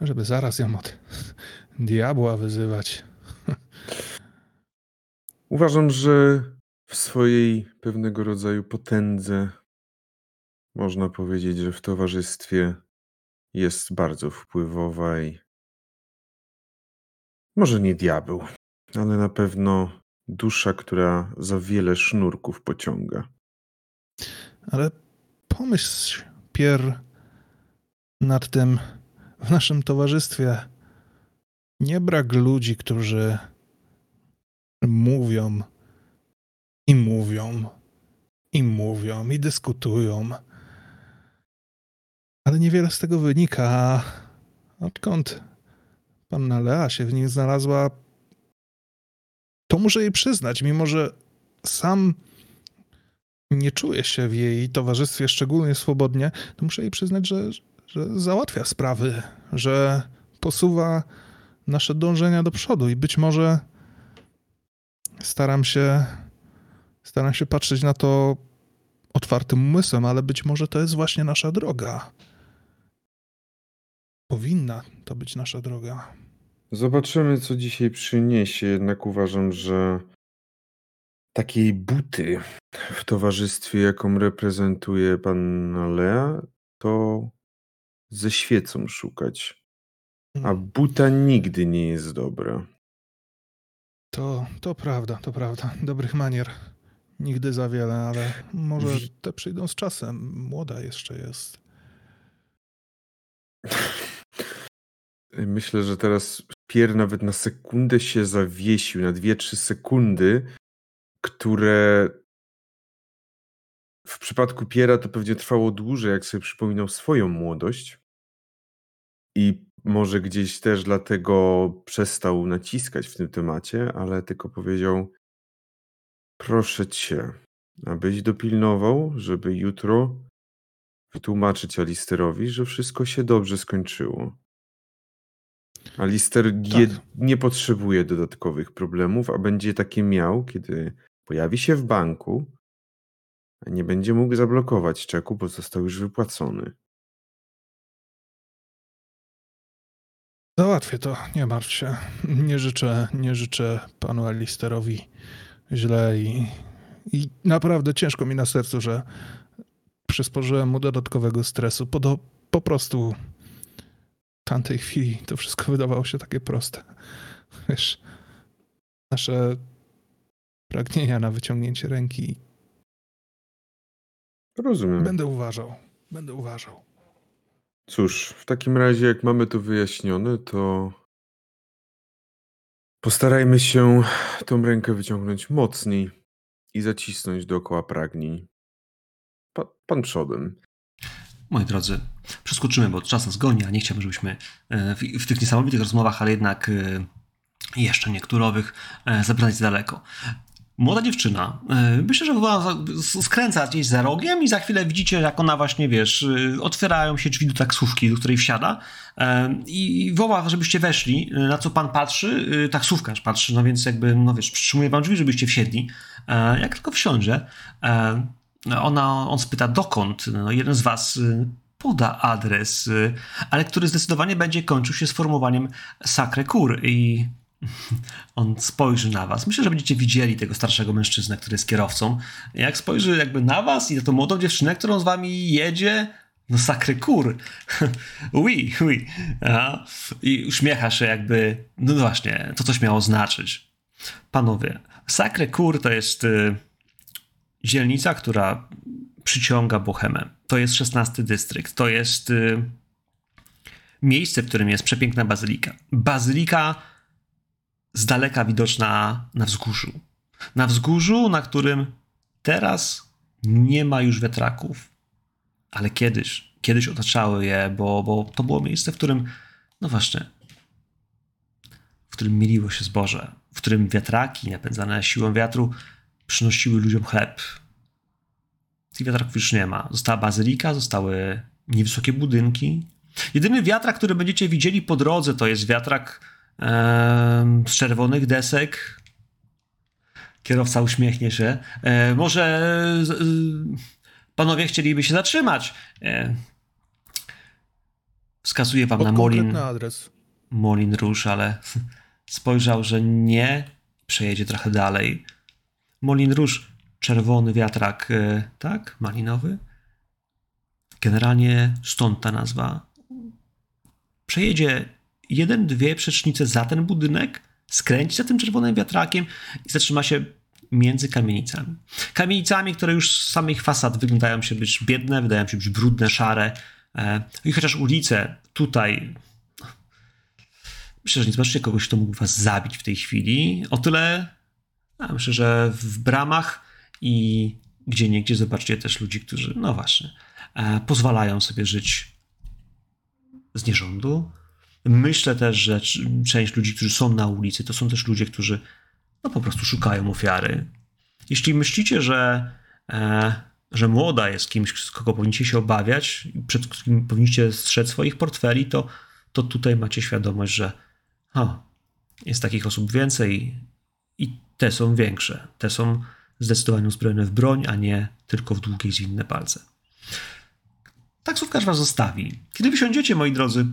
żeby zaraz ją od diabła wyzywać. Uważam, że w swojej pewnego rodzaju potędze można powiedzieć, że w towarzystwie jest bardzo wpływowa i może nie diabeł, ale na pewno dusza, która za wiele sznurków pociąga. Ale pomyśl, Pier, nad tym w naszym towarzystwie nie brak ludzi, którzy mówią i mówią i mówią i dyskutują. Ale niewiele z tego wynika. Odkąd panna Lea się w nich znalazła, to muszę jej przyznać, mimo że sam nie czuję się w jej towarzystwie szczególnie swobodnie, to muszę jej przyznać, że, że załatwia sprawy, że posuwa nasze dążenia do przodu i być może staram się staram się patrzeć na to otwartym umysłem, ale być może to jest właśnie nasza droga. Powinna to być nasza droga. Zobaczymy, co dzisiaj przyniesie. Jednak uważam, że takiej buty w towarzystwie, jaką reprezentuje panna Lea, to ze świecą szukać. A buta nigdy nie jest dobra. To, to prawda, to prawda. Dobrych manier. Nigdy za wiele, ale może Wi- te przyjdą z czasem. Młoda jeszcze jest. Myślę, że teraz Pier nawet na sekundę się zawiesił, na 2-3 sekundy, które w przypadku Piera to pewnie trwało dłużej, jak sobie przypominał swoją młodość. I może gdzieś też dlatego przestał naciskać w tym temacie, ale tylko powiedział: Proszę cię, abyś dopilnował, żeby jutro wytłumaczyć Alisterowi, że wszystko się dobrze skończyło. Alister Tak. nie potrzebuje dodatkowych problemów, a będzie takie miał, kiedy pojawi się w banku, nie będzie mógł zablokować czeku, bo został już wypłacony. Załatwię to, nie martw się. Nie życzę, nie życzę panu Alisterowi źle i, i naprawdę ciężko mi na sercu, że przysporzyłem mu dodatkowego stresu. Po, po prostu w tamtej chwili to wszystko wydawało się takie proste. Wiesz, nasze pragnienia na wyciągnięcie ręki. Rozumiem. Będę uważał, będę uważał. Cóż, w takim razie, jak mamy to wyjaśnione, to postarajmy się tą rękę wyciągnąć mocniej i zacisnąć dookoła pragnień. Pa, pan przodem. Moi drodzy, przeskoczymy, bo czas nas goni, a nie chciałbym, żebyśmy e, w, w tych niesamowitych rozmowach, ale jednak e, jeszcze niektórowych, e, zabrać daleko. Młoda dziewczyna, e, myślę, że była skręca gdzieś za rogiem i za chwilę widzicie, jak ona właśnie, wiesz, e, otwierają się drzwi do taksówki, do której wsiada e, i woła, żebyście weszli, na co pan patrzy, taksówkarz patrzy, no więc jakby, no wiesz, przytrzymuje wam drzwi, żebyście wsiedli. Jak tylko wsiądzie, ona, on spyta dokąd, no jeden z was poda adres, ale który zdecydowanie będzie kończył się sformułowaniem Sacre Cour i On spojrzy na was. Myślę, że będziecie widzieli tego starszego mężczyznę, który jest kierowcą. Jak spojrzy jakby na was i na tą młodą dziewczynę, którą z wami jedzie, no sakry kur. oui, oui. I uśmiecha się jakby, no właśnie, to coś miało znaczyć. Panowie, sakry kur to jest y, dzielnica, która przyciąga Bohemę. To jest 16 dystrykt. To jest y, miejsce, w którym jest przepiękna bazylika. Bazylika z daleka widoczna na wzgórzu. Na wzgórzu, na którym teraz nie ma już wiatraków, ale kiedyś, kiedyś otaczały je, bo, bo to było miejsce, w którym, no właśnie, w którym mieliło się zboże, w którym wiatraki napędzane siłą wiatru przynosiły ludziom chleb. Tych wiatraków już nie ma. Została bazylika, zostały niewysokie budynki. Jedyny wiatrak, który będziecie widzieli po drodze, to jest wiatrak z czerwonych desek. Kierowca uśmiechnie się. E, może panowie chcieliby się zatrzymać. E, wskazuję wam Pod na Molin. adres. Molin Róż, ale spojrzał, że nie. Przejedzie trochę dalej. Molin Róż, czerwony wiatrak, e, tak? Malinowy. Generalnie stąd ta nazwa. Przejedzie jeden, dwie przecznice za ten budynek, skręci za tym czerwonym wiatrakiem i zatrzyma się między kamienicami. Kamienicami, które już z samych fasad wyglądają się być biedne, wydają się być brudne, szare. E, I chociaż ulice tutaj. Myślę, że nie zobaczycie kogoś, kto mógł was zabić w tej chwili. O tyle. A myślę, że w bramach i gdzie niegdzie zobaczycie też ludzi, którzy, no właśnie, e, pozwalają sobie żyć z nierządu, Myślę też, że część ludzi, którzy są na ulicy, to są też ludzie, którzy no, po prostu szukają ofiary. Jeśli myślicie, że, e, że młoda jest kimś, z kogo powinniście się obawiać, przed kim powinniście strzec swoich portfeli, to, to tutaj macie świadomość, że o, jest takich osób więcej i te są większe. Te są zdecydowanie uzbrojone w broń, a nie tylko w długie, zwinne palce. Taksówkarz was zostawi. Kiedy wysiądziecie, moi drodzy,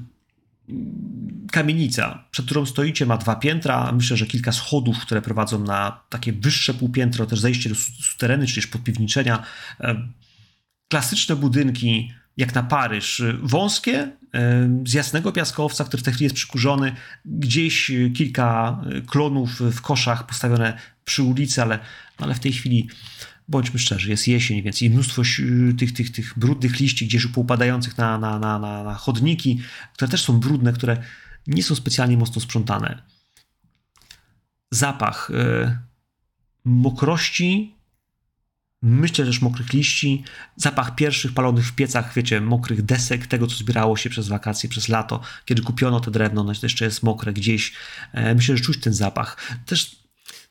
kamienica, przed którą stoicie, ma dwa piętra, myślę, że kilka schodów, które prowadzą na takie wyższe półpiętro, też zejście do sutereny, czy też podpiwniczenia. E, klasyczne budynki, jak na Paryż, wąskie, e, z jasnego piaskowca, który w tej chwili jest przykurzony, gdzieś kilka klonów w koszach postawione przy ulicy, ale, ale w tej chwili bądźmy szczerzy, jest jesień, więc i mnóstwo tych, tych, tych brudnych liści gdzieś poupadających na, na, na, na chodniki, które też są brudne, które nie są specjalnie mocno sprzątane. Zapach y, mokrości, myślę też mokrych liści, zapach pierwszych palonych w piecach, wiecie, mokrych desek, tego co zbierało się przez wakacje, przez lato, kiedy kupiono to drewno, no to jeszcze jest mokre gdzieś. E, myślę, że czuć ten zapach. Też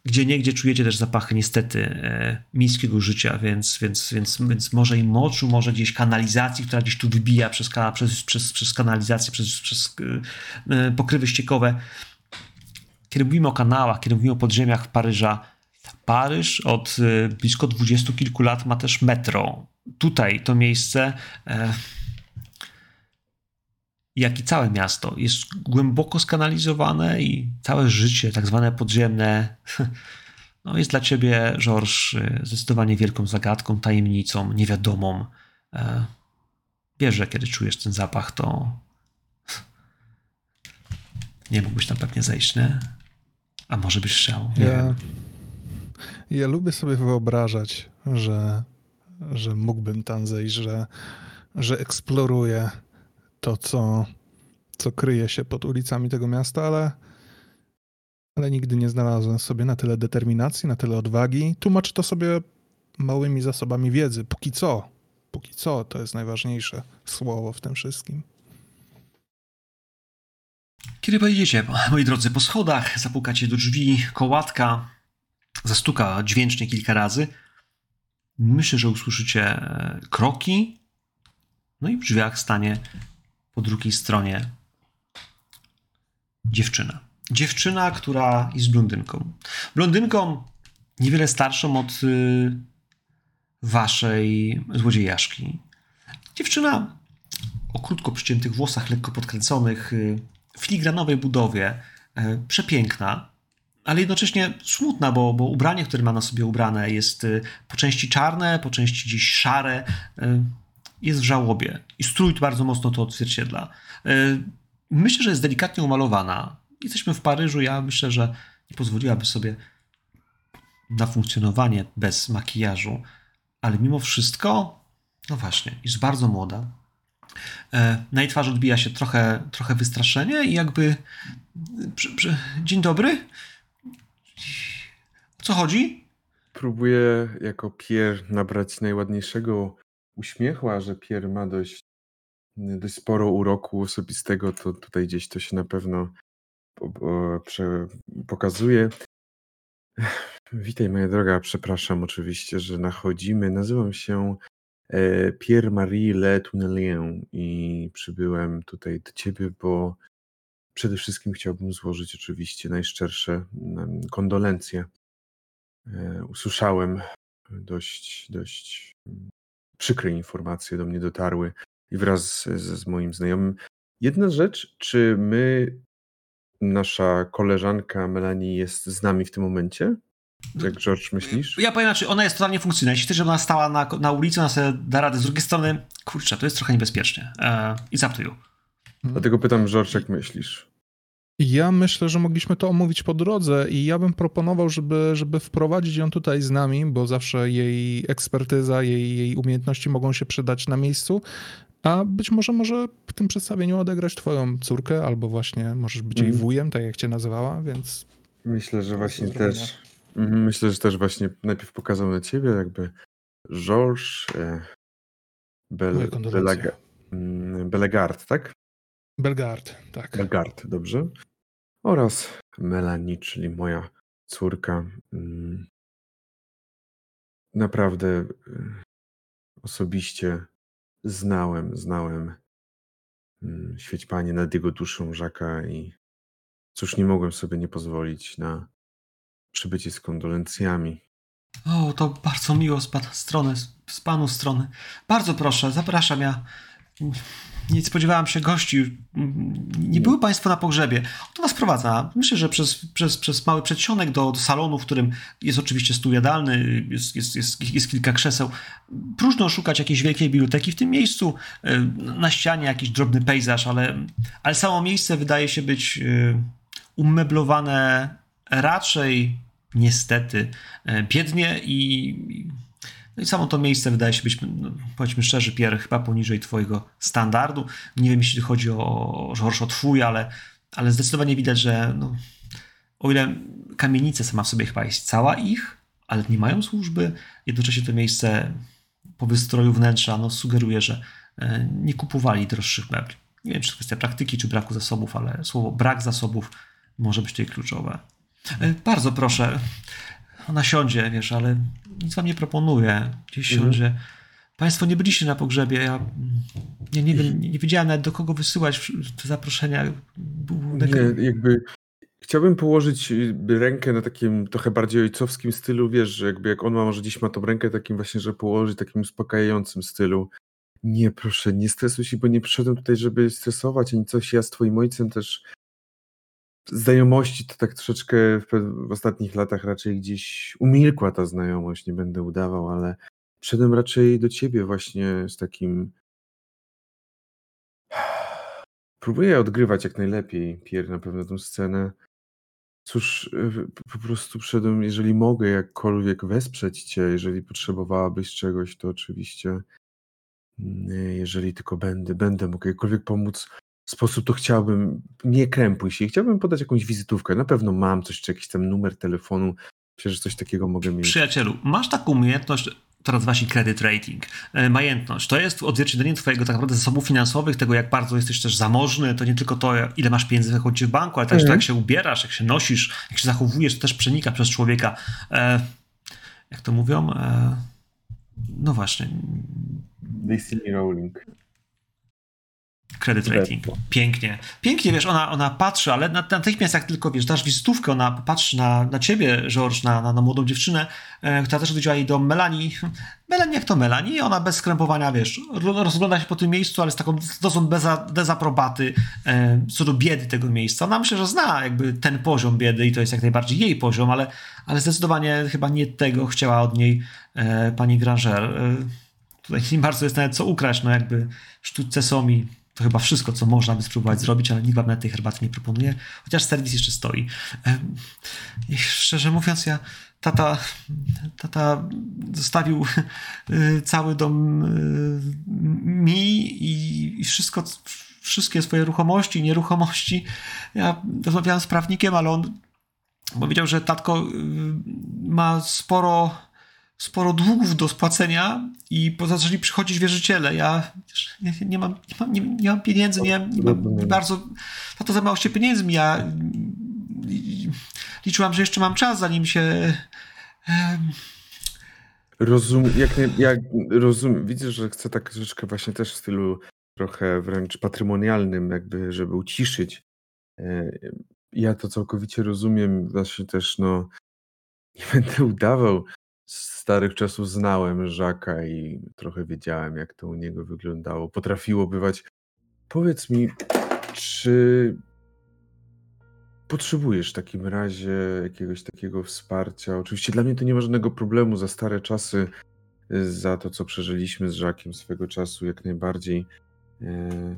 gdzie niegdzie czujecie też zapachy niestety e, miejskiego życia, więc, więc, więc, więc może i moczu, może gdzieś kanalizacji, która gdzieś tu wybija przez, przez, przez, przez kanalizację, przez, przez e, e, pokrywy ściekowe. Kiedy mówimy o kanałach, kiedy mówimy o podziemiach Paryża, Paryż od e, blisko dwudziestu kilku lat ma też metro. Tutaj to miejsce e, jak i całe miasto jest głęboko skanalizowane i całe życie, tak zwane podziemne, no jest dla ciebie, Georges, zdecydowanie wielką zagadką, tajemnicą, niewiadomą. E, wiesz, że kiedy czujesz ten zapach, to nie mógłbyś tam pewnie zejść, nie? A może byś chciał? Ja, ja lubię sobie wyobrażać, że, że mógłbym tam zejść, że, że eksploruję to, co, co kryje się pod ulicami tego miasta, ale, ale nigdy nie znalazłem sobie na tyle determinacji, na tyle odwagi. Tłumaczę to sobie małymi zasobami wiedzy. Póki co. Póki co to jest najważniejsze słowo w tym wszystkim. Kiedy pojedziecie, moi drodzy, po schodach, zapukacie do drzwi, kołatka zastuka dźwięcznie kilka razy. Myślę, że usłyszycie e, kroki, no i w drzwiach stanie po drugiej stronie dziewczyna. Dziewczyna, która jest blondynką. Blondynką niewiele starszą od y, waszej złodziejaszki. Dziewczyna o krótko przyciętych włosach, lekko podkręconych, y, filigranowej budowie, y, przepiękna. ale jednocześnie smutna, bo, bo ubranie, które ma na sobie ubrane, jest po części czarne, po części gdzieś szare, jest w żałobie. I strój bardzo mocno to odzwierciedla. Y, myślę, że jest delikatnie umalowana. Jesteśmy w Paryżu, ja myślę, że nie pozwoliłaby sobie na funkcjonowanie bez makijażu, ale mimo wszystko, no właśnie, jest bardzo młoda. Na jej twarzy odbija się trochę, trochę wystraszenie i jakby. Dzień dobry. O co chodzi? Próbuję jako Pierre nabrać najładniejszego uśmiechu, a że Pierre ma dość, dość sporo uroku osobistego, to tutaj gdzieś to się na pewno pokazuje. Witaj moja droga, przepraszam oczywiście, że nachodzimy. Nazywam się e, Pierre-Marie Le Tunelien i przybyłem tutaj do ciebie, bo przede wszystkim chciałbym złożyć oczywiście najszczersze kondolencje E, usłyszałem dość, dość przykre informacje do mnie dotarły i wraz z, z moim znajomym. Jedna rzecz, czy my, nasza koleżanka Melanie jest z nami w tym momencie? Jak George myślisz? Ja powiem, czy ona jest totalnie funkcjonalna. Jeśli chcesz, żeby ona stała na, na ulicy, ona sobie da radę. Z drugiej strony, kurczę, to jest trochę niebezpiecznie. E, I up to you. Dlatego pytam, George, jak myślisz? Ja myślę, że mogliśmy to omówić po drodze i ja bym proponował, żeby, żeby wprowadzić ją tutaj z nami, bo zawsze jej ekspertyza, jej, jej umiejętności mogą się przydać na miejscu, a być może może w tym przedstawieniu odegrać twoją córkę, albo właśnie możesz być jej mhm. wujem, tak jak cię nazywała, więc... Myślę, że właśnie też... Mhm, myślę, że też właśnie najpierw pokazał na ciebie jakby Georges e, Bel, mm, Belegard, tak? Belgard, tak. Belgard, dobrze oraz Melanie, czyli moja córka. Mm. Naprawdę y, osobiście znałem, znałem mm, świeć Panie nad jego duszą Żaka i cóż, nie mogłem sobie nie pozwolić na przybycie z kondolencjami. O, to bardzo miło z pana strony, z panu strony. Bardzo proszę, zapraszam ja nie spodziewałam się gości. Nie były Państwo na pogrzebie. To Was prowadza. Myślę, że przez, przez, przez mały przedsionek do, do salonu, w którym jest oczywiście stół jadalny, jest, jest, jest, jest kilka krzeseł. Próżno szukać jakiejś wielkiej biblioteki w tym miejscu. E, na ścianie jakiś drobny pejzaż, ale, ale samo miejsce wydaje się być e, umeblowane raczej niestety e, biednie i no i samo to miejsce wydaje się być, no, powiedzmy szczerze, Pierre, chyba poniżej twojego standardu. Nie wiem, jeśli chodzi o Georges, o twój, ale, ale zdecydowanie widać, że no, o ile kamienica sama w sobie chyba jest cała ich, ale nie mają służby, jednocześnie to miejsce po wystroju wnętrza no, sugeruje, że e, nie kupowali droższych mebli. Nie wiem, czy to kwestia praktyki, czy braku zasobów, ale słowo brak zasobów może być tutaj kluczowe. E, bardzo proszę, ona siądzie, wiesz, ale nic wam nie proponuje. Gdzieś mhm. siądzie. Państwo nie byliście na pogrzebie. Ja nie, nie, nie, nie wiedziałem nawet do kogo wysyłać te zaproszenia. Nie, jakby chciałbym położyć rękę na takim trochę bardziej ojcowskim stylu, wiesz, że jakby jak on ma, może dziś ma tą rękę takim właśnie, że położyć takim uspokajającym stylu. Nie, proszę, nie stresuj się, bo nie przyszedłem tutaj, żeby stresować ani coś. Ja z twoim ojcem też znajomości to tak troszeczkę w, w, ostatnich latach raczej gdzieś umilkła ta znajomość, nie będę udawał, ale przyszedłem raczej do ciebie właśnie z takim próbuję odgrywać jak najlepiej, Pier, na pewno tę scenę. Cóż, po prostu przyszedłem, jeżeli mogę jakkolwiek wesprzeć cię, jeżeli potrzebowałabyś czegoś, to oczywiście mm, jeżeli tylko będę, będę mógł jakkolwiek pomóc sposób, to chciałbym, nie krępuj się, chciałbym podać jakąś wizytówkę. Na pewno mam coś, czy jakiś tam numer telefonu. Myślę, że coś takiego mogę mieć. Przyjacielu, masz taką umiejętność, to nazywa się credit rating, e, majętność. To jest odzwierciedlenie twojego tak naprawdę zasobów finansowych, tego jak bardzo jesteś też zamożny, to nie tylko to, ile masz pieniędzy wychodzi w banku, ale też mhm. to, jak się ubierasz, jak się nosisz, jak się zachowujesz, to też przenika przez człowieka. E, jak to mówią? E, no właśnie. Me rolling. Credit rating. Pięknie. Pięknie, wiesz, ona, ona patrzy, ale natychmiast jak tylko, wiesz, dasz wizytówkę, ona patrzy na, na ciebie, George, na, na, na młodą dziewczynę, e, która też odwiedziła jej do Melanie. Melanie, jak to Melanie? Ona bez skrępowania, wiesz, rozgląda się po tym miejscu, ale z taką dozą deza, dezaprobaty e, co do biedy tego miejsca. Ona myślę, że zna jakby ten poziom biedy i to jest jak najbardziej jej poziom, ale, ale zdecydowanie chyba nie tego chciała od niej e, pani Granger. E, tutaj nie bardzo jest nawet co ukraść, no jakby sztuczce są i to chyba wszystko, co można by spróbować zrobić, ale nikt wam nawet tej herbaty nie proponuje, chociaż serwis jeszcze stoi. I szczerze mówiąc, ja tata, tata zostawił y, cały dom y, mi i wszystko, wszystkie swoje ruchomości, nieruchomości. Ja rozmawiałem z prawnikiem, ale on powiedział, że tatko y, ma sporo sporo długów do spłacenia i zaczęli przychodzić wierzyciele. Ja nie, nie, mam, nie, mam, nie, nie mam pieniędzy, nie, nie mam bardzo... Na to zajmowało się pieniędzmi. Ja liczyłam, że jeszcze mam czas, zanim się... Rozumiem, jak, jak rozumiem, widzę, że chcę tak troszeczkę właśnie też w stylu trochę wręcz patrymonialnym, jakby, żeby uciszyć. E, ja to całkowicie rozumiem, właśnie też, no, nie będę udawał, starych czasów znałem Żaka i trochę wiedziałem, jak to u niego wyglądało. Potrafiło bywać. Powiedz mi, czy potrzebujesz w takim razie jakiegoś takiego wsparcia? Oczywiście dla mnie to nie ma żadnego problemu za stare czasy, za to, co przeżyliśmy z Żakiem swego czasu, jak najbardziej. E,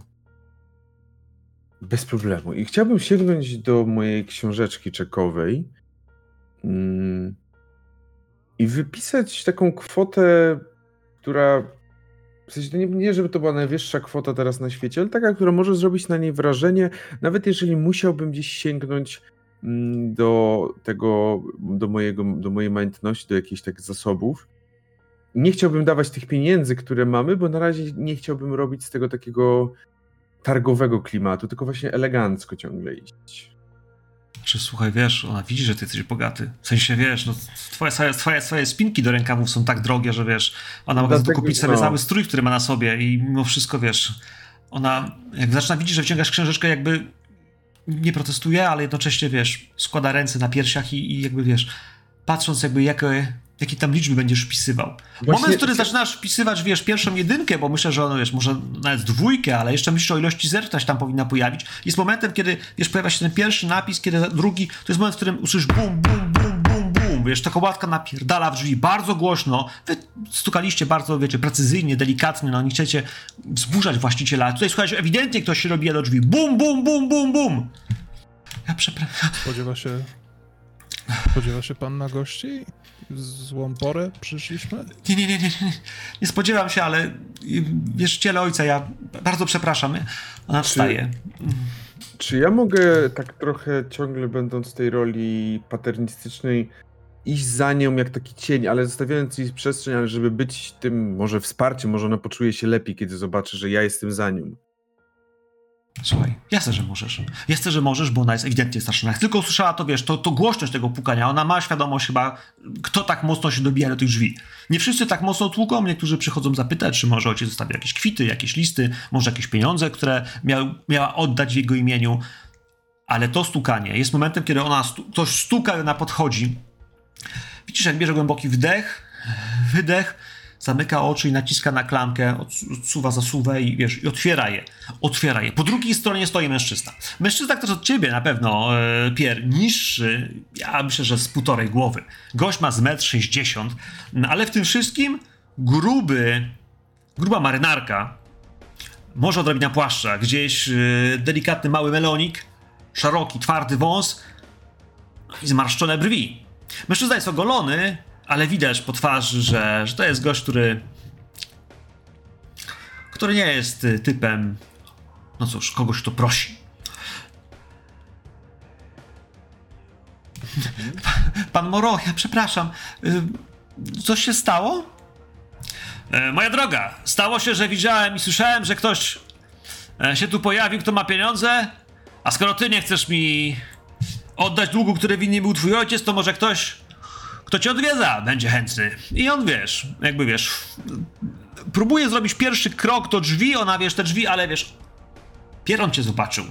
bez problemu. I chciałbym sięgnąć do mojej książeczki czekowej. Mm, i wypisać taką kwotę, która w sensie nie, nie, żeby to była najwyższa kwota teraz na świecie, ale taka, która może zrobić na niej wrażenie, nawet jeżeli musiałbym gdzieś sięgnąć mm, do tego, do, mojego, do mojej majątności, do jakichś tak zasobów. Nie chciałbym dawać tych pieniędzy, które mamy, bo na razie nie chciałbym robić z tego takiego targowego klimatu, tylko właśnie elegancko ciągle iść że słuchaj, wiesz, ona widzi, że ty jesteś bogaty. W sensie, wiesz, no, twoje, twoje, twoje spinki do rękawów są tak drogie, że wiesz, ona może kupić sobie no. cały strój, który ma na sobie i mimo wszystko, wiesz, ona jak zaczyna widzieć, że wciągasz książeczkę, jakby nie protestuje, ale jednocześnie, wiesz, składa ręce na piersiach i, i jakby, wiesz, patrząc jakby jakie, jakie tam liczby będziesz wpisywał. Właśnie... Moment, w którym zaczynasz wpisywać, wiesz, pierwszą jedynkę, bo myślę, że ono, wiesz, może nawet dwójkę, ale jeszcze myślisz o ilości zer, która się tam powinna pojawić. Jest momentem, kiedy, wiesz, pojawia się ten pierwszy napis, kiedy drugi, to jest moment, w którym usłyszysz bum, bum, bum, bum, bum, wiesz, taka łatka napierdala w drzwi bardzo głośno. Wy stukaliście bardzo, wiecie, precyzyjnie, delikatnie, no nie chcecie wzburzać właściciela. A tutaj, słuchajcie, ewidentnie ktoś się robi do drzwi. Bum, bum, bum, bum, bum. Ja przepraszam. Spodziewa się Spodziewa się pan na gości? Złą porę przyszliśmy? Nie, nie, nie, nie, nie, nie spodziewam się, ale wierzyciele ojca, ja bardzo przepraszam. Ona wstaje. Czy, czy ja mogę tak trochę ciągle będąc w tej roli paternistycznej iść za nią jak taki cień, ale zostawiając jej przestrzeń, ale żeby być tym może wsparciem, może ona poczuje się lepiej, kiedy zobaczy, że ja jestem za nią. Słuchaj, jasne, że możesz. Jasne, że możesz, bo ona jest ewidentnie straszna. Jak tylko usłyszała to, wiesz, to, to głośność tego pukania, ona ma świadomość chyba, kto tak mocno się dobija do tych drzwi. Nie wszyscy tak mocno tłuką, niektórzy przychodzą zapytać, czy może ojciec zostawił jakieś kwity, jakieś listy, może jakieś pieniądze, które miał, miała oddać w jego imieniu. Ale to stukanie jest momentem, kiedy ona, stu, ktoś stuka i ona podchodzi. Widzisz, jak bierze głęboki wdech, wydech, zamyka oczy i naciska na klamkę, odsuwa zasuwę i wiesz, i otwiera je. Otwiera je. Po drugiej stronie stoi mężczyzna. Mężczyzna też od ciebie na pewno, e, Pier, niższy, ja myślę, że z półtorej głowy. Gość ma z metr 60, no, ale w tym wszystkim gruby, gruba marynarka, może odrobina płaszcza, gdzieś e, delikatny mały melonik, szeroki, twardy wąs i zmarszczone brwi. Mężczyzna jest ogolony, ale widać po twarzy, że, że to jest gość, który który nie jest y, typem no cóż, kogoś, kto prosi. Pan Moro, ja przepraszam. Y, coś się stało? E, moja droga, stało się, że widziałem i słyszałem, że ktoś e, się tu pojawił, kto ma pieniądze, a skoro ty nie chcesz mi oddać długu, który winien był twój ojciec, to może ktoś kto cię odwiedza, będzie chętny. I on, wiesz, jakby, wiesz, próbuje zrobić pierwszy krok do drzwi, ona, wiesz, te drzwi, ale, wiesz, Pier on cię zobaczył.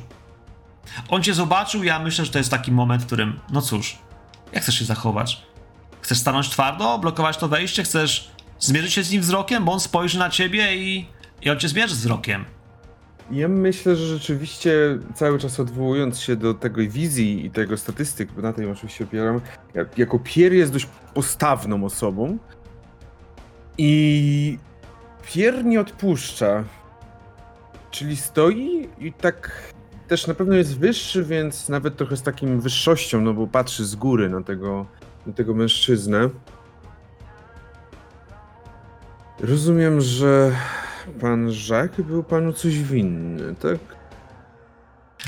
On cię zobaczył, ja myślę, że to jest taki moment, w którym, no cóż, jak chcesz się zachować? Chcesz stanąć twardo, blokować to wejście? Chcesz zmierzyć się z nim wzrokiem, bo on spojrzy na ciebie i, i on cię zmierzy wzrokiem. Ja myślę, że rzeczywiście cały czas odwołując się do tego wizji i tego statystyk, bo na tej oczywiście opieram, ja- jako Pier jest dość postawną osobą i Pier nie odpuszcza. Czyli stoi i tak też na pewno jest wyższy, więc nawet trochę z takim wyższością, no bo patrzy z góry na tego, na tego mężczyznę. Rozumiem, że pan Jacques był panu coś winny, tak?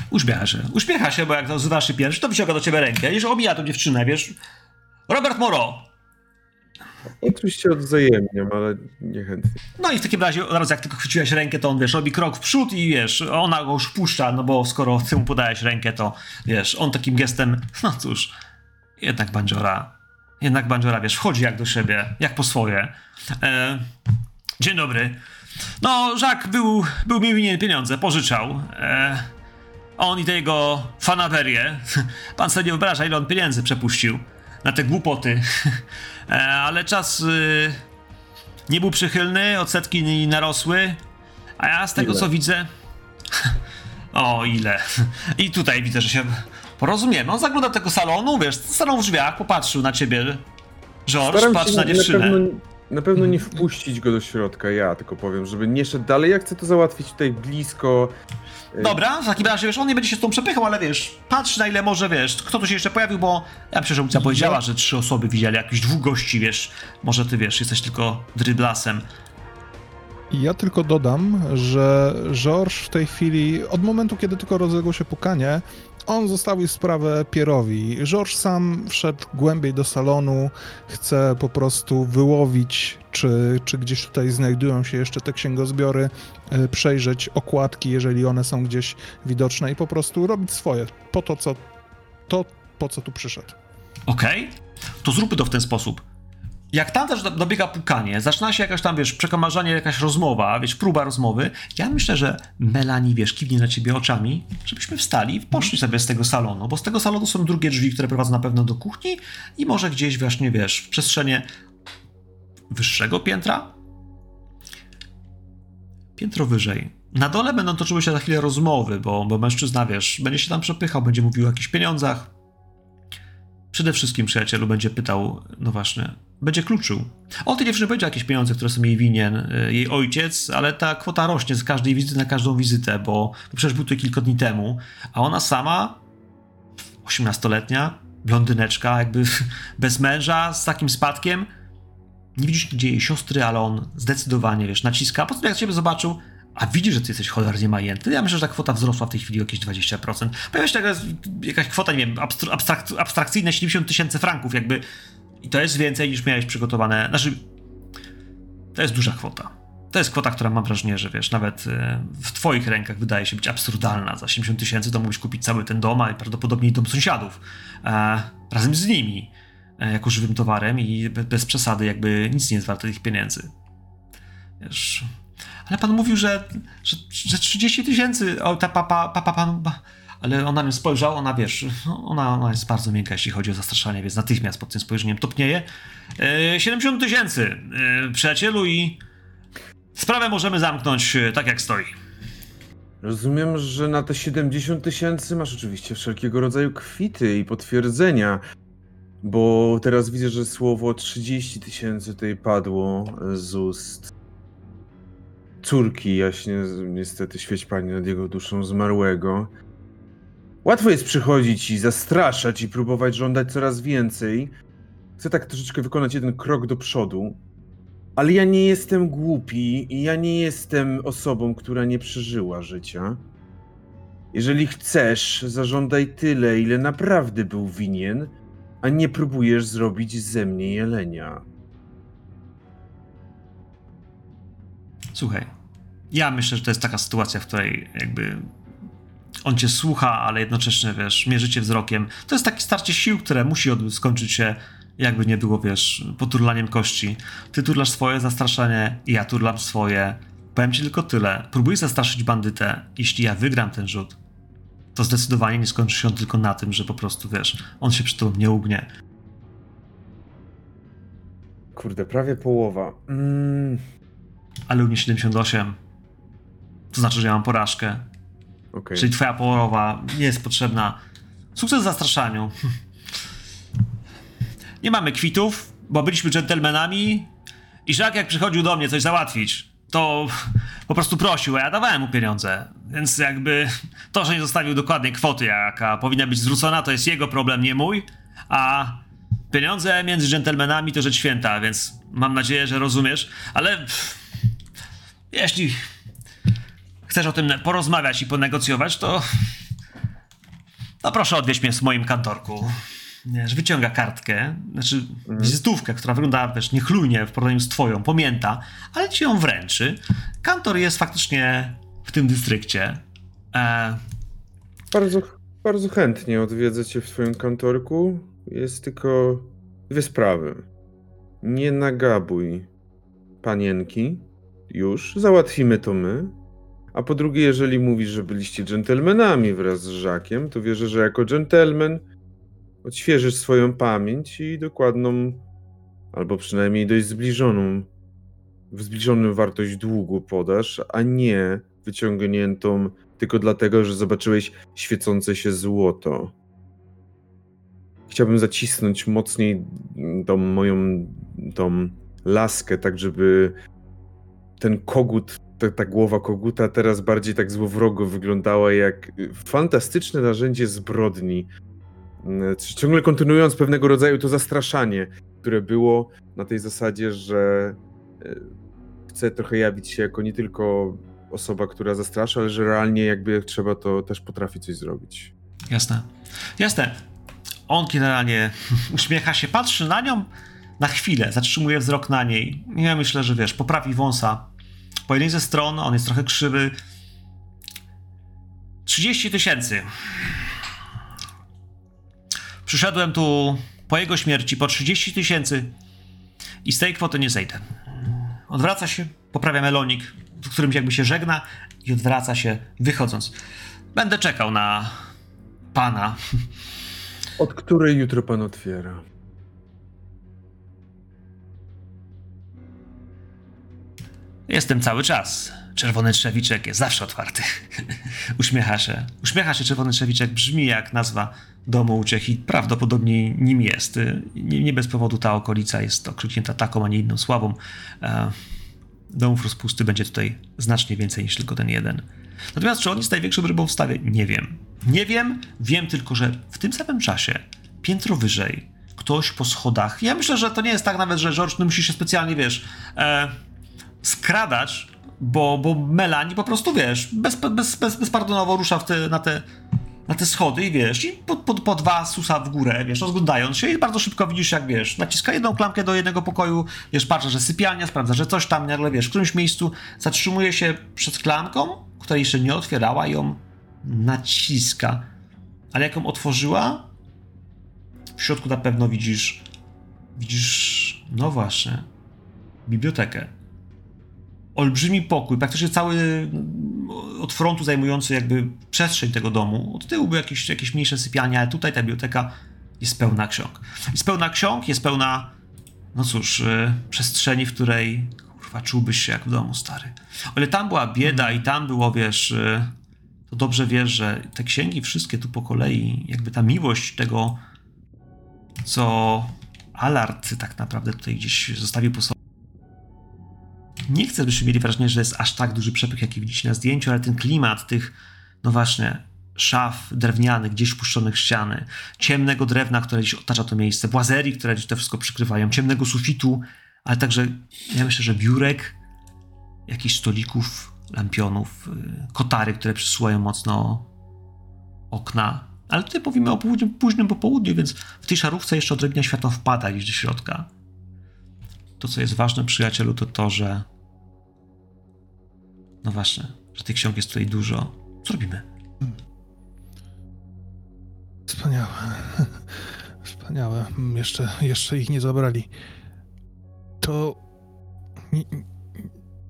Uśmiecha się. Uśmiecha się, bo jak nazywasz się pierwszy, to wyciąga do ciebie rękę. Jeszcze omija tą dziewczynę, wiesz. Robert Moro! Oczywiście odwzajemniam, ale niechętnie. No i w takim razie, od razu jak tylko chwyciłeś rękę, to on, wiesz, robi krok w przód i wiesz, ona go już puszcza, no bo skoro ty mu podałeś rękę, to wiesz, on takim gestem, no cóż, jednak Bandziora, jednak Bandziora, wiesz, wchodzi jak do siebie, jak po swoje. E, dzień dobry. No, Jacques był, był mi winien pieniądze, pożyczał. E, on i te jego fanaberie. Pan sobie nie wyobraża, ile on pieniędzy przepuścił na te głupoty. E, ale czas... Y, nie był przychylny, odsetki narosły, a ja z tego Ile? co widzę. O, ile. I tutaj widzę, że się porozumiemy. On zagląda do tego salonu, wiesz, salon w drzwiach, popatrzył na ciebie. George, Staram patrz na na dziewczynę. pewno, na pewno nie wpuścić go do środka, ja tylko powiem, żeby nie szedł dalej. Ja chcę to załatwić tutaj blisko. Dobra, w takim razie, wiesz, on nie będzie się z tą przepychał, ale wiesz, patrz na ile może, wiesz, kto tu się jeszcze pojawił, bo ja myślę, że Łucja powiedziała, że trzy osoby widzieli, jakichś dwóch gości, wiesz, może ty, wiesz, jesteś tylko dryblasem. Ja tylko dodam, że Georges w tej chwili, od momentu, kiedy tylko rozległo się pukanie, on zostawił sprawę Pierowi. Georges sam wszedł głębiej do salonu, chce po prostu wyłowić, czy, czy gdzieś tutaj znajdują się jeszcze te księgozbiory, e, przejrzeć okładki, jeżeli one są gdzieś widoczne i po prostu robić swoje, po to, co, to, po co tu przyszedł. Okej, to zróbmy to w ten sposób. Jak tam też do- dobiega pukanie, zaczyna się jakaś tam, wiesz, przekomarzanie, jakaś rozmowa, wiesz, próba rozmowy, ja myślę, że Melanie, wiesz, kiwnie na ciebie oczami, żebyśmy wstali i poszli sobie z tego salonu, bo z tego salonu są drugie drzwi, które prowadzą na pewno do kuchni i może gdzieś właśnie, wiesz, w przestrzenie wyższego piętra? Piętro wyżej. Na dole będą toczyły się za chwilę rozmowy, bo, bo mężczyzna, wiesz, będzie się tam przepychał, będzie mówił o jakichś pieniądzach, Przede wszystkim przyjacielu będzie pytał, no właśnie, będzie kluczył. O tej dziewczynie powiedział jakieś pieniądze, które są jej winien y, jej ojciec, ale ta kwota rośnie z każdej wizyty na każdą wizytę, bo, przecież był to kilka dni temu, a ona sama, 18-letnia, blondyneczka, jakby bez męża, z takim spadkiem, nie widzisz nigdzie jej siostry, ale on zdecydowanie, wiesz, naciska, a potem jak ciebie zobaczył, a widzi, że ty jesteś cholernie majętny, ja myślę, że ta kwota wzrosła w tej chwili o jakieś 20%. Pojawia się jakaś, jakaś kwota, nie wiem, abstr- abstrakt, abstrakcyjne 70 tysięcy franków, jakby. I to jest więcej niż miałeś przygotowane. Znaczy, to jest duża kwota. To jest kwota, która mam wrażenie, że wiesz, nawet e, w twoich rękach wydaje się być absurdalna. Za 70 tysięcy to mógłbyś kupić cały ten dom, a prawdopodobnie dom sąsiadów. E, razem z nimi, e, jako żywym towarem i be, bez przesady jakby nic nie jest warte tych pieniędzy. Wiesz... Ale pan mówił, że, że, że 30 tysięcy, o ta papa, papa pan... ba- Ale ona na spojrzała, ona wiesz, ona, ona jest bardzo miękka, jeśli chodzi o zastraszanie, więc natychmiast pod tym spojrzeniem topnieje. E, 70 tysięcy, e, przyjacielu i sprawę możemy zamknąć e, tak jak stoi. Rozumiem, że na te 70 tysięcy masz oczywiście wszelkiego rodzaju kwity i potwierdzenia. Bo teraz widzę, że słowo 30 tysięcy tutaj padło z ust córki, jaśnie niestety świeć pani nad jego duszą zmarłego. Łatwo jest przychodzić i zastraszać i próbować żądać coraz więcej. Chcę tak troszeczkę wykonać jeden krok do przodu, ale ja nie jestem głupi i ja nie jestem osobą, która nie przeżyła życia. Jeżeli chcesz, zażądaj tyle, ile naprawdę był winien, a nie próbujesz zrobić ze mnie jelenia. Słuchaj, ja myślę, że to jest taka sytuacja, w której jakby on cię słucha, ale jednocześnie, wiesz, mierzycie wzrokiem. To jest takie starcie sił, które musi skończyć się, jakby nie było, wiesz, poturlaniem kości. Ty turlasz swoje zastraszanie, ja turlam swoje. Powiem ci tylko tyle. Próbuj zastraszyć bandytę. Jeśli ja wygram ten rzut, to zdecydowanie nie skończy się on tylko na tym, że po prostu, wiesz, on się przy tobą nie ugnie. Kurde, prawie połowa. Mm, Ale ugnie 78. To znaczy, że ja mam porażkę. Okej. Czyli twoja połowa nie jest potrzebna. Sukces w zastraszaniu. Nie mamy kwitów, bo byliśmy dżentelmenami i Żak jak przychodził do mnie coś załatwić, to po prostu prosił, a ja dawałem mu pieniądze. Więc jakby to, że nie zostawił dokładnej kwoty, jaka powinna być zwrócona, to jest jego problem, nie mój, a pieniądze między dżentelmenami to rzecz święta, więc mam nadzieję, że rozumiesz, ale pff, jeśli chcesz o tym porozmawiać i ponegocjować, to. No proszę odwieź mnie w moim kantorku. Wiesz, wyciąga kartkę, znaczy wizytówkę, która wygląda wiesz, niechlujnie w porównaniu z twoją, pamięta, ale ci ją wręczy. Kantor jest faktycznie w tym dystrykcie. E, Bardzo, bardzo chętnie odwiedzę cię w twoim kantorku. Jest tylko dwie sprawy. Nie nagabuj panienki. Już. Załatwimy to my. A po drugie, jeżeli mówisz, że byliście dżentelmenami wraz z Żakiem, to wierzę, że jako dżentelmen odświeżysz swoją pamięć i dokładną, albo przynajmniej dość zbliżoną, w zbliżoną wartość długu podasz, a nie wyciągniętą tylko dlatego, że zobaczyłeś świecące się złoto. Chciałbym zacisnąć mocniej tą moją tą laskę, tak żeby ten kogut, ta, ta głowa koguta teraz bardziej tak złowrogo wyglądała jak fantastyczne narzędzie zbrodni. Mm, Ciągle kontynuując pewnego rodzaju to zastraszanie, które było na tej zasadzie, że e, chce trochę jawić się jako nie tylko osoba, która zastrasza, ale że realnie jakby jak trzeba, to też potrafi coś zrobić. jasne. Jasne. On generalnie uśmiecha się, patrzy na nią na chwilę, zatrzymuje wzrok na niej. Ja myślę, że wiesz, poprawi wąsa. Po jednej ze stron, on jest trochę krzywy. 30 tysięcy. Przyszedłem tu po jego śmierci po 30 tysięcy i z tej kwoty nie zejdę. Odwraca się, poprawia melonik, w którym jakby się żegna i odwraca się, wychodząc. Będę czekał na pana. Od której jutro pan otwiera? Jestem cały czas. Czerwony trzewiczek jest zawsze otwarty. Uśmiecha się. Uśmiecha się czerwony trzewiczek, brzmi jak nazwa domu uciech i prawdopodobnie nim jest. Nie, nie bez powodu ta okolica jest okrzyknięta taką, a nie inną sławą. E, domów rozpusty będzie tutaj znacznie więcej niż tylko ten jeden. Natomiast czy on jest największą rybą w stawie? Nie wiem. Nie wiem, wiem tylko, że w tym samym czasie, piętro wyżej, ktoś po schodach, ja myślę, że to nie jest tak nawet, że George no musi się specjalnie, wiesz, e, skradać, bo, bo Melanie po prostu, wiesz, bez, bez, bez, bezpardonowo rusza w te, na, te, na te schody i wiesz, i po, po, po dwa susa w górę, wiesz, rozglądając się i bardzo szybko widzisz, jak wiesz, naciska jedną klamkę do jednego pokoju, wiesz, patrzy, że sypialnia, sprawdza, że coś tam, nagle wiesz, w którymś miejscu zatrzymuje się przed klamką, która jeszcze nie otwierała, ją naciska. Ale jak ją otworzyła, w środku na pewno widzisz, widzisz, no właśnie, bibliotekę olbrzymi pokój, praktycznie cały mm, od frontu zajmujący jakby przestrzeń tego domu. Od tyłu były jakieś, jakieś mniejsze sypialnie, ale tutaj ta biblioteka jest pełna ksiąg. Jest pełna ksiąg, jest pełna, no cóż, y, przestrzeni, w której kurwa czułbyś się jak w domu, stary. O ile tam była bieda i tam było, wiesz, y, to dobrze wiesz, że te księgi wszystkie tu po kolei, jakby ta miłość tego, co Alard tak naprawdę tutaj gdzieś zostawił po sobie, nie chcę, byście mieli wrażenie, że jest aż tak duży przepych, jaki widzicie na zdjęciu, ale ten klimat tych, no właśnie, szaf drewnianych, gdzieś wpuszczonych w ściany, ciemnego drewna, które gdzieś otacza to miejsce, błazerii, które gdzieś to wszystko przykrywają, ciemnego sufitu, ale także, ja myślę, że biurek, jakichś stolików, lampionów, y, kotary, które przysuwają mocno okna. Ale tutaj mówimy o późnym, późnym popołudniu, więc w tej szarówce jeszcze odrobina światła wpada gdzieś do środka. To, co jest ważne, przyjacielu, to to, że no właśnie, że tych ksiąg jest tutaj dużo. Co robimy? Wspaniałe. Wspaniałe. Jeszcze, jeszcze ich nie zabrali. To.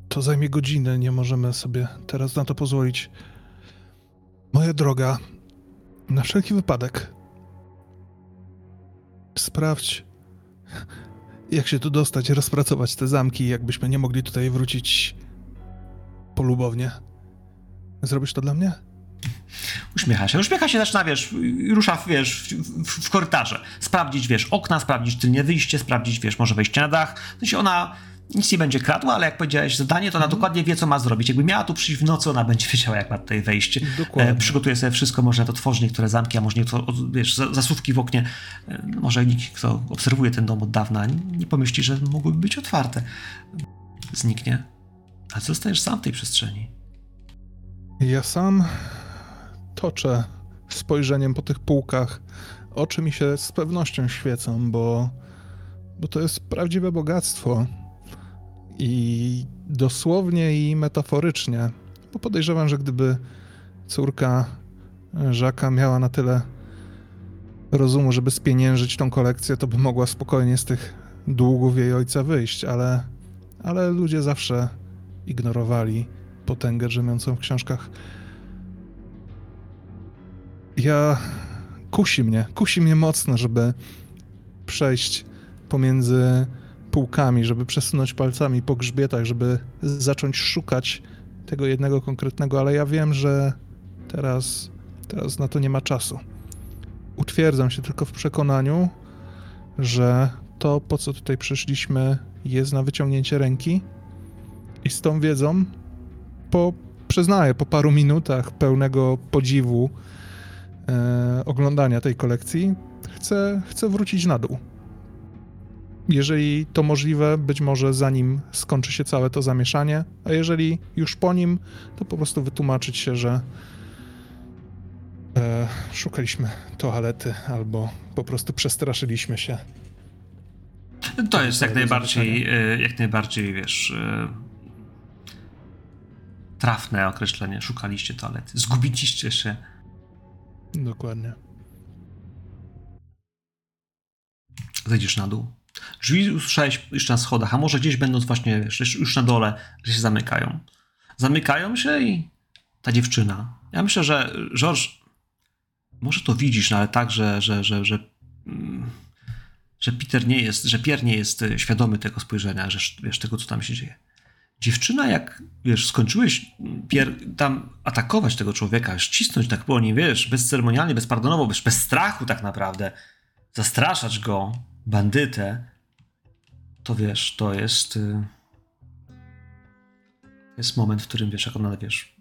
to zajmie godziny, nie możemy sobie teraz na to pozwolić. Moja droga, na wszelki wypadek, sprawdź, jak się tu dostać, rozpracować te zamki, jakbyśmy nie mogli tutaj wrócić polubownie. Zrobisz to dla mnie? Uśmiecha się. Uśmiecha się, zaczyna, wiesz, rusza, wiesz, w, w, w korytarze. Sprawdzić, wiesz, okna, sprawdzić tylnie wyjście, sprawdzić, wiesz, może wejście na dach. W sensie ona nic nie będzie kradła, ale jak powiedziałeś zadanie, to ona dokładnie wie, co ma zrobić. Jakby miała tu przyjść w nocy, ona będzie wiedziała, jak ma tutaj wejść. Dokładnie. E, przygotuje sobie wszystko, może nawet otworzy niektóre zamki, a może niektóre, wiesz, za- zasówki w oknie. E, może nikt, kto obserwuje ten dom od dawna, nie pomyśli, że mogłyby być otwarte. Zniknie. A co zostajesz sam w tej przestrzeni? Ja sam toczę spojrzeniem po tych półkach. Oczy mi się z pewnością świecą, bo, bo to jest prawdziwe bogactwo. I dosłownie i metaforycznie. Bo podejrzewam, że gdyby córka Żaka miała na tyle rozumu, żeby spieniężyć tą kolekcję, to by mogła spokojnie z tych długów jej ojca wyjść, ale, ale ludzie zawsze ignorowali potęgę drzemiącą w książkach. Ja. Kusi mnie, kusi mnie mocno, żeby przejść pomiędzy półkami, żeby przesunąć palcami po grzbietach, żeby zacząć szukać tego jednego konkretnego, ale ja wiem, że teraz, teraz na to nie ma czasu. Utwierdzam się tylko w przekonaniu, że to, po co tutaj przyszliśmy, jest na wyciągnięcie ręki i z tą wiedzą po, przyznaję, po paru minutach pełnego podziwu e, oglądania tej kolekcji, chcę, chcę wrócić na dół. Jeżeli to możliwe, być może zanim skończy się całe to zamieszanie, a jeżeli już po nim, to po prostu wytłumaczyć się, że e, szukaliśmy toalety albo po prostu przestraszyliśmy się. To jest jak najbardziej, e, jak najbardziej, wiesz, e, trafne określenie. Szukaliście toalety. Zgubiliście się. Dokładnie. Zejdziesz na dół. Drzwi usłyszałeś jeszcze na schodach, a może gdzieś będąc właśnie, już na dole, że się zamykają. Zamykają się i ta dziewczyna. Ja myślę, że George, może to widzisz, no ale tak, że, że, że, że, mm, że Peter nie jest, że Pierre nie jest e, świadomy tego spojrzenia, że wiesz, tego, co tam się dzieje. Dziewczyna, jak wiesz, skończyłeś Pierre, tam atakować tego człowieka, ścisnąć tak po nim, wiesz, bezceremonialnie, bezpardonowo, bez, bez strachu tak naprawdę, zastraszać go, bandytę, to wiesz, to jest. y, jest moment, w którym wiesz, jak ona wiesz.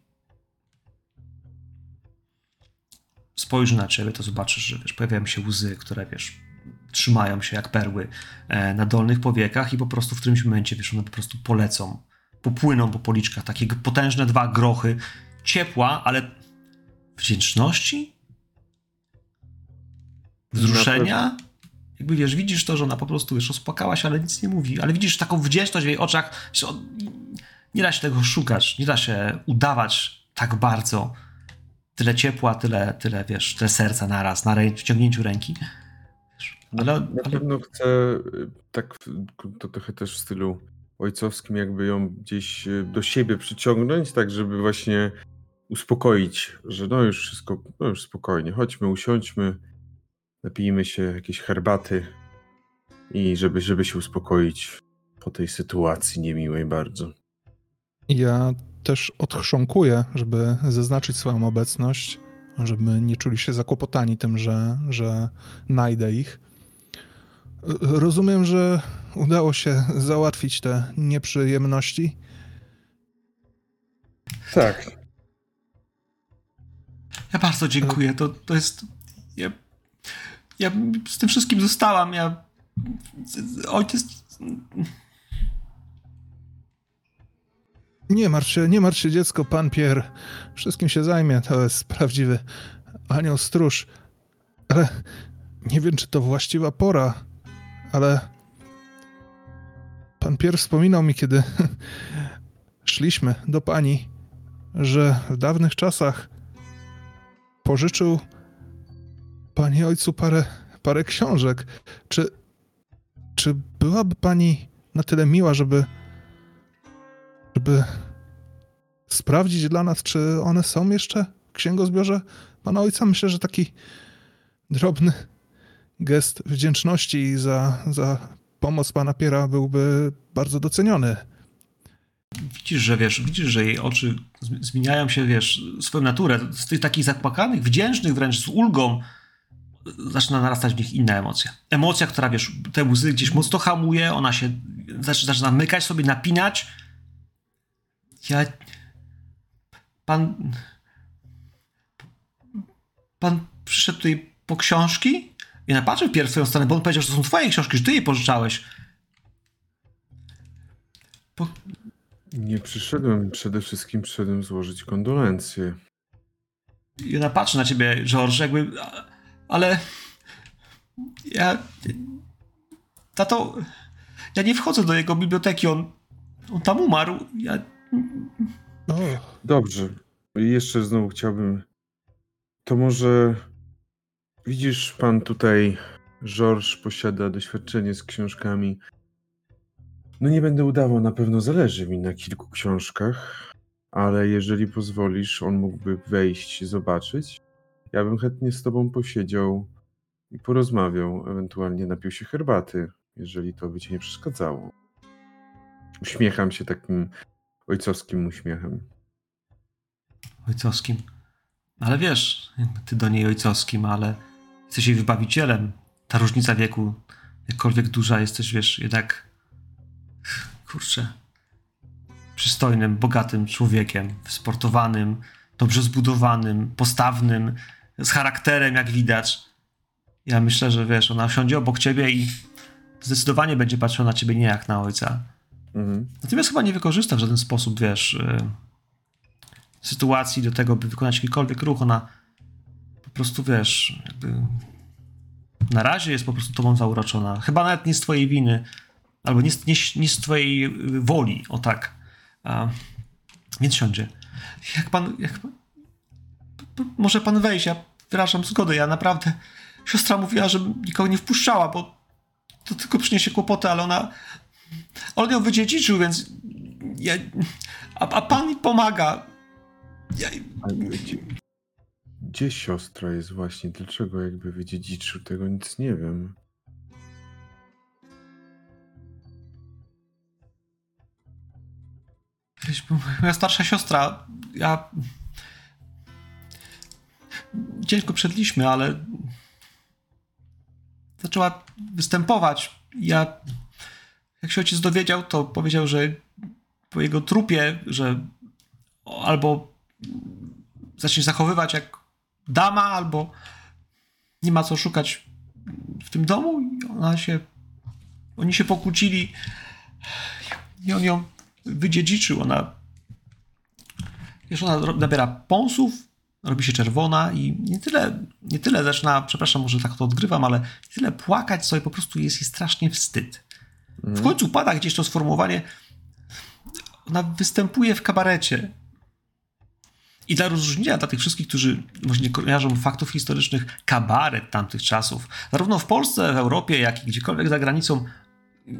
Spojrzy na ciebie, to zobaczysz, że wiesz, pojawiają się łzy, które wiesz, trzymają się jak perły e, na dolnych powiekach i po prostu w którymś momencie, wiesz, one po prostu polecą, popłyną po policzkach, takie potężne dwa grochy ciepła, ale wdzięczności, wzruszenia. Jakby wiesz, widzisz to, że ona po prostu wiesz, rozpłakała się, ale nic nie mówi, ale widzisz taką wdzięczność w jej oczach, nie da się tego szukać, nie da się udawać tak bardzo. Tyle ciepła, tyle, tyle wiesz, tyle serca naraz, na rę- wciągnięciu ręki. Wiesz, ale, Na ale pewno chcę y, tak to trochę też w stylu ojcowskim, jakby ją gdzieś y, do siebie przyciągnąć, tak żeby właśnie uspokoić, że no już wszystko, no już spokojnie, chodźmy, usiądźmy, napijmy się jakiejś herbaty i żeby, żeby się uspokoić po tej sytuacji niemiłej bardzo. Ja też odchrząkuję, żeby zaznaczyć swoją obecność, żeby nie czuli się zakłopotani tym, że, że najdę ich. Rozumiem, że udało się załatwić te nieprzyjemności. Tak, ja bardzo dziękuję. To, to jest. Ja, ja z tym wszystkim zostałam. Ja. Ojciec. Nie martw się, nie martw się, dziecko, pan Pier. Wszystkim się zajmie, to jest prawdziwy anioł stróż. Ale nie wiem, czy to właściwa pora, ale pan Pier wspominał mi, kiedy szliśmy do pani, że w dawnych czasach pożyczył pani ojcu parę, parę książek. Czy, czy byłaby pani na tyle miła, żeby żeby sprawdzić dla nas, czy one są jeszcze w księgozbiorze pana ojca. Myślę, że taki drobny gest wdzięczności za, za pomoc pana Piera byłby bardzo doceniony. Widzisz, że wiesz, widzisz, że jej oczy zmi- zmieniają się, wiesz, swoją naturę. Z tych takich zapłakanych, wdzięcznych wręcz z ulgą zaczyna narastać w nich inna emocja. Emocja, która, wiesz, te łzy gdzieś mocno hamuje, ona się zaczyna, zaczyna mykać sobie, napinać. Ja... Pan... Pan przyszedł tutaj po książki? I napatrzył pierw swoją stronę, bo on powiedział, że to są twoje książki, że ty je pożyczałeś. Po, Nie przyszedłem, przede wszystkim przyszedłem złożyć kondolencje. I ona patrzy na ciebie, George, jakby. Ale. Ja. Tato. Ja nie wchodzę do jego biblioteki, on. On tam umarł. Ja. O, Dobrze. I jeszcze znowu chciałbym. To może. Widzisz, pan tutaj, George, posiada doświadczenie z książkami. No nie będę udawał, na pewno zależy mi na kilku książkach, ale jeżeli pozwolisz, on mógłby wejść, zobaczyć. Ja bym chętnie z tobą posiedział i porozmawiał, ewentualnie napił się herbaty, jeżeli to by ci nie przeszkadzało. Uśmiecham się takim ojcowskim uśmiechem. Ojcowskim. Ale wiesz, ty do niej ojcowskim, ale jesteś jej wybawicielem. Ta różnica wieku, jakkolwiek duża, jesteś, wiesz, jednak. Kurczę. Przystojnym, bogatym człowiekiem, sportowanym, dobrze zbudowanym, postawnym, z charakterem, jak widać. Ja myślę, że wiesz, ona siądzie obok ciebie i zdecydowanie będzie patrzyła na ciebie nie jak na ojca. Mhm. Natomiast chyba nie wykorzysta w żaden sposób, wiesz, y, sytuacji do tego, by wykonać jakikolwiek ruch. Ona prostu, wiesz, jakby na razie jest po prostu tobą zauroczona. Chyba nawet nie z twojej winy, albo nie nie, nie z twojej y, woli, o tak. A, więc siądzie. Jak pan, jak pan... Może pan wejść, ja wyrażam zgodę, ja naprawdę... Siostra mówiła, że nikogo nie wpuszczała, bo to tylko przyniesie kłopoty, ale ona... On ją wydziedziczył, więc ja, a, a pan mi pomaga. Ja, gdzie, siostra jest właśnie? Dlaczego jakby wydziedziczył tego? Nic nie wiem. Moja starsza siostra, ja... Ciężko przedliśmy, ale zaczęła występować. Ja, jak się ojciec dowiedział, to powiedział, że po jego trupie, że albo zacznie zachowywać jak dama, albo nie ma co szukać w tym domu. I ona się, oni się pokłócili i on ją wydziedziczył. Ona, wiesz, ona nabiera pąsów, robi się czerwona i nie tyle, nie tyle zaczyna, przepraszam, może tak to odgrywam, ale nie tyle płakać sobie, po prostu jest jej strasznie wstyd. W końcu pada gdzieś to sformułowanie, ona występuje w kabarecie. I dla rozróżnienia dla tych wszystkich, którzy może nie kojarzą faktów historycznych, kabaret tamtych czasów, zarówno w Polsce, w Europie, jak i gdziekolwiek za granicą,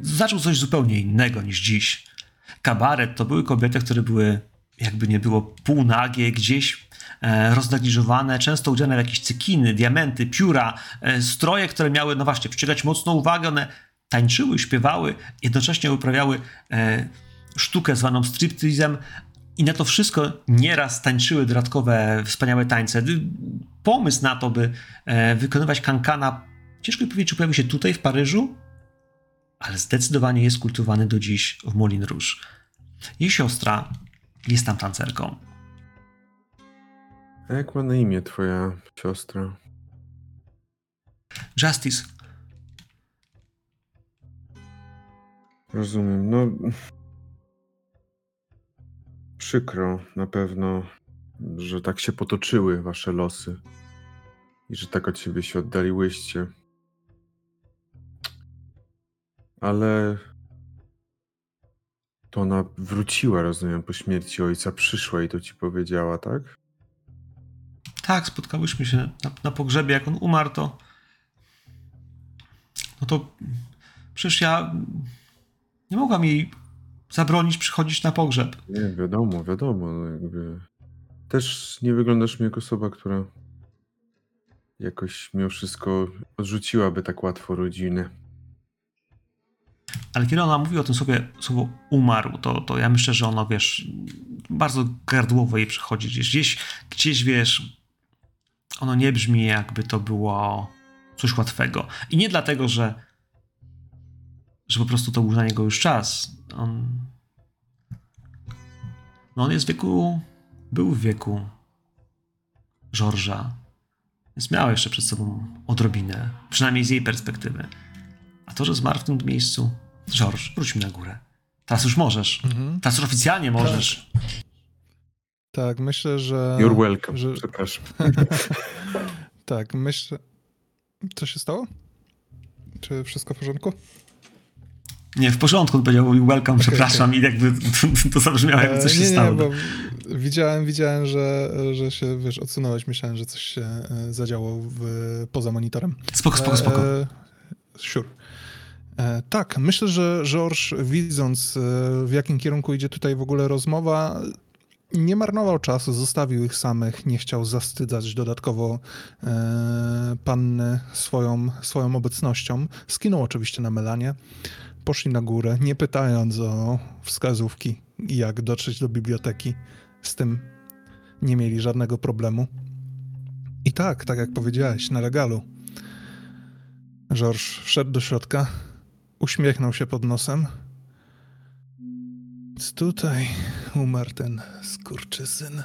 zaczął coś zupełnie innego niż dziś. Kabaret to były kobiety, które były, jakby nie było, półnagie, gdzieś e, często udziane w jakieś cykiny, diamenty, pióra, e, stroje, które miały, no właśnie, przyciągać mocną uwagę, one tańczyły, śpiewały, jednocześnie uprawiały e, sztukę zwaną stripteasem i na to wszystko nieraz tańczyły dodatkowe wspaniałe tańce. Pomysł na to, by e, wykonywać kankana, ciężko mi powiedzieć, czy pojawił się tutaj w Paryżu, ale zdecydowanie jest kultywowany do dziś w Moulin Rouge. Jej siostra jest tam tancerką. A jak ma na imię twoja siostra? Justice, Rozumiem. No. Przykro na pewno, że tak się potoczyły wasze losy. I że tak od siebie się oddaliłyście. Ale. To ona wróciła, rozumiem, po śmierci ojca, przyszła i to ci powiedziała, tak? tak, spotkałyśmy się na, na pogrzebie, jak on umarł, to no to przecież ja nie mogłam jej zabronić przychodzić na pogrzeb. Nie, wiadomo, wiadomo. No jakby... Też nie wyglądasz mi jak osoba, która jakoś mimo wszystko odrzuciłaby tak łatwo rodzinę. Ale kiedy ona mówi o tym sobie słowo umarł, to, to ja myślę, że ono, wiesz, bardzo gardłowo jej przychodzi. Gdzieś, gdzieś, gdzieś, wiesz, ono nie brzmi jakby to było coś łatwego. I nie dlatego, że, że po prostu to był na niego już czas. On, no on jest w wieku, był w wieku Żorża. Więc miał jeszcze przed sobą odrobinę, przynajmniej z jej perspektywy. A to, że zmarł w tym miejscu, George, wróćmy na górę. Teraz już możesz. Mhm. Teraz już oficjalnie możesz. Tak, myślę, że... You're welcome. że- Przepraszam. Tak, myślę... Co się stało? Czy wszystko w porządku? Nie, w porządku, on powiedział welcome, przepraszam i jakby to, to zabrzmiało, jakby coś E, się nie, stało. Nie, bo widziałem, widziałem, że, że się, wiesz, odsunąłeś. Myślałem, że coś się e, zadziało w, poza monitorem. Spoko, spoko, spoko. E, sure. E, tak, myślę, że George, widząc e, w jakim kierunku idzie tutaj w ogóle rozmowa, nie marnował czasu, zostawił ich samych, nie chciał zastydzać dodatkowo e, panny swoją, swoją obecnością. Skinął oczywiście na Melanie. Poszli na górę, nie pytając o wskazówki, jak dotrzeć do biblioteki. Z tym nie mieli żadnego problemu. I tak, tak jak powiedziałeś, na legalu. George wszedł do środka, uśmiechnął się pod nosem. Tutaj umarł ten skurczysyn.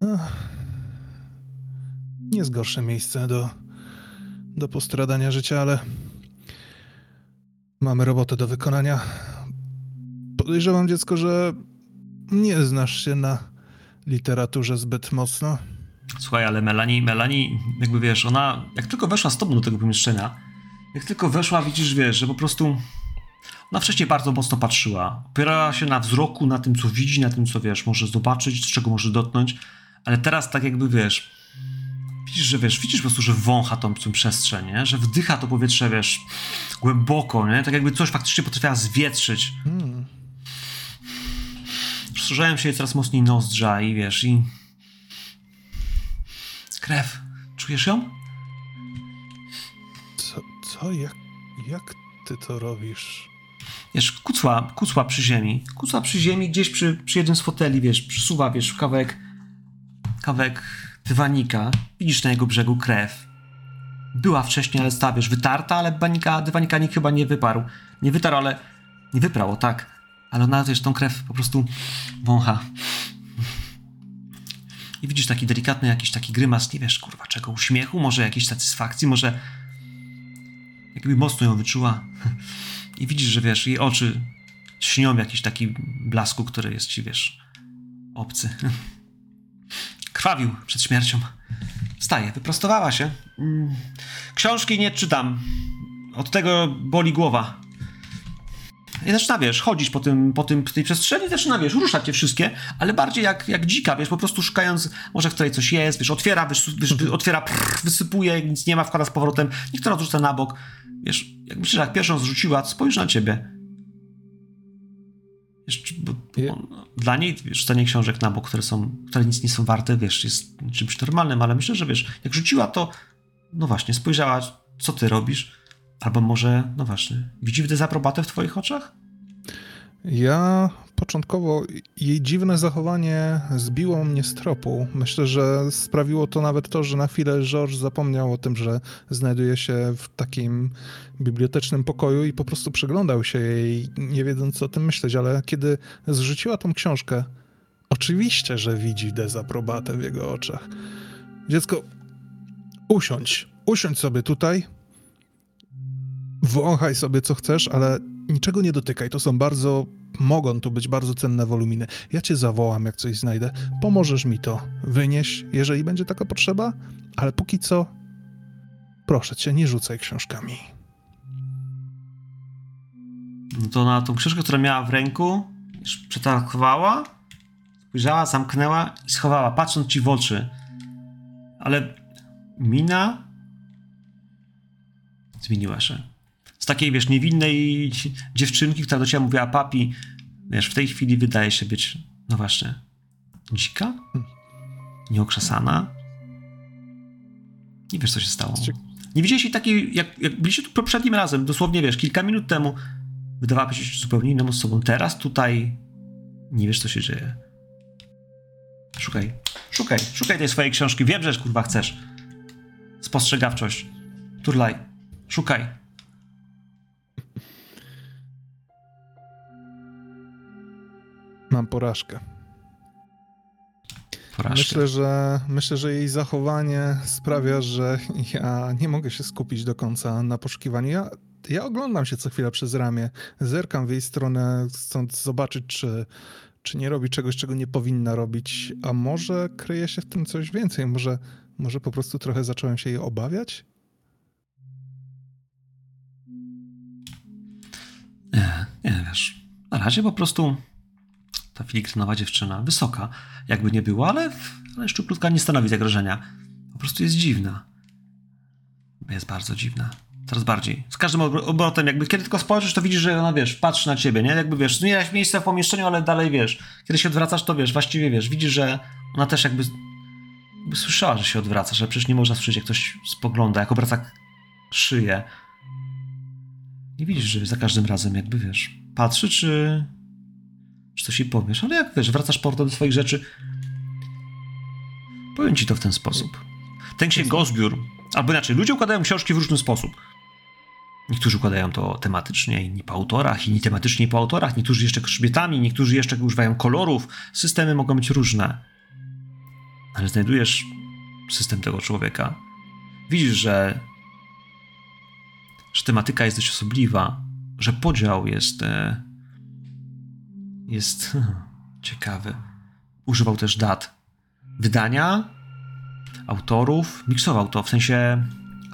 Ach. Nie jest gorsze miejsce do, do postradania życia, ale mamy robotę do wykonania. Podejrzewam, dziecko, że nie znasz się na literaturze zbyt mocno. Słuchaj, ale Melanie, Melanie, jakby wiesz, ona, jak tylko weszła z tobą do tego pomieszczenia, jak tylko weszła, widzisz, wiesz, że po prostu ona wcześniej bardzo mocno patrzyła. Opierała się na wzroku, na tym, co widzi, na tym, co wiesz, może zobaczyć, z czego może dotknąć, ale teraz tak jakby wiesz, widzisz, że wiesz, widzisz po prostu, że wącha tą, tą przestrzeń, nie? że wdycha to powietrze, wiesz, głęboko, nie? tak jakby coś faktycznie potrafiła zwietrzyć. Hmm. Rozszerzają się jej coraz mocniej nozdrza i wiesz, i... Krew. Czujesz ją? Co, co? Jak, jak ty to robisz? Wiesz, kucła, kucła przy ziemi. Kucła przy ziemi, gdzieś przy, przy jednym z foteli, wiesz, przysuwa, wiesz, kawałek, kawałek dywanika. Widzisz na jego brzegu krew. Była wcześniej, ale sta, wiesz, wytarta, ale banika, dywanika nikt chyba nie wyparł. Nie wytarł, ale... Nie wyprało, tak. Ale ona, wiesz, tą krew po prostu wącha. I widzisz taki delikatny jakiś taki grymas, nie wiesz, kurwa, czego, uśmiechu, może jakiejś satysfakcji, może jakby mocno ją wyczuła. I widzisz, że wiesz, jej oczy śnią jakiś taki blasku, który jest ci, wiesz, obcy. Krwawił przed śmiercią. Wstaje, wyprostowała się. Mm, Książki nie czytam. Od tego boli głowa. I zaczyna, wiesz, chodzić po, tym, po tym, tej przestrzeni, zaczyna, wiesz, ruszać je wszystkie, ale bardziej jak, jak dzika, wiesz, po prostu szukając, może w której coś jest, wiesz, otwiera, wiesz, wiesz, otwiera, prrr, wysypuje, nic nie ma, wkłada z powrotem, niektóra odrzuca na bok. Wiesz, jak myślisz, jak pierwszą zrzuciła, to spojrzy na ciebie. On, dla niej, rzucanie książek na bok, które są, które nic nie są warte, wiesz, jest czymś normalnym, ale myślę, że wiesz, jak rzuciła to, no właśnie, spojrzała, co ty robisz, albo może, no właśnie, widzi dezaprobatę w twoich oczach? Ja początkowo jej dziwne zachowanie zbiło mnie z tropu. Myślę, że sprawiło to nawet to, że na chwilę George zapomniał o tym, że znajduje się w takim bibliotecznym pokoju i po prostu przyglądał się jej, nie wiedząc o tym myśleć, ale kiedy zrzuciła tą książkę, oczywiście, że widzi dezaprobatę w jego oczach. Dziecko, usiądź, usiądź sobie tutaj, wąchaj sobie co chcesz, ale niczego nie dotykaj. To są bardzo, mogą tu być bardzo cenne woluminy. Ja cię zawołam, jak coś znajdę. Pomożesz mi to wynieść, jeżeli będzie taka potrzeba, ale póki co, proszę cię, nie rzucaj książkami. No to na tą książkę, którą miała w ręku, już przetarkowała, spojrzała, zamknęła i schowała, patrząc ci w oczy. Ale mina zmieniła się. Z takiej, wiesz, niewinnej dziewczynki, która do ciebie mówiła papi, wiesz, w tej chwili wydaje się być, no właśnie, dzika? Nieokrzesana? Nie wiesz, co się stało. Nie widziałeś jej takiej, jak, jak byliście tu poprzednim razem, dosłownie, wiesz, kilka minut temu, wydawałaby się zupełnie inną osobą. Teraz tutaj nie wiesz, co się dzieje. Szukaj, szukaj, szukaj tej swojej książki. Wiem, że kurwa chcesz. Spostrzegawczość. Turlaj, szukaj. Mam porażkę. Porażkę. Myślę, że myślę, że jej zachowanie sprawia, że ja nie mogę się skupić do końca na poszukiwaniu. Ja, ja oglądam się co chwilę przez ramię, zerkam w jej stronę, chcąc zobaczyć, czy, czy nie robi czegoś, czego nie powinna robić. A może kryje się w tym coś więcej? Może, może po prostu trochę zacząłem się jej obawiać? Nie, nie wiesz. Na razie po prostu ta filigranowa dziewczyna, wysoka, jakby nie było, ale, ale szczuplutka nie stanowi zagrożenia. Po prostu jest dziwna. Jest bardzo dziwna. Coraz bardziej. Z każdym obro- obrotem, jakby kiedy tylko spojrzysz, to widzisz, że ona, wiesz, patrzy na ciebie, nie? Jakby, wiesz, zmieniasz miejsce w pomieszczeniu, ale dalej, wiesz, kiedy się odwracasz, to, wiesz, właściwie, wiesz, widzisz, że ona też jakby, jakby słyszała, że się odwraca, że przecież nie można słyszeć, jak ktoś spogląda, jak obraca szyję. Nie widzisz, że za każdym razem jakby, wiesz, patrzy, czy, czy coś jej powiesz, ale jak, wiesz, wracasz portem do swoich rzeczy, powiem ci to w ten sposób. Ten księgozbiór, albo inaczej, ludzie układają książki w różny sposób. Niektórzy układają to tematycznie, inni po autorach, inni tematycznie po autorach, niektórzy jeszcze grzbietami, niektórzy jeszcze używają kolorów. Systemy mogą być różne. Ale znajdujesz system tego człowieka. Widzisz, że że tematyka jest dość osobliwa, że podział jest e, jest ciekawy. Używał też dat wydania, autorów, miksował to, w sensie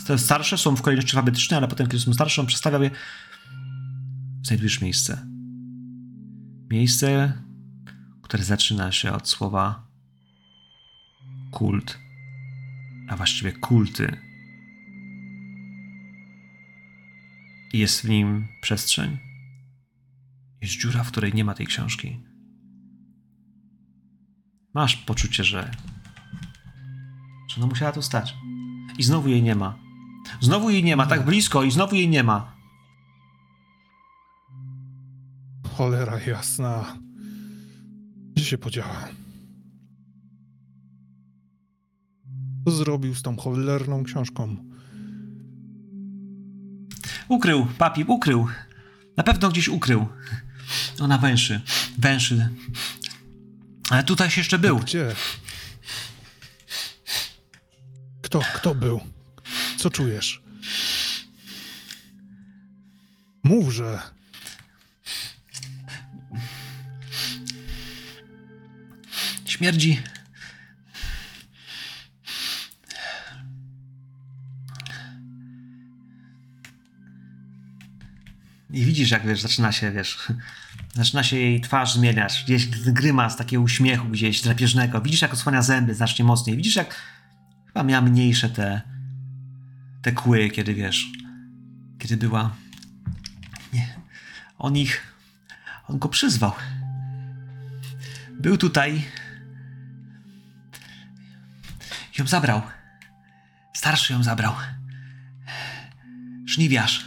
te starsze są w kolejności alfabetycznej, ale potem, kiedy są starsze, on przestawiał je znajdujesz miejsce. Miejsce, które zaczyna się od słowa kult, a właściwie kulty. I jest w nim przestrzeń. Jest dziura, w której nie ma tej książki. Masz poczucie, że. że ona musiała tu stać. I znowu jej nie ma. Znowu jej nie ma, tak blisko, i znowu jej nie ma. Cholera jasna. Gdzie się podziała? Co zrobił z tą cholerną książką? Ukrył, papi, ukrył. Na pewno gdzieś ukrył. Ona węszy, węszy. Ale tutaj się jeszcze był. Gdzie? Kto, kto był? Co czujesz? Mów, że... Śmierdzi. I widzisz, jak wiesz, zaczyna się, wiesz, zaczyna się jej twarz zmieniać. Gdzieś grymas takiego uśmiechu gdzieś drapieżnego. Widzisz, jak odsłania zęby znacznie mocniej. Widzisz, jak chyba miała mniejsze te, te kły, kiedy wiesz, kiedy była. Nie. On ich. On go przyzwał. Był tutaj. Ją zabrał. Starszy ją zabrał. Żniwiarz.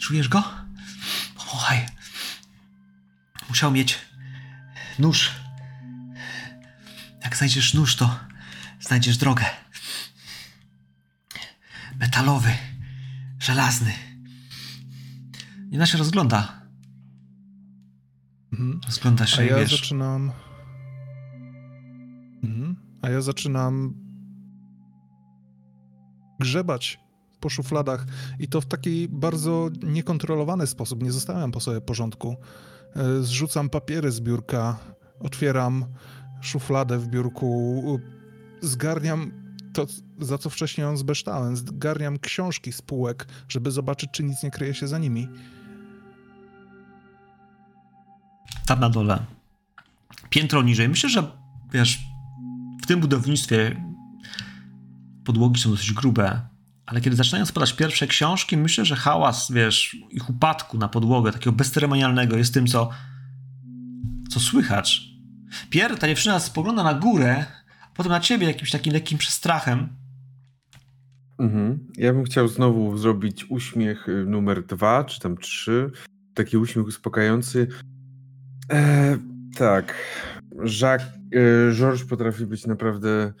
Czujesz go? Pomachaj. Musiał mieć nóż. Jak znajdziesz nóż, to znajdziesz drogę. Metalowy, żelazny. I ona się rozgląda. Mhm. Rozgląda się A ja wiesz. zaczynam... Mhm. A ja zaczynam grzebać po szufladach i to w taki bardzo niekontrolowany sposób. Nie zostawiam po sobie porządku. E, Zrzucam papiery z biurka, otwieram szufladę w biurku, zgarniam to, za co wcześniej ją zbeształem. Zgarniam książki z półek, żeby zobaczyć, czy nic nie kryje się za nimi. tam na dole. Piętro niżej. Myślę, że wiesz, w tym budownictwie podłogi są dosyć grube, Ale kiedy zaczynają spadać pierwsze książki, myślę, że hałas, wiesz, ich upadku na podłogę, takiego bezceremonialnego jest tym, co, co słychać. Pierre, ta dziewczyna spogląda na górę, a potem na ciebie jakimś takim lekkim przestrachem. Mhm. Ja bym chciał znowu zrobić uśmiech y, numer dwa, czy tam trzy. Taki uśmiech uspokajający. E, tak. Jacques, e, potrafi być naprawdę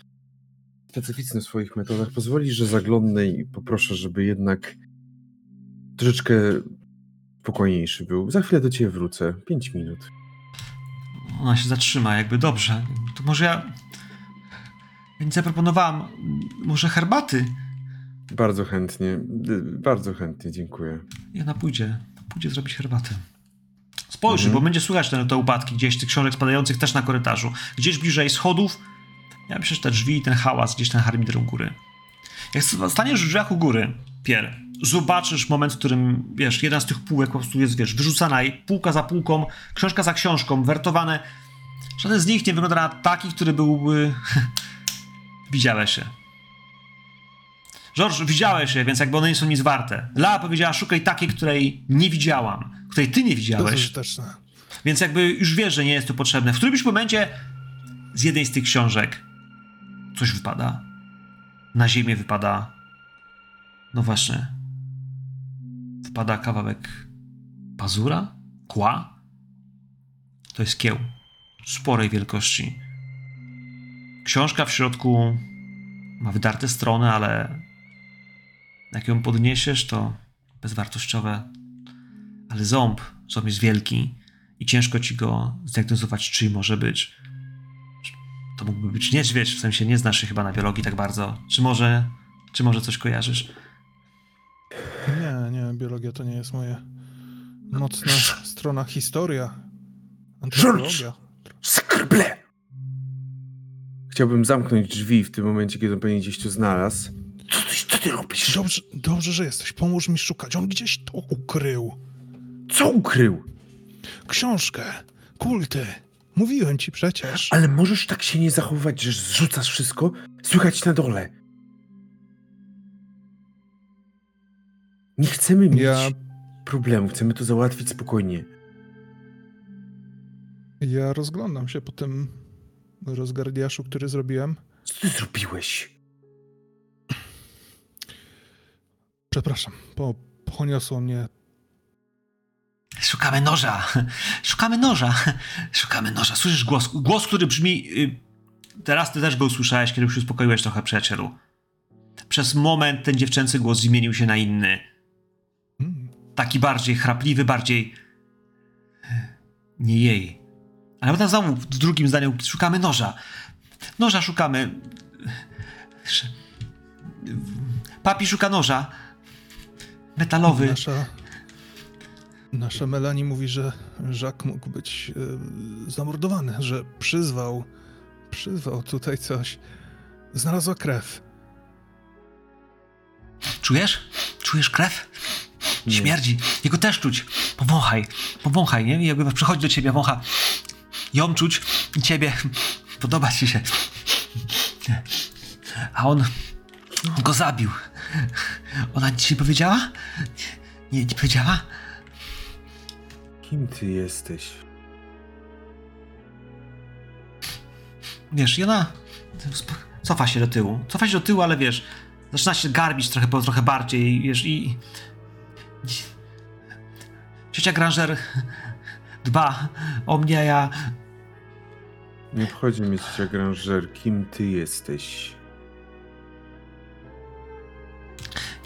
specyficzny w swoich metodach. Pozwoli, że zaglądnę i poproszę, żeby jednak troszeczkę spokojniejszy był. Za chwilę do ciebie wrócę. Pięć minut. Ona się zatrzyma, jakby dobrze. To może ja. Ja nic zaproponowałam. Może herbaty? Bardzo chętnie. Bardzo chętnie, dziękuję. I ona pójdzie. Pójdzie zrobić herbatę. Spojrzy, Mhm. bo będzie słychać te, te upadki gdzieś tych książek spadających też na korytarzu. Gdzieś bliżej schodów. Ja myślę, że te drzwi i ten hałas, gdzieś ten harmider u góry. Jak staniesz w drzwiach u góry, Pier, zobaczysz moment, w którym, wiesz, jedna z tych półek po prostu jest, wiesz, wyrzucana i półka za półką, książka za książką, wertowane. Żaden z nich nie wygląda na taki, który byłby... Widziałeś się. George, widziałeś je, więc jakby one nie są nic warte. Lea powiedziała, szukaj takiej, której nie widziałam, której ty nie widziałeś. Więc jakby już wiesz, że nie jest to potrzebne. W którymś momencie z jednej z tych książek coś wypada. Na ziemię wypada. No właśnie. Wypada kawałek pazura? Kła? To jest kieł. Sporej wielkości. Książka w środku ma wydarte strony, ale jak ją podniesiesz, to bezwartościowe. Ale ząb, ząb jest wielki i ciężko ci go zdiagnozować, czy może być. To mógłby być niedźwiedź, w sensie nie znasz się chyba na biologii tak bardzo. Czy może, czy może coś kojarzysz? Nie, nie, biologia to nie jest moje mocna strona. Historia. Antropologia. Skrble! Chciałbym zamknąć drzwi w tym momencie, kiedy on pewnie gdzieś tu znalazł. Co ty, co ty robisz? Dobrze, dobrze, że jesteś. Pomóż mi szukać. On gdzieś to ukrył. Co ukrył? Książkę. Kulty. Mówiłem ci przecież. Ale możesz tak się nie zachowywać, że zrzucasz wszystko? Słychać na dole. Nie chcemy mieć Ja, problemu, chcemy to załatwić spokojnie. ja rozglądam się po tym rozgardiaszu, który zrobiłem. Co ty zrobiłeś? Przepraszam, po, poniosło mnie. Szukamy noża! Szukamy noża! Szukamy noża. Słyszysz głos, głos, który brzmi. y, Teraz ty też go usłyszałeś, kiedy już uspokoiłeś trochę, przyjacielu. Przez moment ten dziewczęcy głos zmienił się na inny. Taki bardziej chrapliwy, bardziej. Nie jej. Ale potem znowu w drugim zdaniu szukamy noża. Noża szukamy. Sz- Papi szuka noża. Metalowy. Nasza, nasza Melanie mówi, że Jacques mógł być e, zamordowany, że przyzwał, przyzwał tutaj coś. Znalazła krew. Czujesz? Czujesz krew? Nie. Śmierdzi. Jego też czuć. Powąchaj. Powąchaj, nie? I jakby przychodzi do ciebie, wącha. Ją czuć i ciebie. Podoba ci się. A on go zabił. Ona ci nie powiedziała? Nie, nie powiedziała? Kim ty jesteś? Wiesz, i ona sp- cofa się do tyłu. Cofa się do tyłu, ale wiesz, zaczyna się garbić trochę, trochę bardziej, wiesz, i... ciocia Granger dba o mnie, a ja... Nie obchodzi mnie ciocia Granger, kim ty jesteś?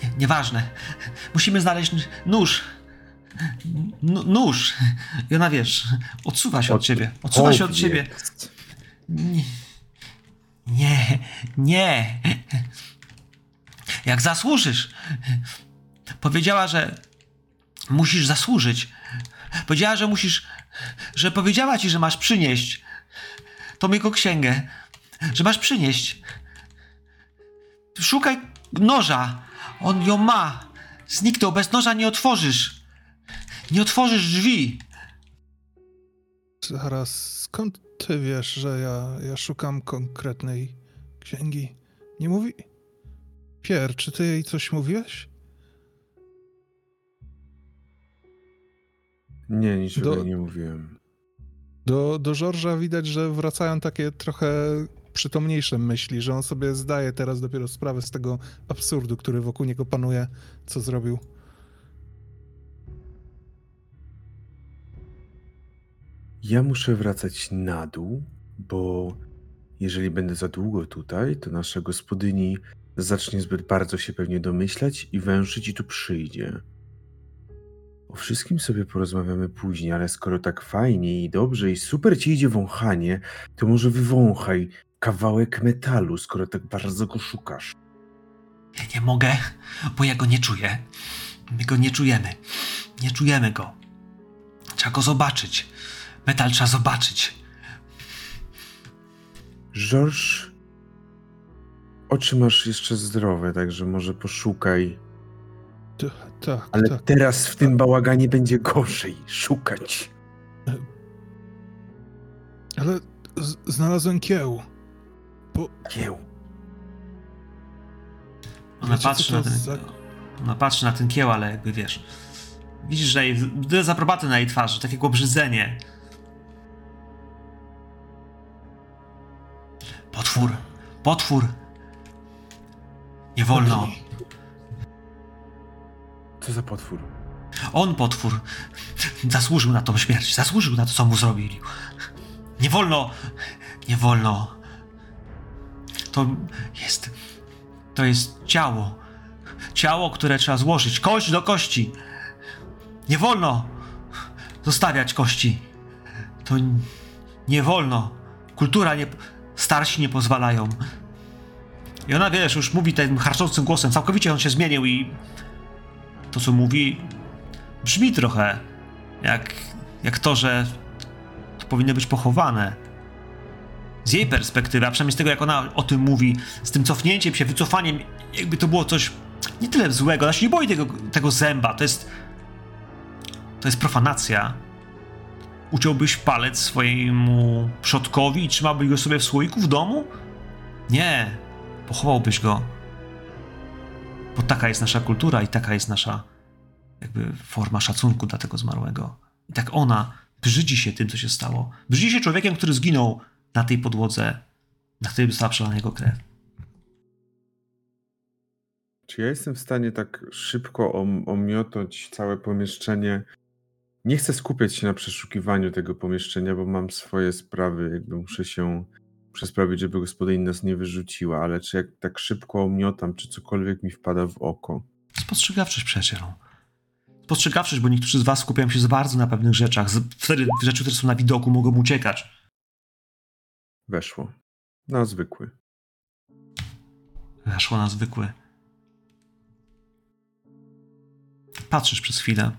Nie, nieważne. Musimy znaleźć nóż. Nóż. I ona, wiesz, odsuwa się od, ciebie. Odsuwa się od ciebie. Nie. Nie, nie. Jak zasłużysz. Powiedziała, że musisz zasłużyć. Powiedziała, że musisz. Że powiedziała ci, że masz przynieść. Tą jego księgę. Że masz przynieść. Szukaj noża. On ją ma. Zniknął. Bez noża nie otworzysz. Nie otworzysz drzwi. Zaraz, skąd ty wiesz, że ja, ja szukam konkretnej księgi? Nie mówi... Pier, czy ty jej coś mówiłeś? Nie, niczego Do- nie mówiłem. Do, do George'a widać, że wracają takie trochę przytomniejsze myśli, że on sobie zdaje teraz dopiero sprawę z tego absurdu, który wokół niego panuje, co zrobił. Ja muszę wracać na dół, bo jeżeli będę za długo tutaj, to nasza gospodyni zacznie zbyt bardzo się pewnie domyślać i węszyć i tu przyjdzie. O wszystkim sobie porozmawiamy później, ale skoro tak fajnie i dobrze i super ci idzie wąchanie, to może wywąchaj kawałek metalu, skoro tak bardzo go szukasz. Ja nie mogę, bo ja go nie czuję. My go nie czujemy. Nie czujemy go. Trzeba go zobaczyć. Metal trzeba zobaczyć. Georges, oczy masz jeszcze zdrowe, także może poszukaj. T- Tak, Ale tak. teraz w tym bałaganie będzie gorzej szukać. Ale z- znalazłem kieł. Kieł. Ona Wiecie, patrzy na ten. za- Ona patrzy na ten kieł, ale jakby wiesz. Widzisz, że jej, dezaprobaty na jej twarzy, takiego obrzydzenie. Potwór, potwór. Nie wolno. Co za potwór? On, potwór, zasłużył na tą śmierć, zasłużył na to, co mu zrobili. Nie wolno, nie wolno. To jest, to jest ciało. Ciało, które trzeba złożyć, kość do kości. Nie wolno zostawiać kości. To nie wolno. Kultura nie, starsi nie pozwalają. I ona, wiesz, już mówi tym harczącym głosem, całkowicie on się zmienił i to, co mówi, brzmi trochę jak, jak to, że to powinno być pochowane. Z jej perspektywy, a przynajmniej z tego, jak ona o tym mówi, z tym cofnięciem się, wycofaniem, jakby to było coś nie tyle złego. Ona się nie boi tego, tego zęba. To jest. To jest profanacja. Uciąłbyś palec swojemu przodkowi i trzymałbyś go sobie w słoiku w domu? Nie. Pochowałbyś go. Bo taka jest nasza kultura i taka jest nasza jakby forma szacunku dla tego zmarłego. I tak ona brzydzi się tym, co się stało. Brzydzi się człowiekiem, który zginął na tej podłodze, na której została przelana jego krew. Czy ja jestem w stanie tak szybko om- całe pomieszczenie? Nie chcę skupiać się na przeszukiwaniu tego pomieszczenia, bo mam swoje sprawy, jakby muszę się przesprawić, żeby gospodyni nas nie wyrzuciła, ale czy jak tak szybko omiotam, czy cokolwiek mi wpada w oko? Spostrzegawczość, przyjacielu. Spostrzegawczość, bo niektórzy z was skupiają się za bardzo na pewnych rzeczach. Wtedy rzeczy, które są na widoku, mogą uciekać. Weszło. Na zwykły. Weszło na zwykły. Patrzysz przez chwilę.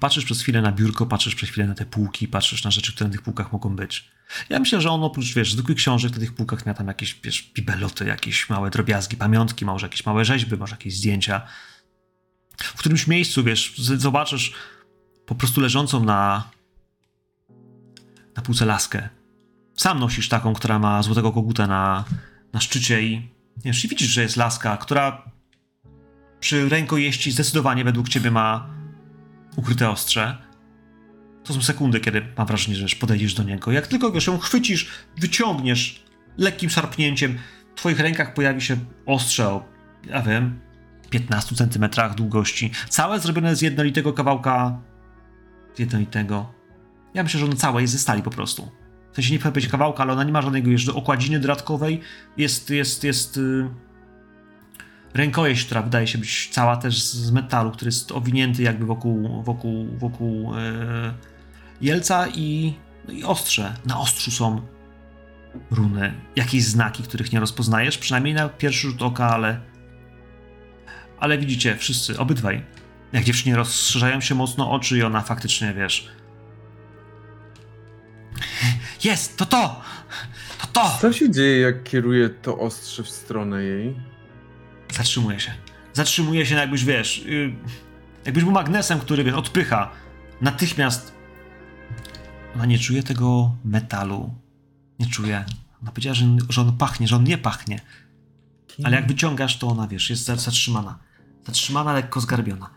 Patrzysz przez chwilę na biurko, patrzysz przez chwilę na te półki, patrzysz na rzeczy, które na tych półkach mogą być. Ja myślę, że on oprócz, wiesz, zwykłych książek na tych półkach miał tam jakieś, wiesz, bibeloty, jakieś małe drobiazgi, pamiątki, może jakieś małe rzeźby, może jakieś zdjęcia. W którymś miejscu, wiesz, zobaczysz po prostu leżącą na na półce laskę. Sam nosisz taką, która ma złotego koguta na, na szczycie i wiesz, i widzisz, że jest laska, która przy rękojeści zdecydowanie według ciebie ma ukryte ostrze. To są sekundy, kiedy mam wrażenie, że podejdziesz do niego. Jak tylko wiesz, ją chwycisz, wyciągniesz lekkim szarpnięciem, w twoich rękach pojawi się ostrze o, ja wiem, 15 centymetrach długości. Całe zrobione z jednolitego kawałka jednolitego. Ja myślę, że ono całe jest ze stali po prostu. W sensie nie powinno być kawałka, ale ona nie ma żadnego jeszcze okładziny dodatkowej. Jest, jest, jest yy, rękojeść, która wydaje się być cała też z metalu, który jest owinięty jakby wokół, wokół, wokół yy, jelca i, no i ostrze. Na ostrzu są runy, jakieś znaki, których nie rozpoznajesz, przynajmniej na pierwszy rzut oka, ale ale widzicie, wszyscy, obydwaj, jak dziewczynie rozszerzają się mocno oczy i ona faktycznie, wiesz, jest, to to! To to! Co się dzieje, jak kieruję to ostrze w stronę jej? Zatrzymuje się. Zatrzymuje się, jakbyś wiesz. Yy, jakbyś był magnesem, który wiesz, odpycha. Natychmiast. Ona nie czuje tego metalu. Nie czuje. Ona powiedziała, że, że on pachnie, że on nie pachnie. Ale jak wyciągasz, to ona, wiesz, jest za- zatrzymana. Zatrzymana, lekko zgarbiona.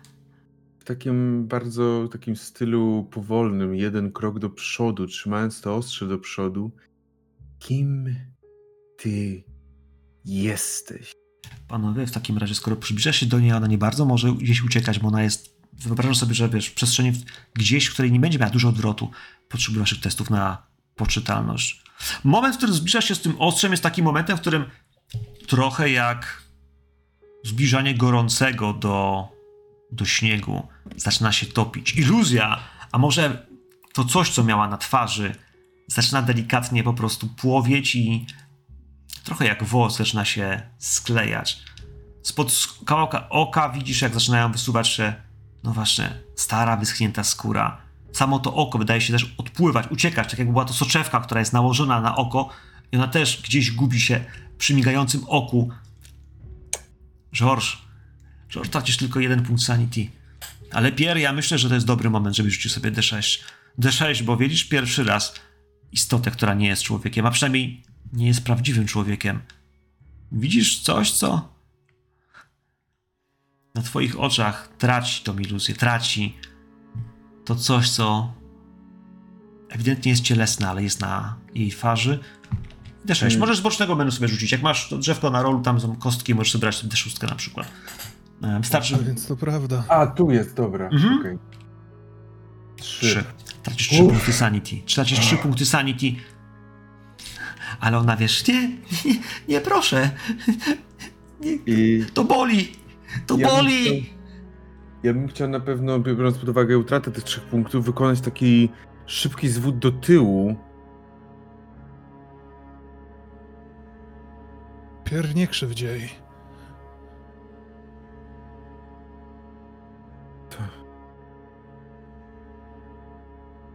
W takim bardzo takim stylu powolnym, jeden krok do przodu, trzymając to ostrze do przodu. Kim ty jesteś? Panowie, w takim razie, skoro przybliża się do niej, ona nie bardzo może gdzieś uciekać, bo ona jest. Wyobrażam sobie, że wiesz, w przestrzeni gdzieś, w której nie będzie miała dużo odwrotu, potrzebuje waszych testów na poczytalność. Moment, w którym zbliża się z tym ostrzem, jest takim momentem, w którym trochę jak zbliżanie gorącego do, do śniegu zaczyna się topić. Iluzja, a może to coś, co miała na twarzy, zaczyna delikatnie po prostu płowieć i trochę jak włos zaczyna się sklejać. Spod kawałka oka widzisz, jak zaczynają wysuwać się, no właśnie, stara, wyschnięta skóra. Samo to oko wydaje się też odpływać, uciekać, tak jakby była to soczewka, która jest nałożona na oko i ona też gdzieś gubi się przy migającym oku. George, George, tracisz tylko jeden punkt sanity. Ale Pierre, ja myślę, że to jest dobry moment, żebyś rzucił sobie D6. D6, bo widzisz pierwszy raz istotę, która nie jest człowiekiem, a przynajmniej nie jest prawdziwym człowiekiem. Widzisz coś, co na twoich oczach traci tą iluzję, traci to coś, co ewidentnie jest cielesne, ale jest na jej twarzy. D6. Hmm. Możesz z bocznego menu sobie rzucić. Jak masz to drzewko na rolu, tam są kostki, możesz sobie brać D6 na przykład. Wystarczy A więc to prawda. A, tu jest, dobra. Mhm. okej. Trzy. Trzy. Tracisz trzy punkty sanity. Tracisz trzy punkty sanity. Ale ona wiesz, nie, nie, nie proszę. I To boli! To Ja bym boli! chciał- ja bym chciał na pewno, biorąc pod uwagę utratę tych trzech punktów, wykonać taki szybki zwód do tyłu. Pier nie.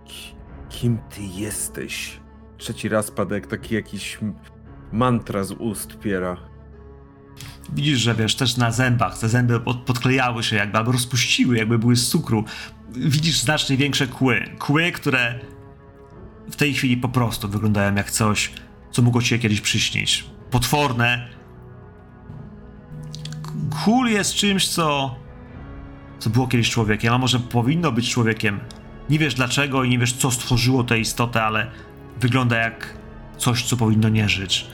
Ki- Kim ty jesteś? Trzeci raz pada jak taki jakiś mantra z ust piera. Widzisz, że wiesz, też na zębach te zęby pod, podklejały się jakby, albo rozpuściły, jakby były z cukru. Widzisz znacznie większe kły. Kły, które w tej chwili po prostu wyglądają jak coś, co mogło ci kiedyś przyśnić. Potworne. Kul jest czymś, co co było kiedyś człowiekiem, a może powinno być człowiekiem. Nie wiesz dlaczego i nie wiesz, co stworzyło tę istotę, ale wygląda jak coś, co powinno nie żyć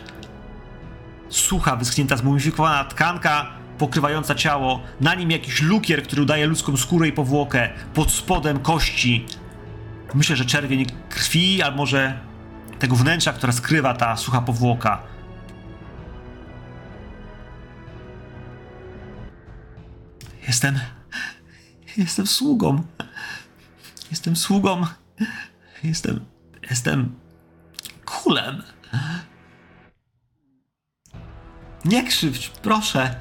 sucha, wyschnięta, zmumifikowana tkanka pokrywająca ciało, na nim jakiś lukier, który udaje ludzką skórę i powłokę, pod spodem kości. Myślę, że czerwień krwi, albo może tego wnętrza, która skrywa ta sucha powłoka. Jestem. Jestem sługą. Jestem sługą. Jestem. Jestem. Kulem. Nie krzywdź, proszę.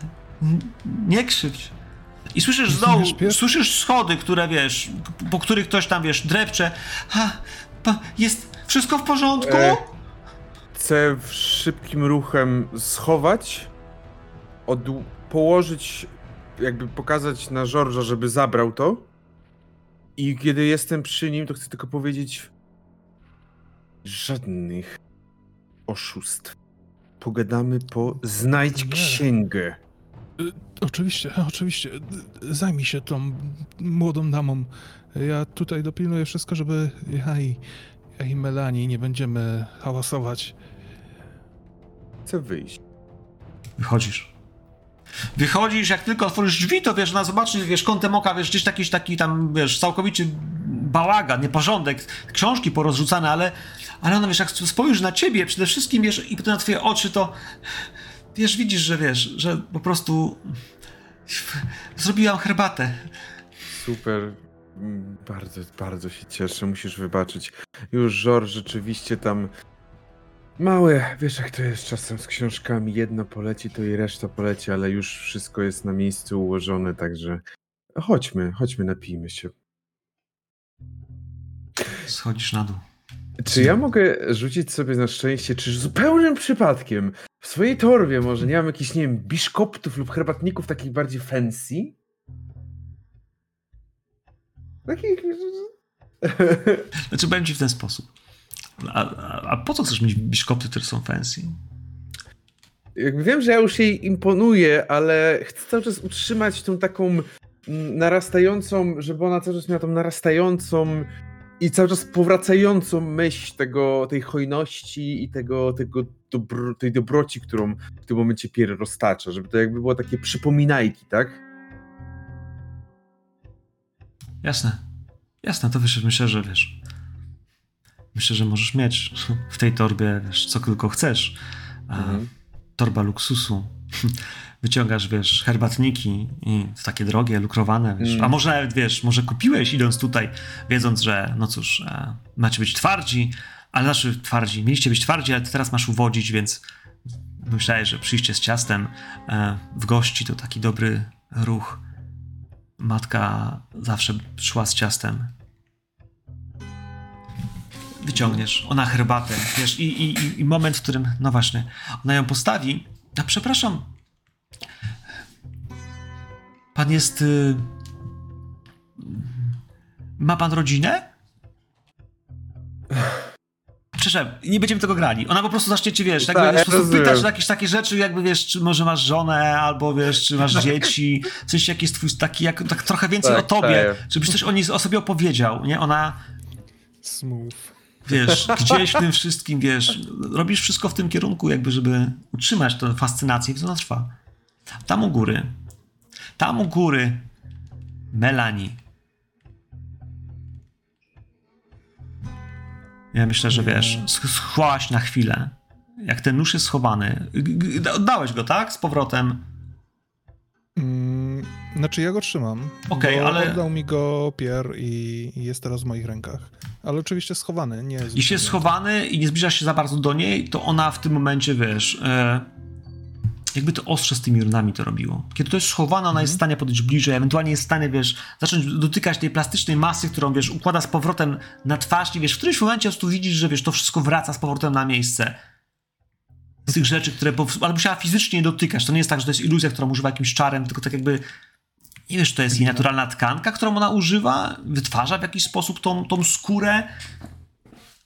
Nie krzywdź. I słyszysz z dołu, słyszysz schody, które wiesz, po których ktoś tam wiesz, drepcze. Ha, pa, jest wszystko w porządku? E, Chcę w szybkim ruchem schować, od, położyć, jakby pokazać na Żorża, żeby zabrał to. I kiedy jestem przy nim, to chcę tylko powiedzieć żadnych oszustw. Pogadamy po znajdź Nie. księgę. Oczywiście, oczywiście. Zajmij się tą młodą damą. Ja tutaj dopilnuję wszystko, żeby ja i, ja i Melanie nie będziemy hałasować. Chcę wyjść. Wychodzisz. Wychodzisz, jak tylko otworzysz drzwi, to wiesz, ona zobaczy, wiesz, kątem oka, wiesz, gdzieś taki, taki tam, wiesz, całkowity bałagan, nieporządek, książki porozrzucane, ale, ale ona, wiesz, jak spojrzy na ciebie przede wszystkim, wiesz, i potem na twoje oczy, to wiesz, widzisz, że wiesz, że po prostu zrobiłam herbatę. Super. Bardzo, bardzo się cieszę. Musisz wybaczyć. Już Żor rzeczywiście tam. Małe, wiesz jak to jest czasem z książkami. Jedno poleci, to i reszta poleci, ale już wszystko jest na miejscu ułożone, także chodźmy, chodźmy, napijmy się. Schodzisz na dół. Czy ja mogę rzucić sobie na szczęście, czy zupełnym przypadkiem w swojej torbie może nie mam jakichś, nie wiem, biszkoptów lub herbatników takich bardziej fancy? Takich... Znaczy, powiem ci w ten sposób. A, a, a po co chcesz mieć biszkopty, które są fancy? jakby wiem, że ja już jej imponuję, ale chcę cały czas utrzymać tą taką narastającą, żeby ona cały czas miała tą narastającą i cały czas powracającą myśl tego, tej hojności i tego, tego dobro, tej dobroci, którą w tym momencie Pierre roztacza, żeby to jakby było takie przypominajki, tak? Jasne. Jasne, to wiesz, myślę, że wiesz. Myślę, że możesz mieć w tej torbie, wiesz, co tylko chcesz. Mhm. Torba luksusu. Wyciągasz, wiesz, herbatniki i takie drogie, lukrowane, wiesz. Mm. A może nawet, wiesz, może kupiłeś idąc tutaj, wiedząc, że no cóż, e, macie być twardzi, ale znaczy twardzi, mieliście być twardzi, ale ty teraz masz uwodzić, więc myślałeś, że przyjście z ciastem e, w gości to taki dobry ruch. Matka zawsze szła z ciastem. Wyciągniesz, ona herbatę, wiesz, i, i- i moment, w którym, no właśnie, ona ją postawi. A przepraszam, pan jest. Y... Ma pan rodzinę? Przepraszam, nie będziemy tego grali. Ona po prostu zacznie cię, wiesz, jakby Tak, po prostu rozumiem. pytasz jakieś takie rzeczy, jakby wiesz, czy może masz żonę, albo wiesz, czy masz dzieci, w sensie jaki jest twój taki, jak, tak trochę więcej Tak, o tobie, czaję. żebyś coś o, niej, o sobie opowiedział, nie? Ona, Smooth. Wiesz, gdzieś w tym wszystkim, wiesz, robisz wszystko w tym kierunku, jakby, żeby utrzymać tę fascynację, więc ona trwa. Tam u góry, tam u góry, Melanie. Ja myślę, że wiesz, sch- schłaś na chwilę. Jak ten nóż jest schowany. Oddałeś go, tak? Z powrotem. Mm, znaczy ja go trzymam. Okej, bo ale- Oddał mi go Pierre i jest teraz w moich rękach. Ale oczywiście schowany, nie jest. Jeśli jest schowany i nie zbliżasz się za bardzo do niej, to ona w tym momencie, wiesz, e, jakby to ostrze z tymi runami to robiło. Kiedy to jest schowana, ona jest w stanie podejść bliżej, ewentualnie jest w stanie, wiesz, zacząć dotykać tej plastycznej masy, którą, wiesz, układa z powrotem na twarz i, wiesz, w którymś momencie po prostu widzisz, że, wiesz, to wszystko wraca z powrotem na miejsce. Z tych rzeczy, które, ale musiała fizycznie dotykać. To nie jest tak, że to jest iluzja, którą używa jakimś czarem, tylko tak jakby nie wiesz, to jest jej naturalna tkanka, którą ona używa, wytwarza w jakiś sposób tą, tą skórę,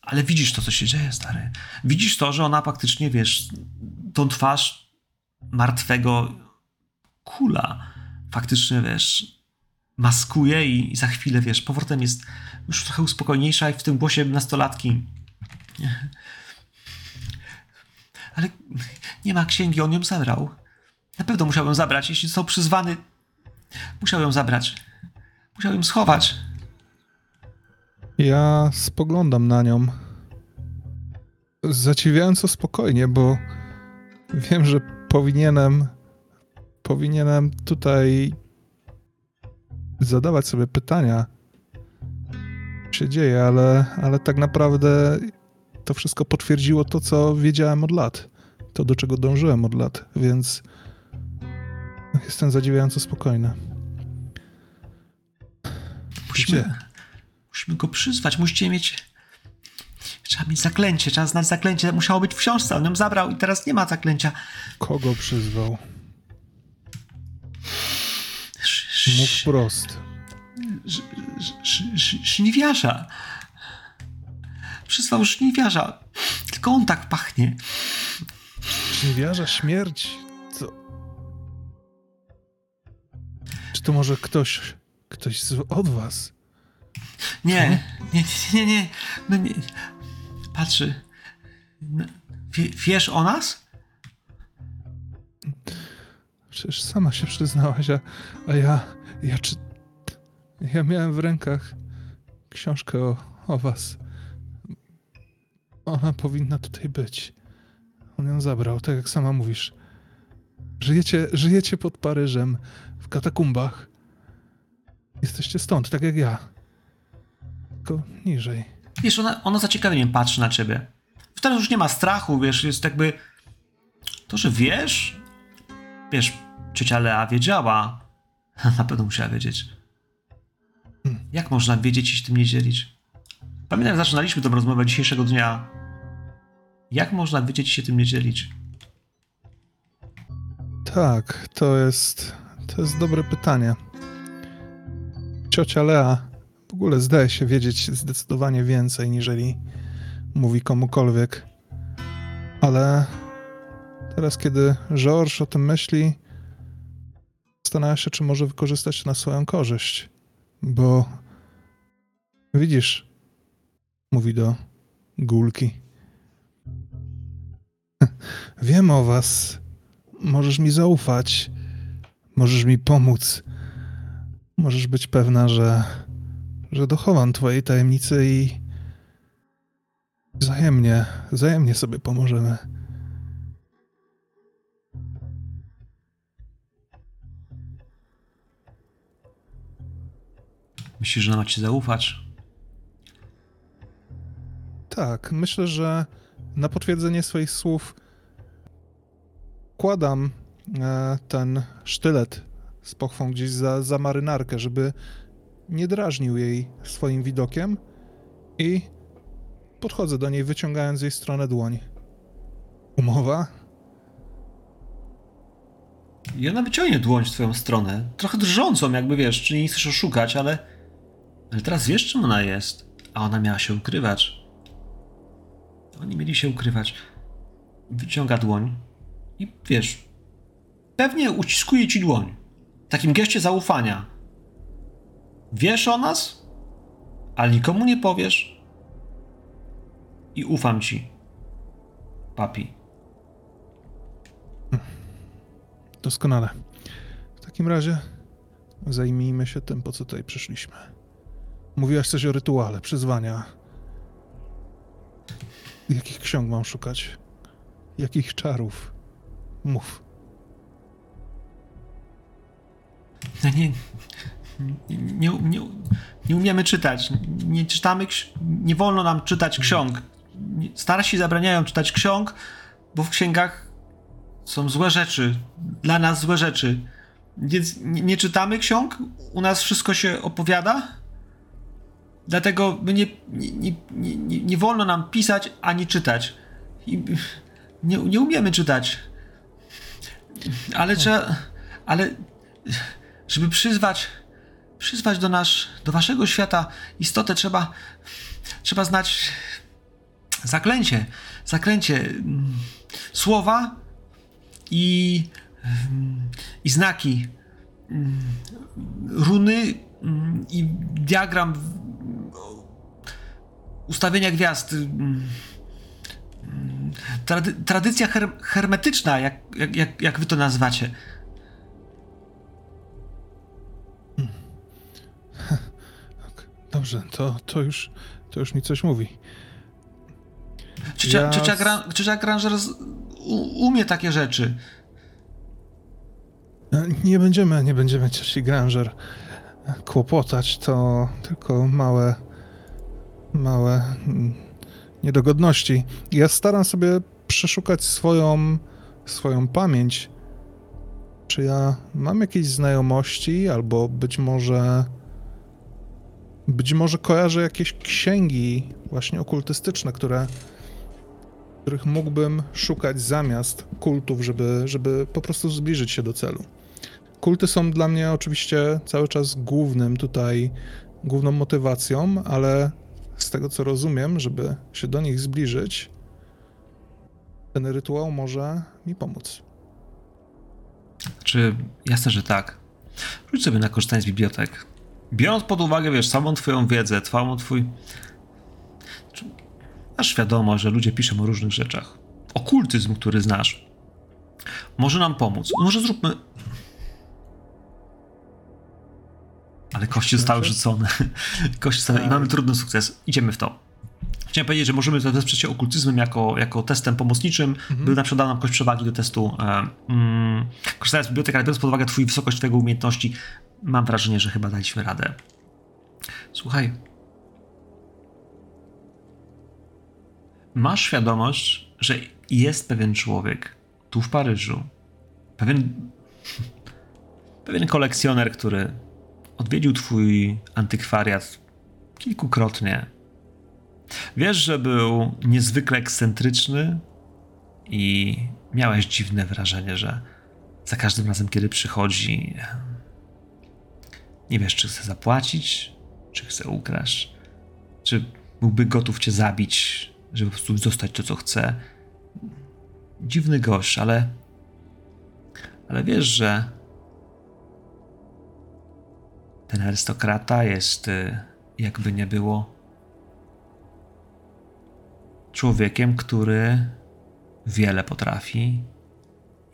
ale widzisz to, co się dzieje, stary. Widzisz to, że ona faktycznie, wiesz, tą twarz martwego kula faktycznie, wiesz, maskuje i, i za chwilę, wiesz, powrotem jest już trochę uspokojniejsza i w tym głosie nastolatki. Ale nie ma księgi, on ją zabrał. Na pewno musiał ją zabrać. Jeśli został przyzwany, musiał ją zabrać. Musiał ją schować. Ja spoglądam na nią. Zadziwiająco spokojnie, bo wiem, że powinienem. Powinienem tutaj zadawać sobie pytania, się dzieje, ale, ale tak naprawdę to wszystko potwierdziło to, co wiedziałem od lat. To, do czego dążyłem od lat, więc jestem zadziwiająco spokojny. Musimy, Gdzie? musimy go przyzwać. Musicie mieć. Trzeba mieć zaklęcie, trzeba znać zaklęcie. Musiało być w książce, on ją zabrał i teraz nie ma zaklęcia. Kogo przyzwał? Sz- Mów sz- wprost. sz- sz- sz- Szniwiarza. Przyzwał szniwiarza. Tylko on tak pachnie. Żniwiarza śmierć? Co? Czy to może ktoś, ktoś z, od was? Nie, nie, nie, nie, nie. No nie. Patrzy. No, Wie, wiesz o nas? Przecież sama się przyznałaś, a, a ja, ja czy... Ja miałem w rękach książkę o, o was. Ona powinna tutaj być. On ją zabrał, tak jak sama mówisz. Żyjecie, żyjecie pod Paryżem, w katakumbach. Jesteście stąd, tak jak ja. Tylko niżej. Wiesz, ona, ona zaciekawieniem patrzy na ciebie. Teraz już nie ma strachu, wiesz, jest jakby... To, że wiesz... Wiesz, ciocia Lea wiedziała. Na pewno musiała wiedzieć. Jak można wiedzieć i się tym nie dzielić? Pamiętam, jak zaczynaliśmy tę rozmowę dzisiejszego dnia. Jak można i się tym nie dzielić? Tak, to jest. To jest dobre pytanie. Ciocia Lea w ogóle zdaje się wiedzieć zdecydowanie więcej, niżeli mówi komukolwiek. Ale Teraz, kiedy George o tym myśli, zastanawia się, czy może wykorzystać to na swoją korzyść. Bo widzisz, mówi do Gulki. Wiem o was. Możesz mi zaufać. Możesz mi pomóc. Możesz być pewna, że, że dochowam twojej tajemnicy i wzajemnie, wzajemnie sobie pomożemy. Myślisz, że ona ci zaufać? Tak, myślę, że na potwierdzenie swoich słów kładam e, ten sztylet z pochwą gdzieś za, za marynarkę, żeby nie drażnił jej swoim widokiem i podchodzę do niej, wyciągając jej stronę dłoń. Umowa? I ona wyciągnie dłoń w twoją stronę. Trochę drżącą, jakby wiesz, czy nie chcesz oszukać, ale... Ale teraz wiesz, czym ona jest. A ona miała się ukrywać. Oni mieli się ukrywać. Wyciąga dłoń i wiesz... Pewnie uciskuje ci dłoń. W takim geście zaufania. Wiesz o nas, ale nikomu nie powiesz. I ufam ci. Papi. Doskonale. W takim razie zajmijmy się tym, po co tutaj przyszliśmy. Mówiłaś coś o rytuale, przyzwania. Jakich ksiąg mam szukać? Jakich czarów? Mów. No nie, nie, nie, nie umiemy czytać. Nie czytamy, nie wolno nam czytać ksiąg. Nie- Starsi zabraniają czytać ksiąg, bo w księgach są złe rzeczy. Dla nas złe rzeczy. Więc nie, nie czytamy ksiąg, u nas wszystko się opowiada. Dlatego nie, nie, nie, nie, wolno nam pisać ani czytać. I nie, nie umiemy czytać. Ale trzeba. Ale żeby przyzwać, przyzwać do, do waszego świata istotę, trzeba, trzeba znać zaklęcie, zaklęcie, mm, słowa i, mm, i znaki, mm, runy i diagram ustawienia gwiazd. Trady, tradycja her, hermetyczna, jak, jak, jak, jak wy to nazywacie. Dobrze, to, to, już, to już mi coś mówi. Ciocia, Ja ciocia, Gran, ciocia Granger z, u, umie takie rzeczy. E, Nie będziemy, nie będziemy cioci Granger kłopotać, to tylko małe, małe mm, niedogodności. Ja staram sobie przeszukać swoją, swoją pamięć. Czy ja mam jakieś znajomości, albo być może, być może kojarzę jakieś księgi właśnie okultystyczne, które, których mógłbym szukać zamiast kultów, żeby, żeby po prostu zbliżyć się do celu. Kulty są dla mnie oczywiście cały czas głównym tutaj, główną motywacją, ale z tego co rozumiem, żeby się do nich zbliżyć, ten rytuał może mi pomóc. Czy jasne, że tak. Rzuć sobie na korzystanie z bibliotek. Biorąc pod uwagę, wiesz, samą twoją wiedzę, całą twój... Masz świadomość, że ludzie piszą o różnych rzeczach. Okultyzm, który znasz, może nam pomóc. Może zróbmy... Ale kości zostały rzucone. Kości zostały... I mamy trudny sukces. Idziemy w to. Chciałem powiedzieć, że możemy wesprzeć się okultyzmem jako, jako testem pomocniczym, by na przykład dał nam kość przewagi do testu. Mm, korzystając z biblioteki, ale biorąc pod uwagę twój wysokość twojego umiejętności, mam wrażenie, że chyba daliśmy radę. Słuchaj. Masz świadomość, że jest pewien człowiek tu w Paryżu, pewien, pewien kolekcjoner, który odwiedził twój antykwariat kilkukrotnie. Wiesz, że był niezwykle ekscentryczny i miałeś dziwne wrażenie, że za każdym razem, kiedy przychodzi, nie wiesz, czy chce zapłacić, czy chce ukraść, czy byłby gotów cię zabić, żeby po prostu dostać to, co chce. dziwny gość, ale. Ale wiesz, że. Ten arystokrata jest, y, jakby nie było, człowiekiem, który wiele potrafi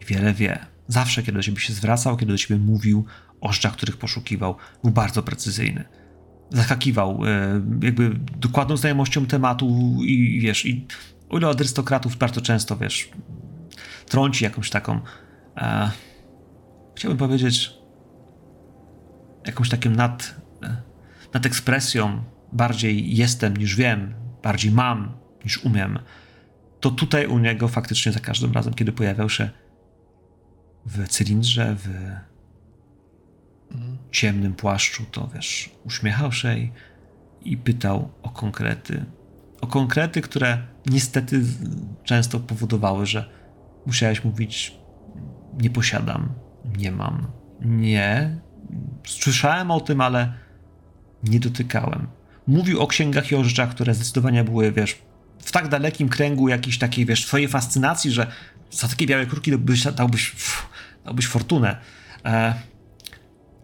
i wiele wie. Zawsze, kiedy do ciebie się zwracał, kiedy do ciebie mówił o rzeczach, których poszukiwał, był bardzo precyzyjny. Zaskakiwał y, jakby dokładną znajomością tematu i wiesz, i o ile od arystokratów bardzo często, wiesz, trąci jakąś taką, e, chciałbym powiedzieć, jakąś takim nad, nad ekspresją, bardziej jestem niż wiem, bardziej mam niż umiem, to tutaj u niego faktycznie za każdym razem, kiedy pojawiał się w cylindrze, w ciemnym płaszczu, to wiesz, uśmiechał się i, i pytał o konkrety. O konkrety, które niestety często powodowały, że musiałeś mówić: Nie posiadam, nie mam, nie. Słyszałem o tym, ale nie dotykałem. Mówił o księgach i o rzeczach, które zdecydowanie były, wiesz, w tak dalekim kręgu jakiejś takiej, wiesz, twojej fascynacji, że za takie białe kruki dałbyś, dałbyś, dałbyś fortunę. E,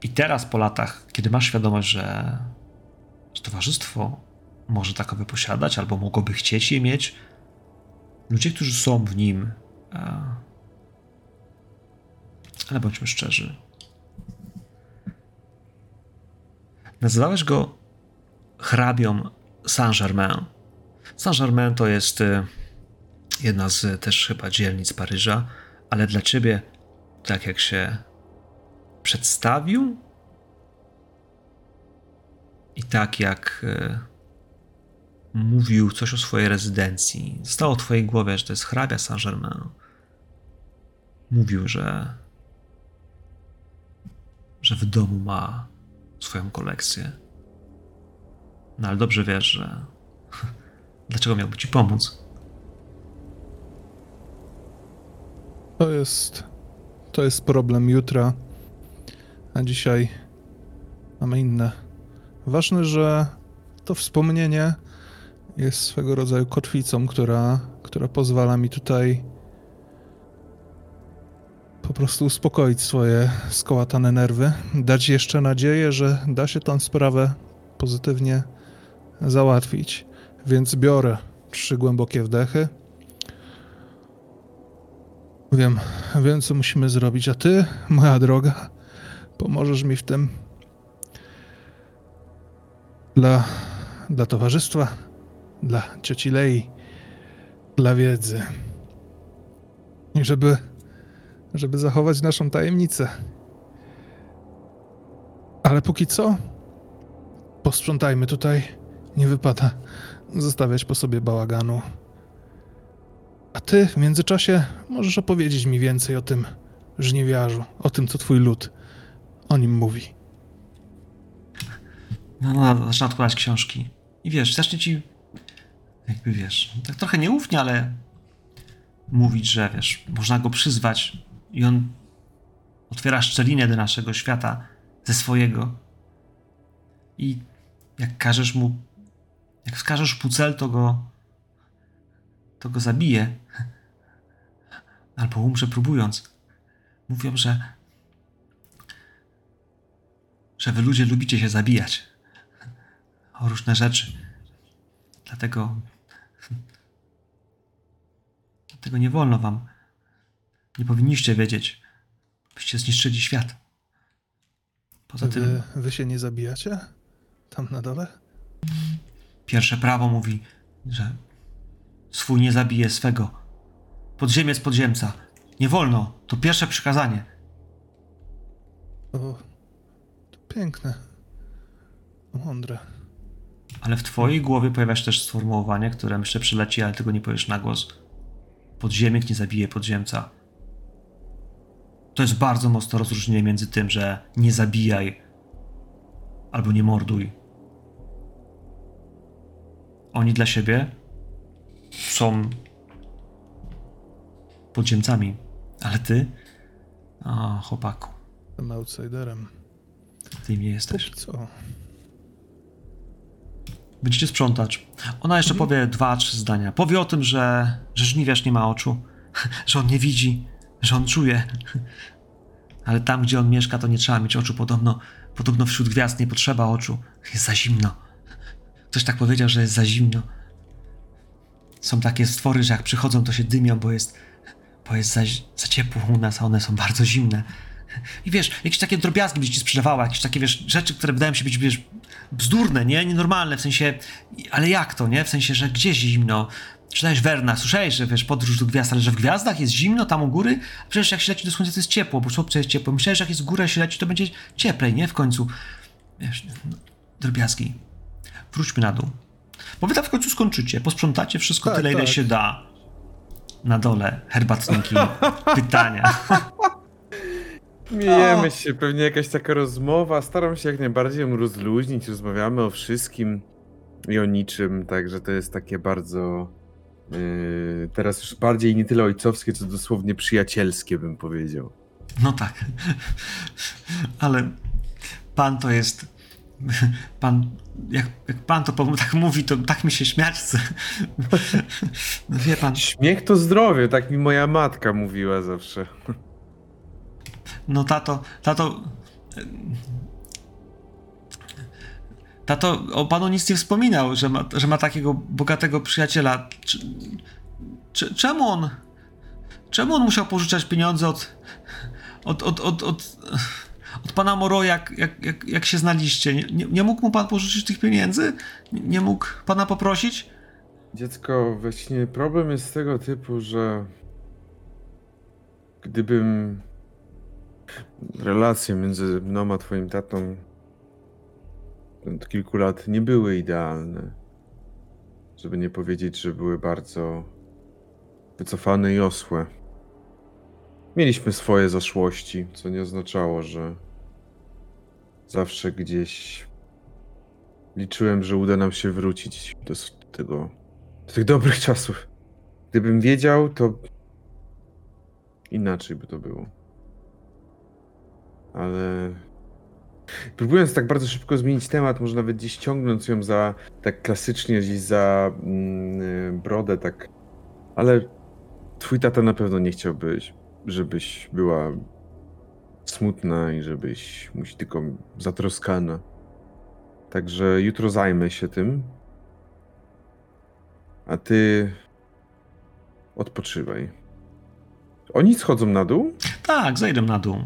I teraz po latach, kiedy masz świadomość, że, że towarzystwo może takowe posiadać, albo mogłoby chcieć je mieć, ludzie, którzy są w nim, e, ale bądźmy szczerzy, nazywałeś go hrabią Saint-Germain. Saint-Germain to jest y, jedna z też chyba dzielnic Paryża, ale dla ciebie, tak jak się przedstawił i tak jak y, mówił coś o swojej rezydencji, zostało w twojej głowie, że to jest hrabia Saint-Germain. Mówił, że że w domu ma swoją kolekcję. No ale dobrze wiesz, że Dlaczego miałby ci pomóc? To jest. To jest problem jutra. A dzisiaj mamy inne. Ważne, że to wspomnienie jest swego rodzaju kotwicą, która, która pozwala mi tutaj po prostu uspokoić swoje skołatane nerwy, dać jeszcze nadzieję, że da się tę sprawę pozytywnie załatwić. Więc biorę trzy głębokie wdechy. Wiem, wiem, co musimy zrobić, a ty, moja droga, pomożesz mi w tym. Dla, dla towarzystwa, dla cioci Lei, dla wiedzy. I żeby, żeby zachować naszą tajemnicę. Ale póki co, posprzątajmy tutaj. Nie wypada zostawiać po sobie bałaganu. A ty w międzyczasie możesz opowiedzieć mi więcej o tym żniwiarzu, o tym, co twój lud o nim mówi. No, no, zaczyna odkładać książki. I wiesz, zacznie ci, jakby wiesz, tak trochę nieufnie, ale mówić, że wiesz, można go przyzwać i on otwiera szczelinę do naszego świata ze swojego. I jak każesz mu jak wskażesz pucel, to go. to go zabije. Albo umrze próbując. Mówią, że. że wy ludzie lubicie się zabijać. O różne rzeczy. Dlatego. Dlatego nie wolno wam. Nie powinniście wiedzieć, byście zniszczyli świat. Poza wy, tym. Wy się nie zabijacie? Tam na dole? Pierwsze prawo mówi, że swój nie zabije swego. Podziemiec podziemca. Nie wolno. To pierwsze przykazanie. O, to piękne. Mądre. Ale w twojej głowie pojawia się też sformułowanie, które myślę przyleci, ale tego nie powiesz na głos. Podziemiek nie zabije podziemca. To jest bardzo mocne rozróżnienie między tym, że nie zabijaj albo nie morduj oni dla siebie są podziemcami, ale ty, o chłopaku, Jestem outsiderem. ty nie jesteś. Póki co? Będziecie sprzątać. Ona jeszcze powie dwa, trzy zdania. Powie o tym, że, że żniwiarz nie ma oczu. że on nie widzi, że on czuje. Ale tam, gdzie on mieszka, to nie trzeba mieć oczu. Podobno, podobno wśród gwiazd nie potrzeba oczu. Jest za zimno. Ktoś tak powiedział, że jest za zimno. Są takie stwory, że jak przychodzą, to się dymią, bo jest, bo jest za, za ciepło u nas, a one są bardzo zimne. I wiesz, jakieś takie drobiazgi byś ci sprzedawała, jakieś takie, wiesz, rzeczy, które wydają się być, wiesz, bzdurne, nie? Nienormalne, w sensie, ale jak to, nie? W sensie, że gdzieś zimno. Czytałeś Werna, słyszałeś, że wiesz, podróż do gwiazd, ale że w gwiazdach jest zimno, tam u góry, a przecież jak się leci do słońca, to jest ciepło, bo słońce jest ciepło. Myślałeś, że jak jest góra, się leci, to będzie cieplej, nie? W końcu. Wiesz, no, drobiazgi. Wróćmy na dół. Bo wy tam w końcu skończycie, posprzątacie wszystko Tak, tyle, ile tak. się da. Na dole herbatniki, pytania. Miejemy się, pewnie jakaś taka rozmowa. Staram się jak najbardziej ją rozluźnić. Rozmawiamy o wszystkim i o niczym, także to jest takie bardzo. Yy, teraz już bardziej nie tyle ojcowskie, co dosłownie przyjacielskie, bym powiedział. No tak. Ale pan to jest. Pan. Jak, jak pan to tak mówi, to tak mi się śmiać chce. No wie pan. Śmiech to zdrowie, tak mi moja matka mówiła zawsze. No tato. Tato. Tato o panu nic nie wspominał, że ma, że ma takiego bogatego przyjaciela. Czy, czy, czemu on. Czemu on musiał pożyczać pieniądze od. od. od. od, od, od pana Moro, jak, jak, jak, jak się znaliście? Nie, nie, mógł mu pan pożyczyć tych pieniędzy? Nie, nie mógł pana poprosić? Dziecko, właśnie problem jest tego typu, że gdybym relacje między mną a twoim tatą od kilku lat nie były idealne, żeby nie powiedzieć, że były bardzo wycofane i osłe. Mieliśmy swoje zaszłości, co nie oznaczało, że zawsze gdzieś liczyłem, że uda nam się wrócić do tego do tych dobrych czasów. Gdybym wiedział, to inaczej by to było. Ale próbując tak bardzo szybko zmienić temat, może nawet gdzieś ciągnąc ją za tak klasycznie gdzieś za mm, brodę, tak. Ale twój tata na pewno nie chciałbyś, żebyś była smutna i żebyś musi tylko zatroskana. Także jutro zajmę się tym. A ty odpoczywaj. Oni schodzą na dół? Tak, zejdę na dół.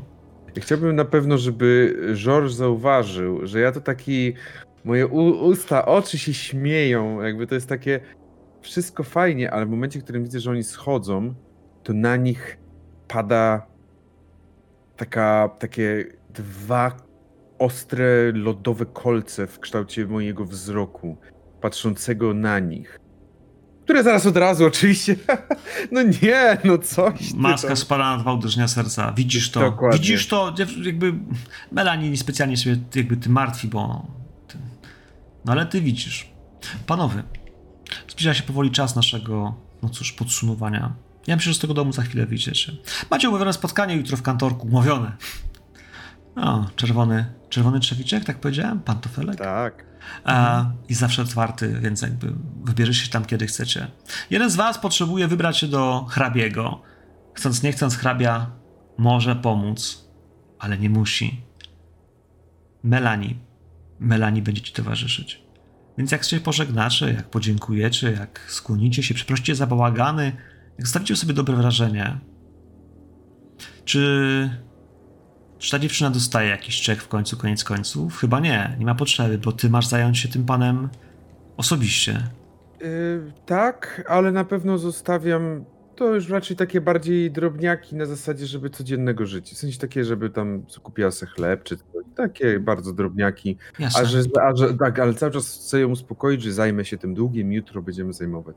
Chciałbym na pewno, żeby George zauważył, że ja to taki. Moje usta, oczy się śmieją. Jakby to jest takie. Wszystko fajnie, ale w momencie, w którym widzę, że oni schodzą, to na nich pada taka, takie dwa ostre, lodowe kolce w kształcie mojego wzroku, patrzącego na nich. Które zaraz od razu oczywiście. No nie, no coś. Maska tam. spada na dwa uderzenia serca. Widzisz to. Dokładnie. Widzisz to. Jakby Melanie specjalnie się jakby ty martwi, bo. Ty... No ale ty widzisz. Panowie, zbliża się powoli czas naszego, no cóż, podsumowania. Ja myślę, że z tego domu za chwilę wyjdziecie. Macie umówione spotkanie jutro w kantorku, umówione. O, czerwony, czerwony trzewiczek, tak powiedziałem? Pantofelek? Tak. A jest zawsze otwarty, więc jakby wybierzecie się tam, kiedy chcecie. Jeden z was potrzebuje wybrać się do hrabiego. Chcąc, nie chcąc, hrabia może pomóc, ale nie musi. Melanie. Melanie będzie ci towarzyszyć. Więc jak się pożegnacie, jak podziękujecie, jak skłonicie się, przeprosicie za bałagany, jak zostawicie sobie dobre wrażenie, czy czy ta dziewczyna dostaje jakiś czek w końcu, koniec końców? Chyba nie, nie ma potrzeby, bo ty masz zająć się tym panem osobiście. Yy, tak, ale na pewno zostawiam to już raczej takie bardziej drobniaki na zasadzie, żeby codziennego życia. W sensie takie, żeby tam kupiła sobie chleb czy coś. Takie bardzo drobniaki. Jasne. A że, a że tak, ale cały czas chcę ją uspokoić, że zajmę się tym długiem, jutro będziemy zajmować.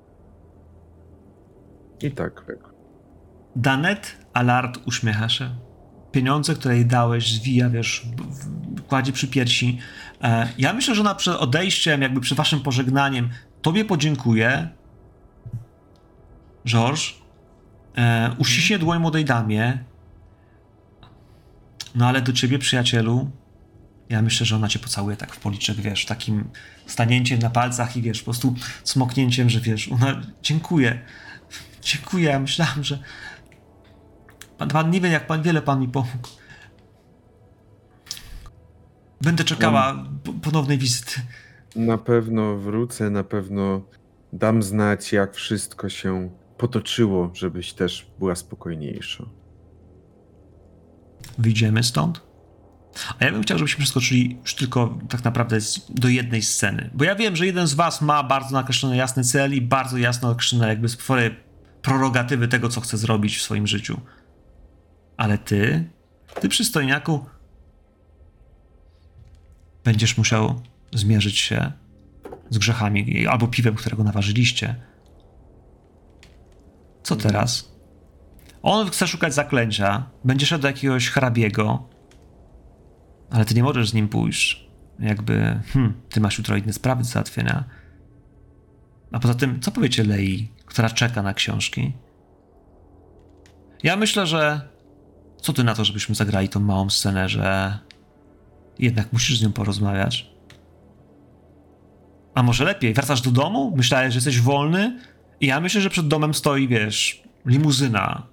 I tak, tak. Danet Alard uśmiecha się. Pieniądze, które jej dałeś, zwija, wiesz, kładzie przy piersi. E, ja myślę, że ona przed odejściem, jakby przed waszym pożegnaniem, tobie podziękuję, George, e, uściśnie dłoń młodej damie, no ale do ciebie, przyjacielu, ja myślę, że ona cię pocałuje tak w policzek, wiesz, takim stanięciem na palcach i wiesz, po prostu smoknięciem, że wiesz, ona dziękuję. Dziękuję, ja myślałem, że... Pan, pan nie wie, jak pan wiele pan mi pomógł. Będę czekała po- ponownej wizyty. Na pewno wrócę, na pewno dam znać, jak wszystko się potoczyło, żebyś też była spokojniejsza. Wyjdziemy stąd? A ja bym chciał, żebyśmy przeskoczyli już tylko tak naprawdę do jednej sceny. Bo ja wiem, że jeden z was ma bardzo nakreślony jasny cel i bardzo jasno określone jakby swoje prerogatywy tego, co chce zrobić w swoim życiu. Ale ty, ty przystojniaku, będziesz musiał zmierzyć się z grzechami albo piwem, którego naważyliście. Co teraz? On chce szukać zaklęcia, będzie szedł do jakiegoś hrabiego, ale ty nie możesz z nim pójść. Jakby, hmm, ty masz jutro inne sprawy do załatwienia. A poza tym, co powiecie Lei, która czeka na książki? Ja myślę, że co ty na to, żebyśmy zagrali tą małą scenę, że jednak musisz z nią porozmawiać? A może lepiej, wracasz do domu? Myślałeś, że jesteś wolny? I ja myślę, że przed domem stoi, wiesz, limuzyna.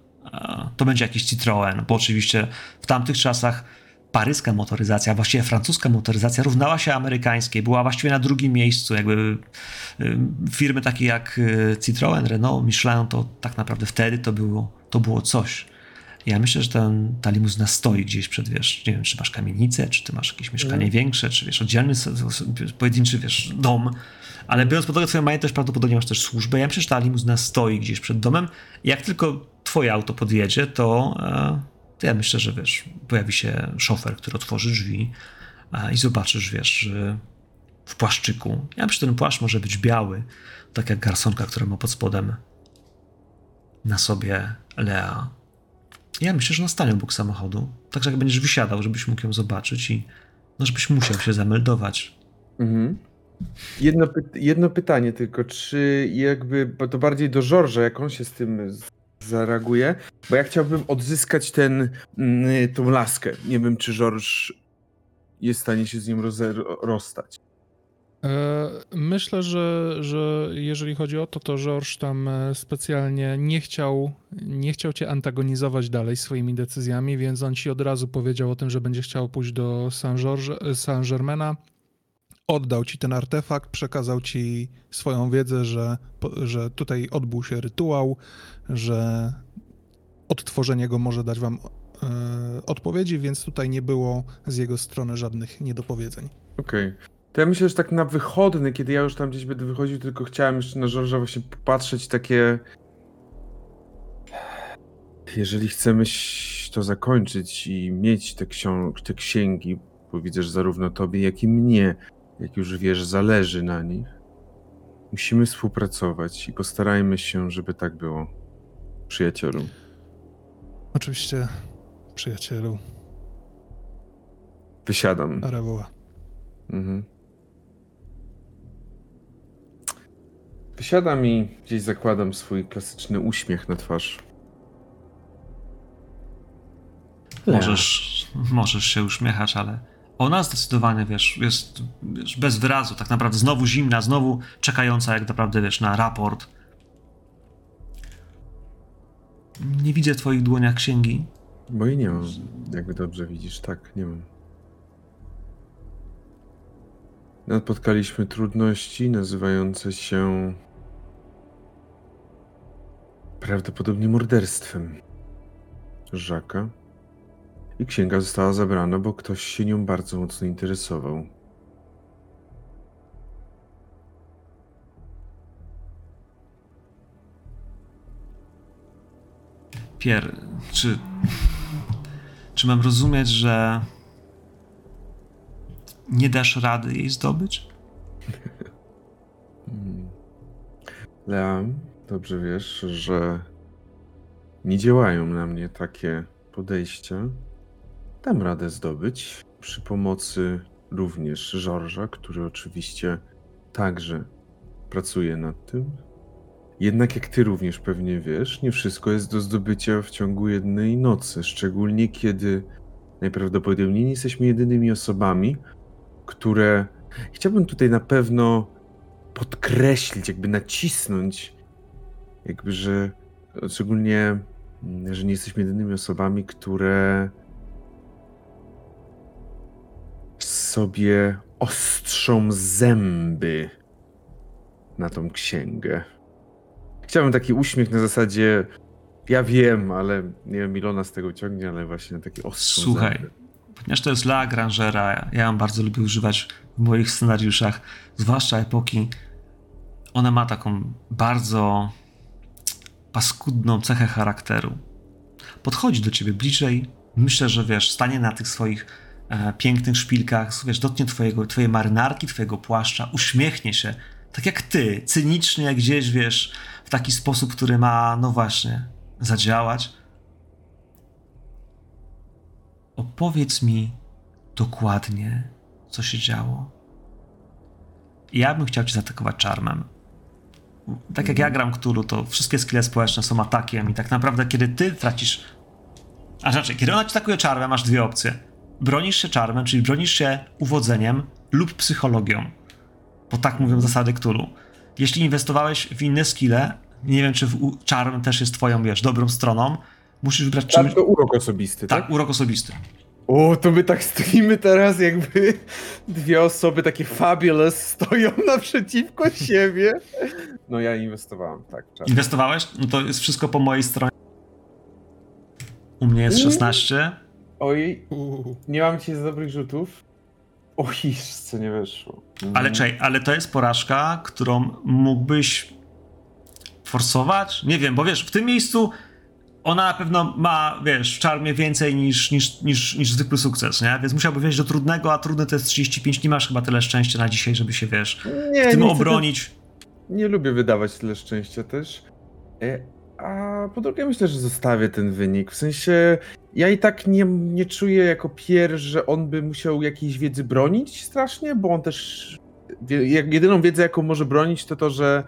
To będzie jakiś Citroen, bo oczywiście w tamtych czasach paryska motoryzacja, właściwie francuska motoryzacja równała się amerykańskiej, była właściwie na drugim miejscu. Jakby y, firmy takie jak y, Citroen, Renault, Michelin, to tak naprawdę wtedy to było, to było coś. Ja myślę, że ten, ta limuzyna stoi gdzieś przed, wiesz, nie wiem, czy masz kamienicę, czy ty masz jakieś mieszkanie większe, czy wiesz, oddzielny, pojedynczy, wiesz, dom, ale biorąc pod uwagę twoją majątność, prawdopodobnie masz też służbę. Ja myślę, że ta limuzyna stoi gdzieś przed domem. Jak tylko twoje auto podjedzie, to, e, to ja myślę, że wiesz, pojawi się szofer, który otworzy drzwi e, i zobaczysz, wiesz, w płaszczyku. Ja myślę, że ten płaszcz może być biały, tak jak garsonka, która ma pod spodem na sobie Lea. Ja myślę, że nastanie obok samochodu. Tak, że jak będziesz wysiadał, żebyś mógł ją zobaczyć i no, żebyś musiał się zameldować. Mhm. Jedno, py- jedno pytanie tylko, czy jakby, to bardziej do Żorża, jak on się z tym zareaguje, bo ja chciałbym odzyskać ten, mm, tą laskę. Nie wiem, czy Żorż jest w stanie się z nim rozstać. E, Myślę, że, że jeżeli chodzi o to, to George tam e, specjalnie nie chciał, nie chciał cię antagonizować dalej swoimi decyzjami, więc on ci od razu powiedział o tym, że będzie chciał pójść do Saint-Germaina. Oddał ci ten artefakt, przekazał ci swoją wiedzę, że, że tutaj odbył się rytuał, że odtworzenie go może dać wam e, odpowiedzi, więc tutaj nie było z jego strony żadnych niedopowiedzeń. Okej. To ja myślę, że tak na wychodny, kiedy ja już tam gdzieś będę wychodził, tylko chciałem jeszcze na Żorża właśnie popatrzeć takie... Jeżeli chcemy to zakończyć i mieć te, ksiąg- te księgi, bo widzę, że zarówno tobie, jak i mnie, jak już wiesz, zależy na nich, musimy współpracować i postarajmy się, żeby tak było, przyjacielu. Oczywiście, przyjacielu, Wysiadam. Arawoła. Mhm. Wysiadam i gdzieś zakładam swój klasyczny uśmiech na twarz. Możesz, możesz się uśmiechać, ale ona zdecydowanie, wiesz, jest wiesz, bez wyrazu, tak naprawdę znowu zimna, znowu czekająca jak naprawdę, wiesz, na raport. Nie widzę w twoich dłoniach księgi. Bo i nie mam, jakby dobrze widzisz, tak, nie mam. Napotkaliśmy trudności nazywające się prawdopodobnie morderstwem Żaka. I księga została zabrana, bo ktoś się nią bardzo mocno interesował. Pier, czy. Czy mam rozumieć, że. Nie dasz rady jej zdobyć? Mm. Dobrze wiesz, że nie działają na mnie takie podejścia. Dam radę zdobyć przy pomocy również Żorża, który oczywiście także pracuje nad tym. Jednak jak ty również pewnie wiesz, nie wszystko jest do zdobycia w ciągu jednej nocy, szczególnie kiedy najprawdopodobniej nie jesteśmy jedynymi osobami, które chciałbym tutaj na pewno podkreślić, jakby nacisnąć, jakby, że Szczególnie, mm, że nie jesteśmy jedynymi osobami, które sobie ostrzą zęby na tą księgę. Chciałbym taki uśmiech na zasadzie ja wiem, ale nie wiem, Ilona z tego ciągnie, ale właśnie taki ostrzą Słuchaj, zęby. ponieważ to jest La Grangera, ja ją bardzo lubię używać w moich scenariuszach, zwłaszcza epoki, ona ma taką bardzo paskudną cechę charakteru. Podchodzi do ciebie bliżej, myślę, że wiesz, stanie na tych swoich e, pięknych szpilkach, wiesz, dotknie twojego, twojej marynarki, twojego płaszcza, uśmiechnie się, tak jak ty, cynicznie gdzieś, wiesz, w taki sposób, który ma, no właśnie, zadziałać. Opowiedz mi dokładnie, co się działo. Ja bym chciał cię zaatakować czarmem. Tak jak ja gram Cthulhu, to wszystkie skille społeczne są atakiem i tak naprawdę kiedy ty tracisz... A znaczy, kiedy ona cię atakuje czarmem, masz dwie opcje. Bronisz się czarmem, czyli bronisz się uwodzeniem lub psychologią. Bo tak mówią zasady Cthulhu. Jeśli inwestowałeś w inne skille, nie wiem, czy w czarm też jest twoją, wiesz, dobrą stroną, musisz wybrać czymś... Tak, to urok osobisty, tak? Tak, urok osobisty. O, to my tak stoimy teraz, jakby dwie osoby takie fabulous stoją naprzeciwko siebie. No ja inwestowałem, tak. czas. Inwestowałeś? No to jest wszystko po mojej stronie. U mnie jest 16. Oj, nie mam dzisiaj za dobrych rzutów. Oj, co nie wyszło. Mm. Ale czej, ale to jest porażka, którą mógłbyś forsować? Nie wiem, bo wiesz, w tym miejscu ona na pewno ma, wiesz, w czarmie więcej niż, niż, niż, niż zwykły sukces, nie? Więc musiałby wejść do trudnego, a trudny to jest 35. Nie masz chyba tyle szczęścia na dzisiaj, żeby się, wiesz, nie, w tym nie, chcę obronić. też- nie lubię wydawać tyle szczęścia też. E, A po drugie myślę, że zostawię ten wynik. W sensie ja i tak nie, nie czuję jako pier, że on by musiał jakiejś wiedzy bronić strasznie, bo on też jedyną wiedzę, jaką może bronić, to to, że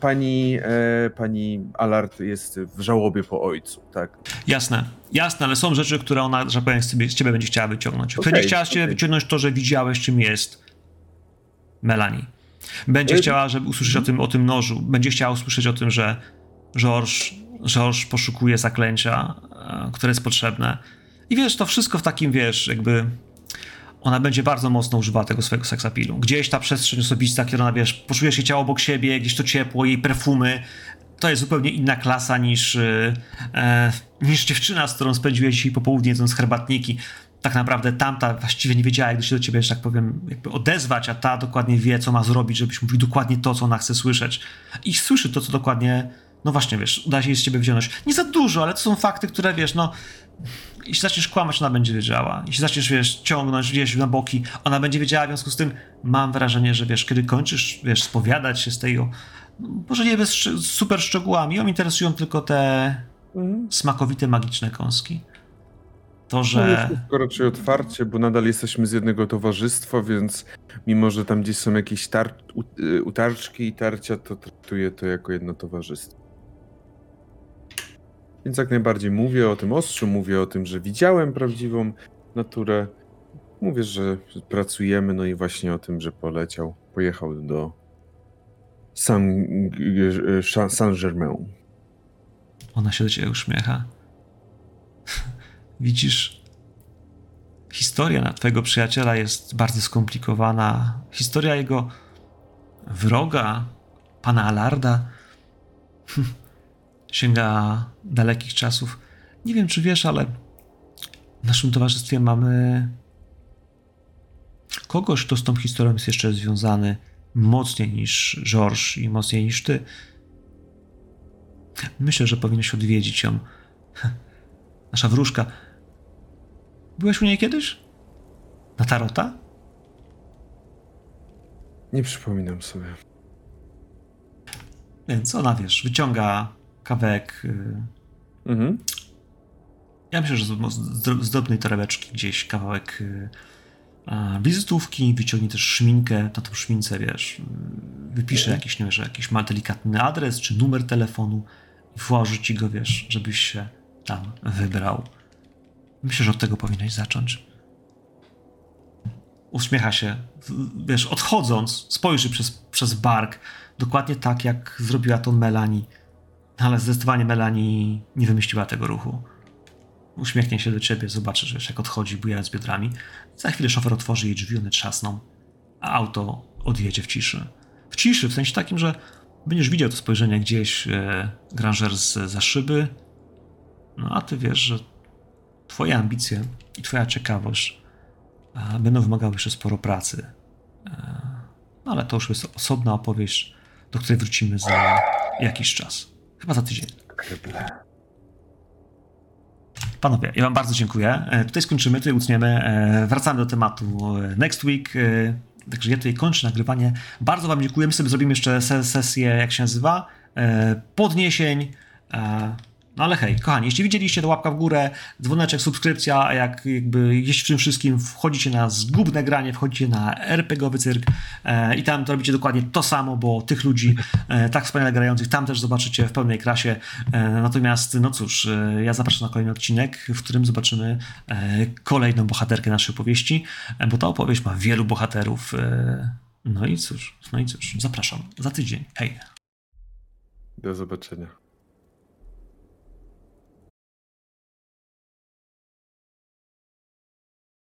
pani, e, pani Alart jest w żałobie po ojcu, tak? Jasne, jasne, ale są rzeczy, które ona, że tak powiem, z ciebie, z ciebie będzie chciała wyciągnąć. Okej, będzie chciała z ciebie wyciągnąć to, że widziałeś, czym jest Melanie. Będzie Y- chciała, żeby usłyszeć o tym, o tym nożu. Będzie chciała usłyszeć o tym, że George, George poszukuje zaklęcia, e, które jest potrzebne. I wiesz, to wszystko w takim, wiesz, jakby ona będzie bardzo mocno używała tego swojego seksapilu. Gdzieś ta przestrzeń osobista, kiedy ona, wiesz, poczuje się ciało obok siebie, gdzieś to ciepło, jej perfumy, to jest zupełnie inna klasa niż, e, e, niż dziewczyna, z którą spędziłeś dzisiaj popołudnie jedząc herbatniki. Tak naprawdę tamta właściwie nie wiedziała, jak się do ciebie, że tak powiem, jakby odezwać, a ta dokładnie wie, co ma zrobić, żebyś mówił dokładnie to, co ona chce słyszeć. I słyszy to, co dokładnie, no właśnie, wiesz, uda się jej z ciebie wziąć. Nie za dużo, ale to są fakty, które, wiesz, no, jeśli zaczniesz kłamać, ona będzie wiedziała. Jeśli zaczniesz, wiesz, ciągnąć gdzieś na boki, ona będzie wiedziała, w związku z tym mam wrażenie, że, wiesz, kiedy kończysz, wiesz, spowiadać się z no, może nie bez super szczegółami, ją interesują tylko te Mhm. smakowite, magiczne kąski. To, No że... jest wszystko raczej otwarcie, bo nadal jesteśmy z jednego towarzystwa, więc mimo, że tam gdzieś są jakieś tar- y, utarczki i tarcia, to traktuję to jako jedno towarzystwo. Więc jak najbardziej mówię o tym ostrzu, mówię o tym, że widziałem prawdziwą naturę. Mówię, że pracujemy, no i właśnie o tym, że poleciał, pojechał do Saint- Saint-Germain. Ona się do ciebie uśmiecha. Widzisz, historia twojego przyjaciela jest bardzo skomplikowana. Historia jego wroga, pana Alarda, sięga dalekich czasów. Nie wiem, czy wiesz, ale w naszym towarzystwie mamy kogoś, kto z tą historią jest jeszcze związany mocniej niż George i mocniej niż ty. Myślę, że powinieneś odwiedzić ją. Nasza wróżka. Byłeś u niej kiedyś? Na tarota? Nie przypominam sobie. Więc ona, wiesz, wyciąga kawałek. y, Mhm. Ja myślę, że z, z, z drobnej torebeczki gdzieś kawałek y, a, wizytówki, wyciągnie też szminkę, na tą szmince, wiesz, y, wypisze jakiś, nie wiem, że jakiś ma delikatny adres czy numer telefonu i włoży ci go, wiesz, żebyś się tam wybrał. Myślę, że od tego powinieneś zacząć. Uśmiecha się, wiesz, odchodząc, spojrzy przez, przez bark, dokładnie tak, jak zrobiła to Melanie. Ale zdecydowanie Melanie nie wymyśliła tego ruchu. Uśmiechnie się do ciebie, zobaczysz, wiesz, jak odchodzi, bujając biodrami. Za chwilę szofer otworzy jej drzwi, one trzasną, a auto odjedzie w ciszy. W ciszy, w sensie takim, że będziesz widział to spojrzenie gdzieś, e, Granger z, za szyby, no a ty wiesz, że twoje ambicje i twoja ciekawość e, będą wymagały jeszcze sporo pracy. E, no ale to już jest osobna opowieść, do której wrócimy za jakiś czas. Chyba za tydzień. Kryble. Panowie, ja wam bardzo dziękuję. E, Tutaj skończymy, tutaj utniemy. E, Wracamy do tematu e, next week. Także ja tutaj kończę nagrywanie. Bardzo wam dziękuję. My sobie zrobimy jeszcze se- sesję, jak się nazywa, podniesień. No ale hej, kochani, jeśli widzieliście, to łapka w górę, dzwoneczek, subskrypcja, a jak jakby jeśli w tym wszystkim wchodzicie na zgubne granie, wchodzicie na RPGowy cyrk e, i tam to robicie dokładnie to samo, bo tych ludzi e, tak wspaniale grających tam też zobaczycie w pełnej krasie. E, natomiast, no cóż, e, ja zapraszam na kolejny odcinek, w którym zobaczymy e, kolejną bohaterkę naszej opowieści, e, bo ta opowieść ma wielu bohaterów. No i cóż, no i cóż, zapraszam za tydzień. Hej. Do zobaczenia.